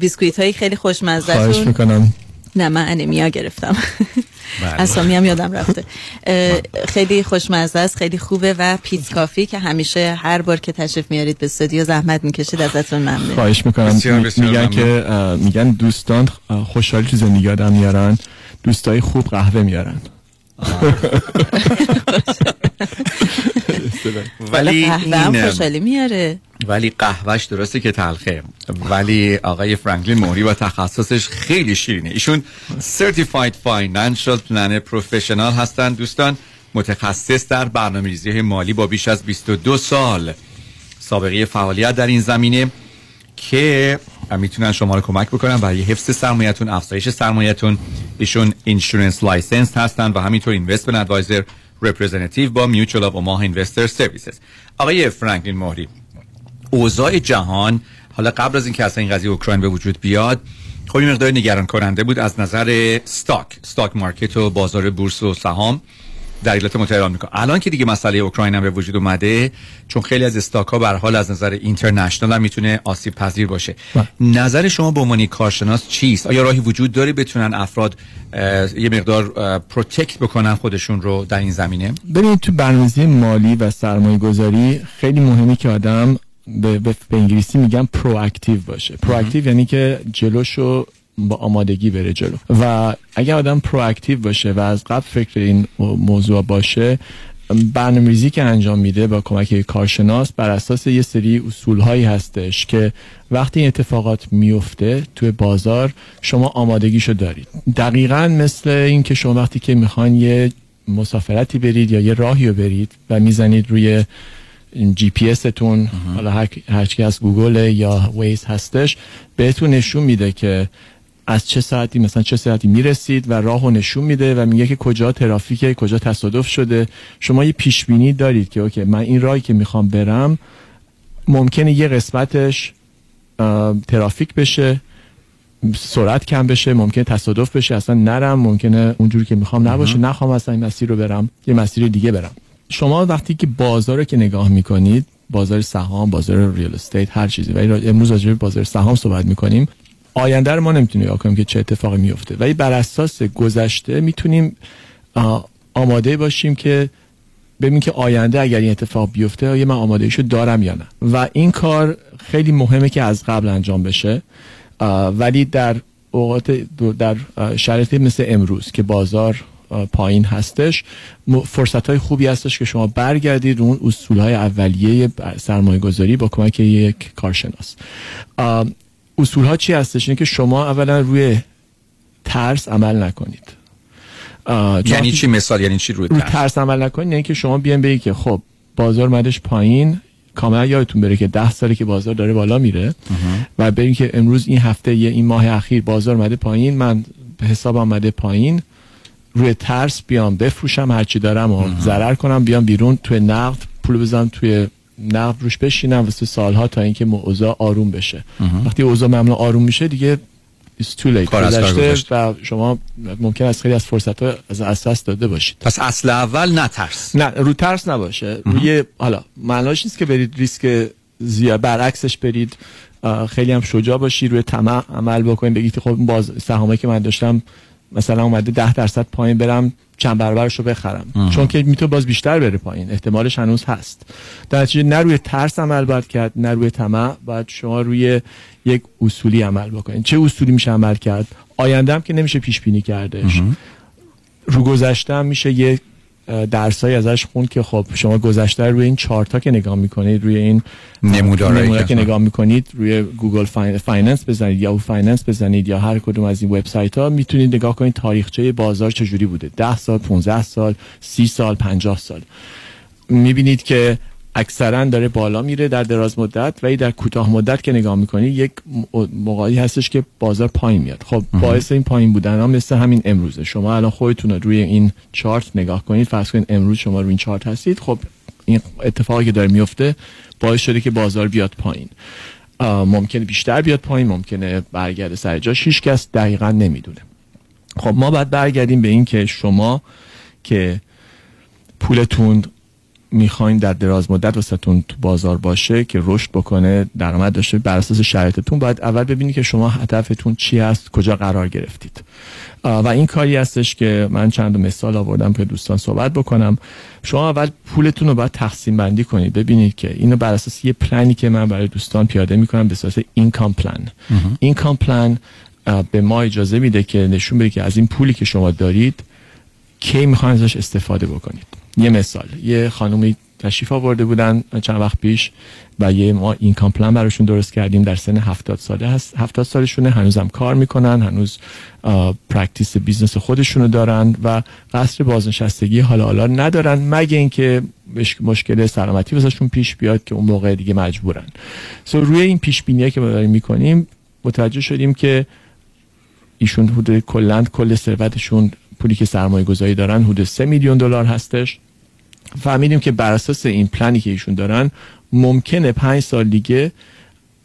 بیسکویت های خیلی خوشمزه خواهش می‌کنم. نه من انیمیا گرفتم. بله. اسامی هم یادم رفته. خیلی خوشمزه است خیلی خوبه و پیت کافی که همیشه هر بار که تشریف میارید به استودیو زحمت می‌کشید ازتون ممنون. خواهش می‌کنم. بسیار می- بسیار میگن. که میگن دوستان خوشحالی تو زندگی آدم میارن دوستای خوب قهوه میارن. ولی قهوه خوشحالی میاره. ولی قهوهش درسته که تلخه. ولی آقای فرانکلین موری با تخصصش خیلی شیرینه. ایشون Certified Financial Planner Professional هستن دوستان. متخصص در برنامه‌ریزی مالی با بیش از 22 سال سابقه فعالیت در این زمینه که می‌تونن شما رو کمک بکنن برای حفظ سرمایتون افزایش سرمایتون ایشون insurance license هستن و همینطور investment advisor representative با Mutual of Omaha Investor Services آقای فرانکلین مهری اوضاع جهان حالا قبل از اینکه اصلا این قضیه اوکراین به وجود بیاد خب این مقدار نگران کننده بود از نظر stock stock market و بازار بورس و سهام. در ایالات متحده آمریکا الان که دیگه مسئله اوکراین هم به وجود اومده چون خیلی از stock ها به هر حال از نظر international هم می‌تونه آسیب پذیر باشه. نظر شما به عنوان کارشناس چیست؟ آیا راهی وجود داره بتونن افراد یه مقدار protect بکنن خودشون رو در این زمینه؟ ببینید تو برنامه‌ریزی مالی و سرمایه گذاری خیلی مهمه که آدم به, به, انگلیسی میگن proactive باشه. proactive یعنی که جلوشو با آمادگی بره جلو. و اگر آدم proactive باشه و از قبل فکر این موضوع باشه برنامه‌ریزی که انجام میده با کمک کارشناس بر اساس یه سری اصول هایی هستش که وقتی این اتفاقات میفته توی بازار شما آمادگیشو دارید. دقیقا مثل این که شما وقتی که می‌خوان یه مسافرتی برید یا یه راهی رو برید و می‌زنید روی جی پی استون حالا هر هر کی از گوگل یا Waze هستش بهتون نشون میده که از چه ساعتی مثلا چه ساعتی می‌رسید و راهو نشون میده و میگه که کجا ترافیکه کجا تصادف شده. شما یه پیش بینی دارید که OK من این راهی که می‌خوام برم ممکنه یه قسمتش ترافیک بشه سرعت کم بشه ممکنه تصادف بشه اصلا نرم ممکنه اونجوری که می‌خوام نباشه نخوام اصلا این مسیر رو برم یه مسیر دیگه برم. شما وقتی که بازار رو که نگاه می‌کنید بازار سهام بازار real estate هر چیزی ولی امروز راجع به بازار سهام صحبت می‌کنیم آینده رو ما نمی‌تونیم نگاه کنیم که چه اتفاقی میفته ولی بر اساس گذشته می‌تونیم آماده باشیم که ببینیم که آینده اگر این اتفاق بیفته آیا من آمادگیشو دارم یا نه. و این کار خیلی مهمه که از قبل انجام بشه. ولی در اوقات در شرایطی مثل امروز که بازار پایین هستش فرصت های خوبی هستش که شما برگردید اون اصول های اولیه سرمایه گذاری با کمک یک کارشناس. اصول ها چی هستش؟ اینه که شما اولا روی ترس عمل نکنید. یعنی چی مثال؟ یعنی چی روی رو ترس؟ ترس عمل نکنید یعنی که شما بیان بگید که خب بازار مدش پایین کاملا یادتون بره که ده ساله که بازار داره بالا میره و بریم که امروز این هفته یه این ماه اخیر بازار مده پایین من به حساب آمده پایین روی ترس بیام بفروشم هرچی دارم و ضرر کنم بیام بیرون توی نقد پول بزنم توی نقد روش بشینم واسه سالها تا اینکه اوضاع آروم بشه. وقتی اوضاع معمولا آروم میشه دیگه it's too late. کار از. و شما ممکن است خیلی از فرصت ها از دست داده باشید. پس اصل اول نترس نه رو ترس نباشه. روی حالا معناش نیست که برید ریسک زیاد برعکسش برید خیلی هم شجاع باشی روی طمع عمل بکنید بگید خب باز سهامی که من داشتم مثلا اومده ده درصد پایین برم چند برابرش رو بخرم. آها. چون که می‌تونه باز بیشتر بره پایین. احتمالش هنوز هست. در نتیجه نه روی ترس عمل باید کرد نه روی طمع. باید شما روی یک اصولی عمل بکنید. چه اصولی میشه عمل کرد؟ آینده هم که نمیشه پیش بینی کردش رو گذشته هم میشه اه، درسایی ازش خوند که خب شما گذشته رو روی این چارت ها که نگاه می‌کنید روی این نمودار که که نگاه می‌کنید روی Google Fin- Finance بزنید Yahoo Finance بزنید یا هر کدوم از این وبسایت ها می‌تونید نگاه کنید تاریخچه بازار چجوری بوده. 10 سال 15 سال 30 سال 50 سال. می‌بینید که اکثرا داره بالا میره در دراز مدت ولی در کوتاه مدت که نگاه می‌کنید یک موقعی هستش که بازار پایین میاد. خب باعث این پایین بودن ها مثل همین امروزه. شما الان خودتون رو روی این چارت نگاه کنید فرض کنید امروز شما روی این چارت هستید. خب این اتفاقی که داره میفته باعث شده که بازار بیاد پایین. ممکنه بیشتر بیاد پایین ممکنه برگرده سر جاش هیچ کس دقیقا نمی‌دونه. خب ما باید برگردیم به این که شما که پولتون می‌خواین در دراز مدت واسهتون تو بازار باشه که رشد بکنه درآمد داشته بر اساس شرایطتون باید اول ببینید که شما هدفتون چی هست کجا قرار گرفتید. و این کاری هستش که من چند مثال آوردم که دوستان صحبت بکنم. شما اول پولتون رو باید تقسیم بندی کنید ببینید که اینو بر اساس یه پلنی که من برای دوستان پیاده می‌کنم به اساس اینکام پلان income plan به ما اجازه میده که نشون بده که از این پولی که شما دارید کی می‌خواین ازش استفاده بکنید. یه مثال. یه خانومی تشریف آورده بودن چند وقت پیش و یه ما income plan براشون درست کردیم. در سن 70 ساله هست. 70 سالشونه. هنوزم کار می‌کنن. هنوز practice business خودشونو دارن و قصد بازنشستگی حالا حالا ندارن. مگه اینکه مشکل سلامتی واسهشون پیش بیاد که اون موقع دیگه مجبورن. سو روی این پیش بینی که ما داریم می‌کنیم متوجه شدیم که ایشون حدود کلند کل ثروتشون پولی که سرمایه گذاری دارن حدود 3 میلیون دلار هستش. فهمیدیم که بر اساس این پلنی که ایشون دارن ممکنه پنج سال دیگه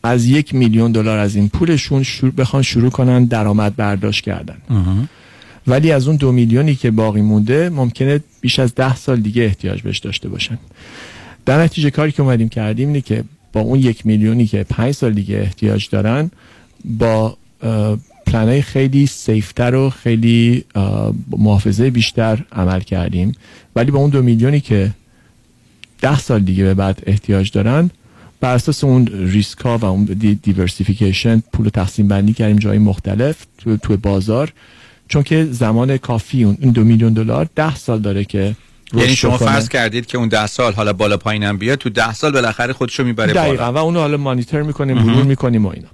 از یک میلیون دلار از این پولشون شروع بخوان شروع کنن درآمد برداشت کردن. ولی از اون دو میلیونی که باقی مونده ممکنه بیش از ده سال دیگه احتیاج بهش داشته باشن. در نتیجه کاری که اومدیم کردیم اینه که با اون یک میلیونی که پنج سال دیگه احتیاج دارن با پلنای خیلی safe تر و خیلی محافظه بیشتر عمل کردیم. ولی با اون دو میلیونی که ده سال دیگه به بعد احتیاج دارن بر اساس اون ریسک ها و اون دی diversification پول تقسیم بندی کردیم جای مختلف تو, تو بازار. چون که زمان کافی اون دو میلیون دلار ده سال داره که یعنی شما فرض کردید که اون ده سال حالا بالا پایینم بیاد تو ده سال بالاخره خودشو می‌بره دقیقا و اونو حالا مانیتور می‌کنیم مرور می‌کنیم و اینا.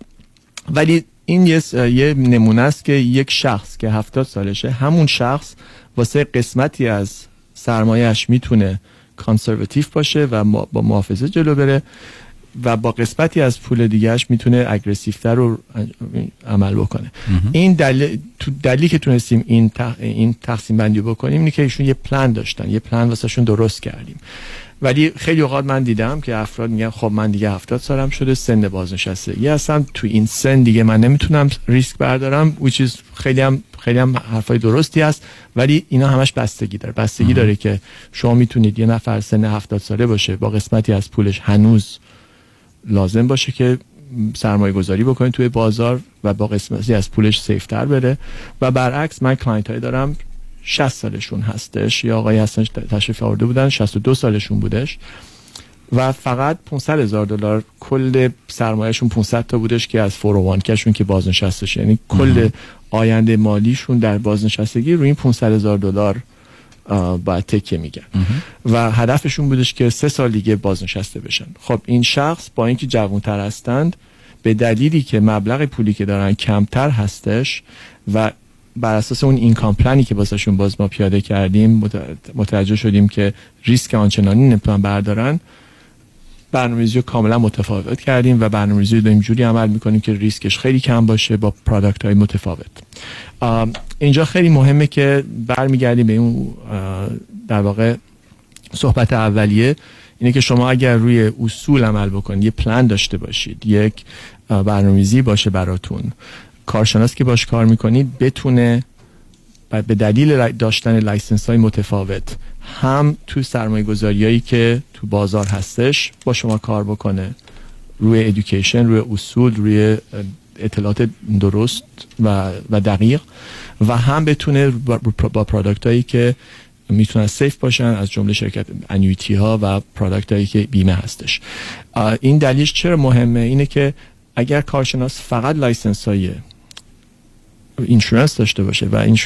ولی این یه, یه نمونه است که یک شخص که هفتاد سالشه همون شخص واسه قسمتی از سرمایهش می‌تونه کانسرواتیو باشه و با محافظه جلو بره و با قسمتی از پول دیگهش می‌تونه اگریسیفتر رو عمل بکنه. این دلیل تو دلیلی که تونستیم این این تقسیم بندی بکنیم اینه که ایشون یه پلان داشتن. یه پلان واسهشون درست کردیم. ولی خیلی اوقات من دیدم که افراد میگن خب من دیگه هفتاد سالم شده سن بازنشستگی هستم. تو این سن دیگه من نمی‌تونم ریسک بردارم which is خیلی هم خیلی هم حرفای درستی است ولی اینا همش بستگی داره. بستگی داره که شما می‌تونید یه نفر سن هفتاد ساله باشه با قسمتی از پولش هنوز لازم باشه که سرمایه گذاری بکنید توی بازار و با قسمتی از پولش سیفتر بره. و برعکس من client های دارم 60 سالشون هستش. یا آقایی هستن تشریف آورده بودن 62 سالشون بودش. و فقط 500 هزار دلار کل سرمایهشون 500 تا بودش که از فوروان کشون که بازنشستش. یعنی کل آینده مالیشون در بازنشستگی روی این 500 هزار دلار باید تکیه کنن و هدفشون بودش که سه سال دیگه بازنشسته بشن. خب این شخص با اینکه جوانتر هستند به دلیلی که مبلغ پولی که دارن کمتر هستش و بر اساس اون اینکام پلنی که واسهشون باز ما پیاده کردیم متوجه شدیم که ریسک آنچنانی نمی‌تونن بردارن. برنامه‌ریزی کاملا متفاوت کردیم و برنامه‌ریزی رو داریم جوری عمل می‌کنیم که ریسکش خیلی کم باشه با پرادکت های متفاوت اینجا خیلی مهمه که برمیگردیم به اون در واقع صحبت اولیه اینه که شما اگر روی اصول عمل بکنید یه پلان داشته باشید یک برنامه‌ریزی باشه براتون. کارشناس که باش کار می‌کنید بتونه به دلیل داشتن license های متفاوت هم تو سرمایه گذاریایی که تو بازار هستش با شما کار بکنه. روی education روی اصول روی اطلاعات درست و, و دقیق و هم بتونه با product هایی که می‌تونن safe باشن از جمله شرکت annuity ها و product هایی که بیمه هستش. این دلیلش چرا مهمه؟ اینه که اگر کارشناس فقط license های insurance داشته باشه و این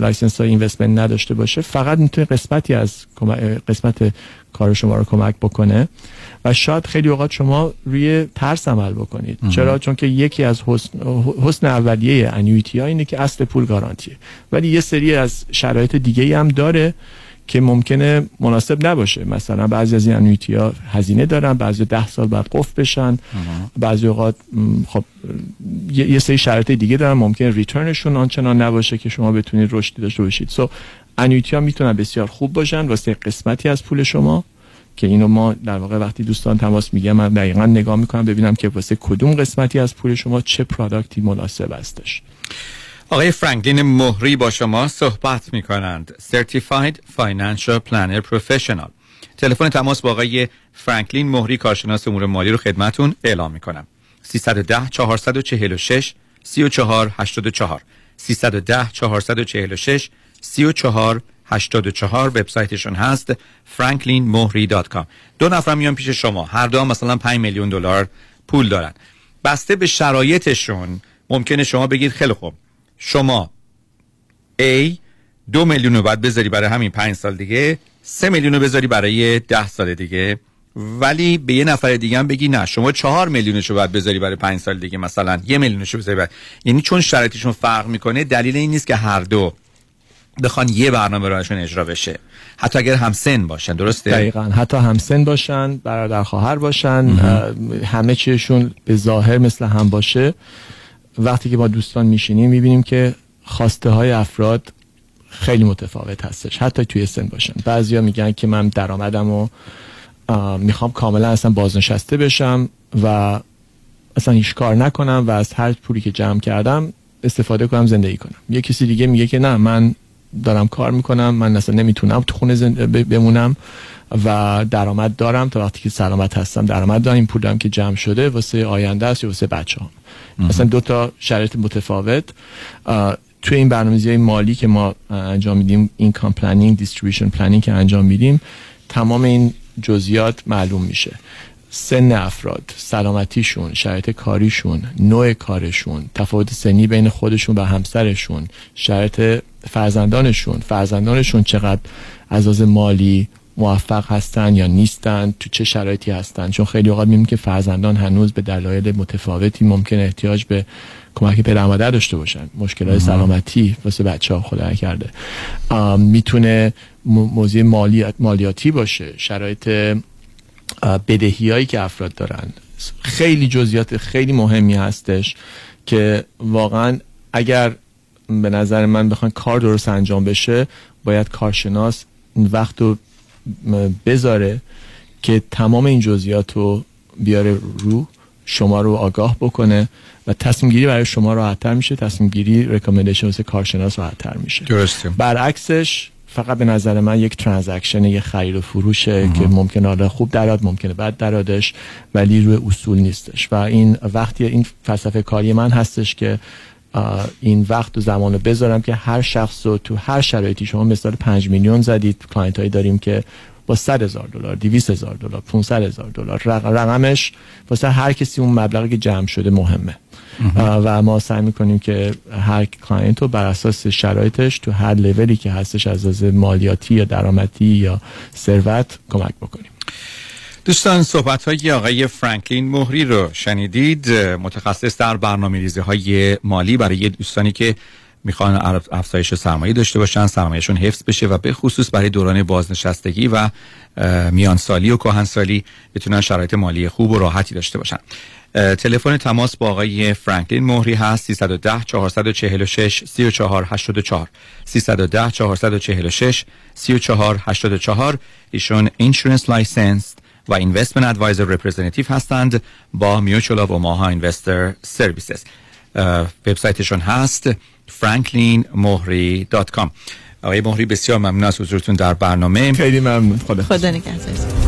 license های investment نداشته باشه فقط می‌تونه قسمتی از قسمت کار شما رو کمک بکنه. و شاید خیلی اوقات شما روی ترس عمل بکنید. چرا؟ چون که یکی از حسن, حسن اولیه انویتی ها اینه که اصل پول گارانتیه. ولی یه سری از شرایط دیگه هم داره که ممکنه مناسب نباشه. مثلا بعضی از این انویتی ها هزینه دارن بعضی ده سال بعد قفل بشن. بعضی اوقات خب یه سری شرایط دیگه دارن ممکنه ریترنشون آنچنان نباشه که شما بتونید رشدی داشته باشید. سو so, انویتی ها می‌تونن بسیار خوب باشن واسه قسمتی از پول شما که اینو ما در واقع وقتی دوستان تماس میگه من دقیقا نگاه می‌کنم ببینم که واسه کدوم قسمتی از پول شما چه پرادکتی مناسب هستش. آقای فرانکلین مهری با شما صحبت می کنند Certified Financial Planner Professional. تلفن تماس با آقای فرانکلین مهری کارشناس امور مالی رو خدمتون اعلام می‌کنم. 310 446 34 84 310 446 34 84 وبسایتشون هست franklinmohri.com دو نفر میان پیش شما هر دو مثلا 5 میلیون دلار پول دارن. بسته به شرایطشون ممکنه شما بگید خیلی خوب. شما A دو میلیون رو باید بذاری برای همین پنج سال دیگه سه میلیون رو بذاری برای ده سال دیگه. ولی به یه نفر دیگه هم بگی نه شما چهار میلیونش رو باید بذاری برای پنج سال دیگه مثلا یه میلیونش رو بذاری برای یعنی چون شرایطشون فرق می‌کنه دلیل این نیست که هر دو بخوان یه برنامه برایشون اجرا بشه. حتی اگر هم سن باشن درسته؟ دقیقا. حتی هم سن باشن برادر خواهر باشن همه چیشون به ظاهر مثل هم باشه. وقتی که با دوستان میشینیم می‌بینیم که خواسته های افراد خیلی متفاوت هستش حتی توی سن باشن. بعضیا میگن که من درآمدم و می‌خوام کاملا اصلا بازنشسته بشم و اصلا هیچ کار نکنم و از هر پولی که جمع کردم استفاده کنم زندگی کنم. یه کسی دیگه میگه که نه من دارم کار می‌کنم من اصلا نمی‌تونم تو خونه بمونم. و درآمد دارم. تا وقتی که سلامت هستم درآمد دارم. این پولم که جمع شده واسه آینده است یا واسه بچه هم. مثلا دو تا شرایط متفاوت. توی این برنامه‌ریزی مالی که ما انجام میدیم income planning distribution planning که انجام میدیم تمام این جزئیات معلوم میشه. سن افراد سلامتیشون شرایط کاریشون نوع کارشون تفاوت سنی بین خودشون و همسرشون شرایط فرزندانشون فرزندانشون چقدر از مالی موفق هستن یا نیستن تو چه شرایطی هستن. چون خیلی اوقات می‌بینیم که فرزندان هنوز به دلایل متفاوتی ممکن احتیاج به کمک پدر مادر داشته باشن. مشکلات سلامتی واسه بچه ها خدا کرده. می‌تونه موضوع مالیات مالیاتی باشه. شرایط بدهی هایی که افراد دارن. خیلی جزئیات خیلی مهمی هستش که واقعا اگر به نظر من بخوان کار درست انجام بشه باید کارشناس وقت رو بذاره که تمام این جزئیات رو بیاره رو شما رو آگاه بکنه و تصمیم گیری برای شما راحتتر میشه. تصمیم گیری recommendation واسه کارشناس راحتتر میشه. درسته. برعکسش فقط به نظر من یک transaction یه خرید و فروشه که ممکنه حالا خوب دراد ممکنه بد درادش ولی روی اصول نیستش. و این وقتی این فلسفه کاری من هستش که این وقت و زمان رو بذارم که هر شخص رو تو هر شرایطی شما مثال 5 میلیون زدید. client هایی داریم که با 100 هزار دلار 200 هزار دلار 500 هزار دلار رقمش واسه هر کسی اون مبلغی که جمع شده مهمه. و ما سعی می‌کنیم که هر client رو بر اساس شرایطش تو هر لولی که هستش از مالیاتی یا درآمدی یا ثروت کمک بکنیم. دوستان صحبت های آقای فرانکلین مهری رو شنیدید. متخصص در برنامه ریزی های مالی برای دوستانی که می‌خوان افزایش سرمایه داشته باشن سرمایهشون حفظ بشه و به خصوص برای دوران بازنشستگی و میانسالی و کهنسالی بتونن شرایط مالی خوب و راحتی داشته باشن. تلفن تماس با آقای فرانکلین مهری هست 310 446 3484 310 446 3484 ایشون insurance license و investment advisor representative هستند با Mutual of Omaha Investor Services وبسایتشون هست franklinmohri.com آقای مهری بسیار ممنون از حضورتون در برنامه. خیلی ممنون. خدا خدا نگهدار.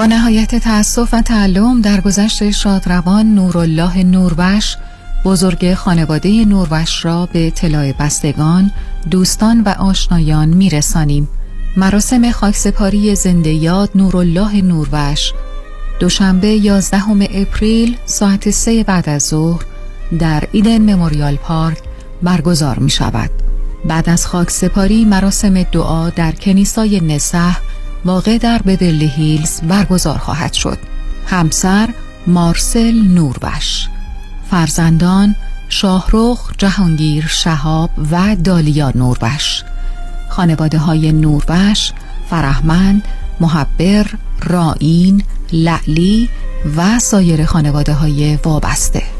با نهایت تأسف و تعلم در گذشت شادروان نورالله نوربش بزرگ خانواده نوربش را به اطلاع بستگان، دوستان و آشنایان میرسانیم. مراسم خاکسپاری زنده یاد نورالله نوربش دوشنبه 11 اپریل ساعت سه بعد از ظهر در ایدن مموریال پارک برگزار می شود. بعد از خاکسپاری مراسم دعا در کنیسای نسح واقع در بورلی هیلز برگزار خواهد شد. همسر مارسل نوربش. فرزندان شاهرخ جهانگیر شهاب و دالیا نوربش. خانواده های نوربش فرهمند محبر رائین لعلی و سایر خانواده های وابسته.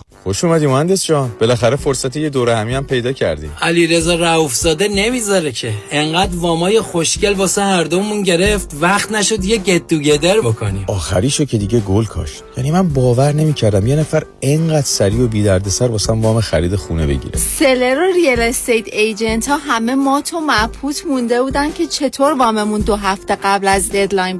خوش اومدی مهندس جان. بالاخره فرصت یه دورهمی هم پیدا کردی. علی رضا رؤوفزاده نمی‌ذاره که. انقدر وامای خوشگل واسه هر دومون گرفت وقت نشد یه get together بکنیم. آخریشو که دیگه گل کاشت. یعنی من باور نمی‌کردم یه نفر انقدر سریع و بی دردسر واسه وام خرید خونه بگیره. seller و real estate agent ها همه مات و مبهوت مونده بودن که چطور واممون دو هفته قبل از deadline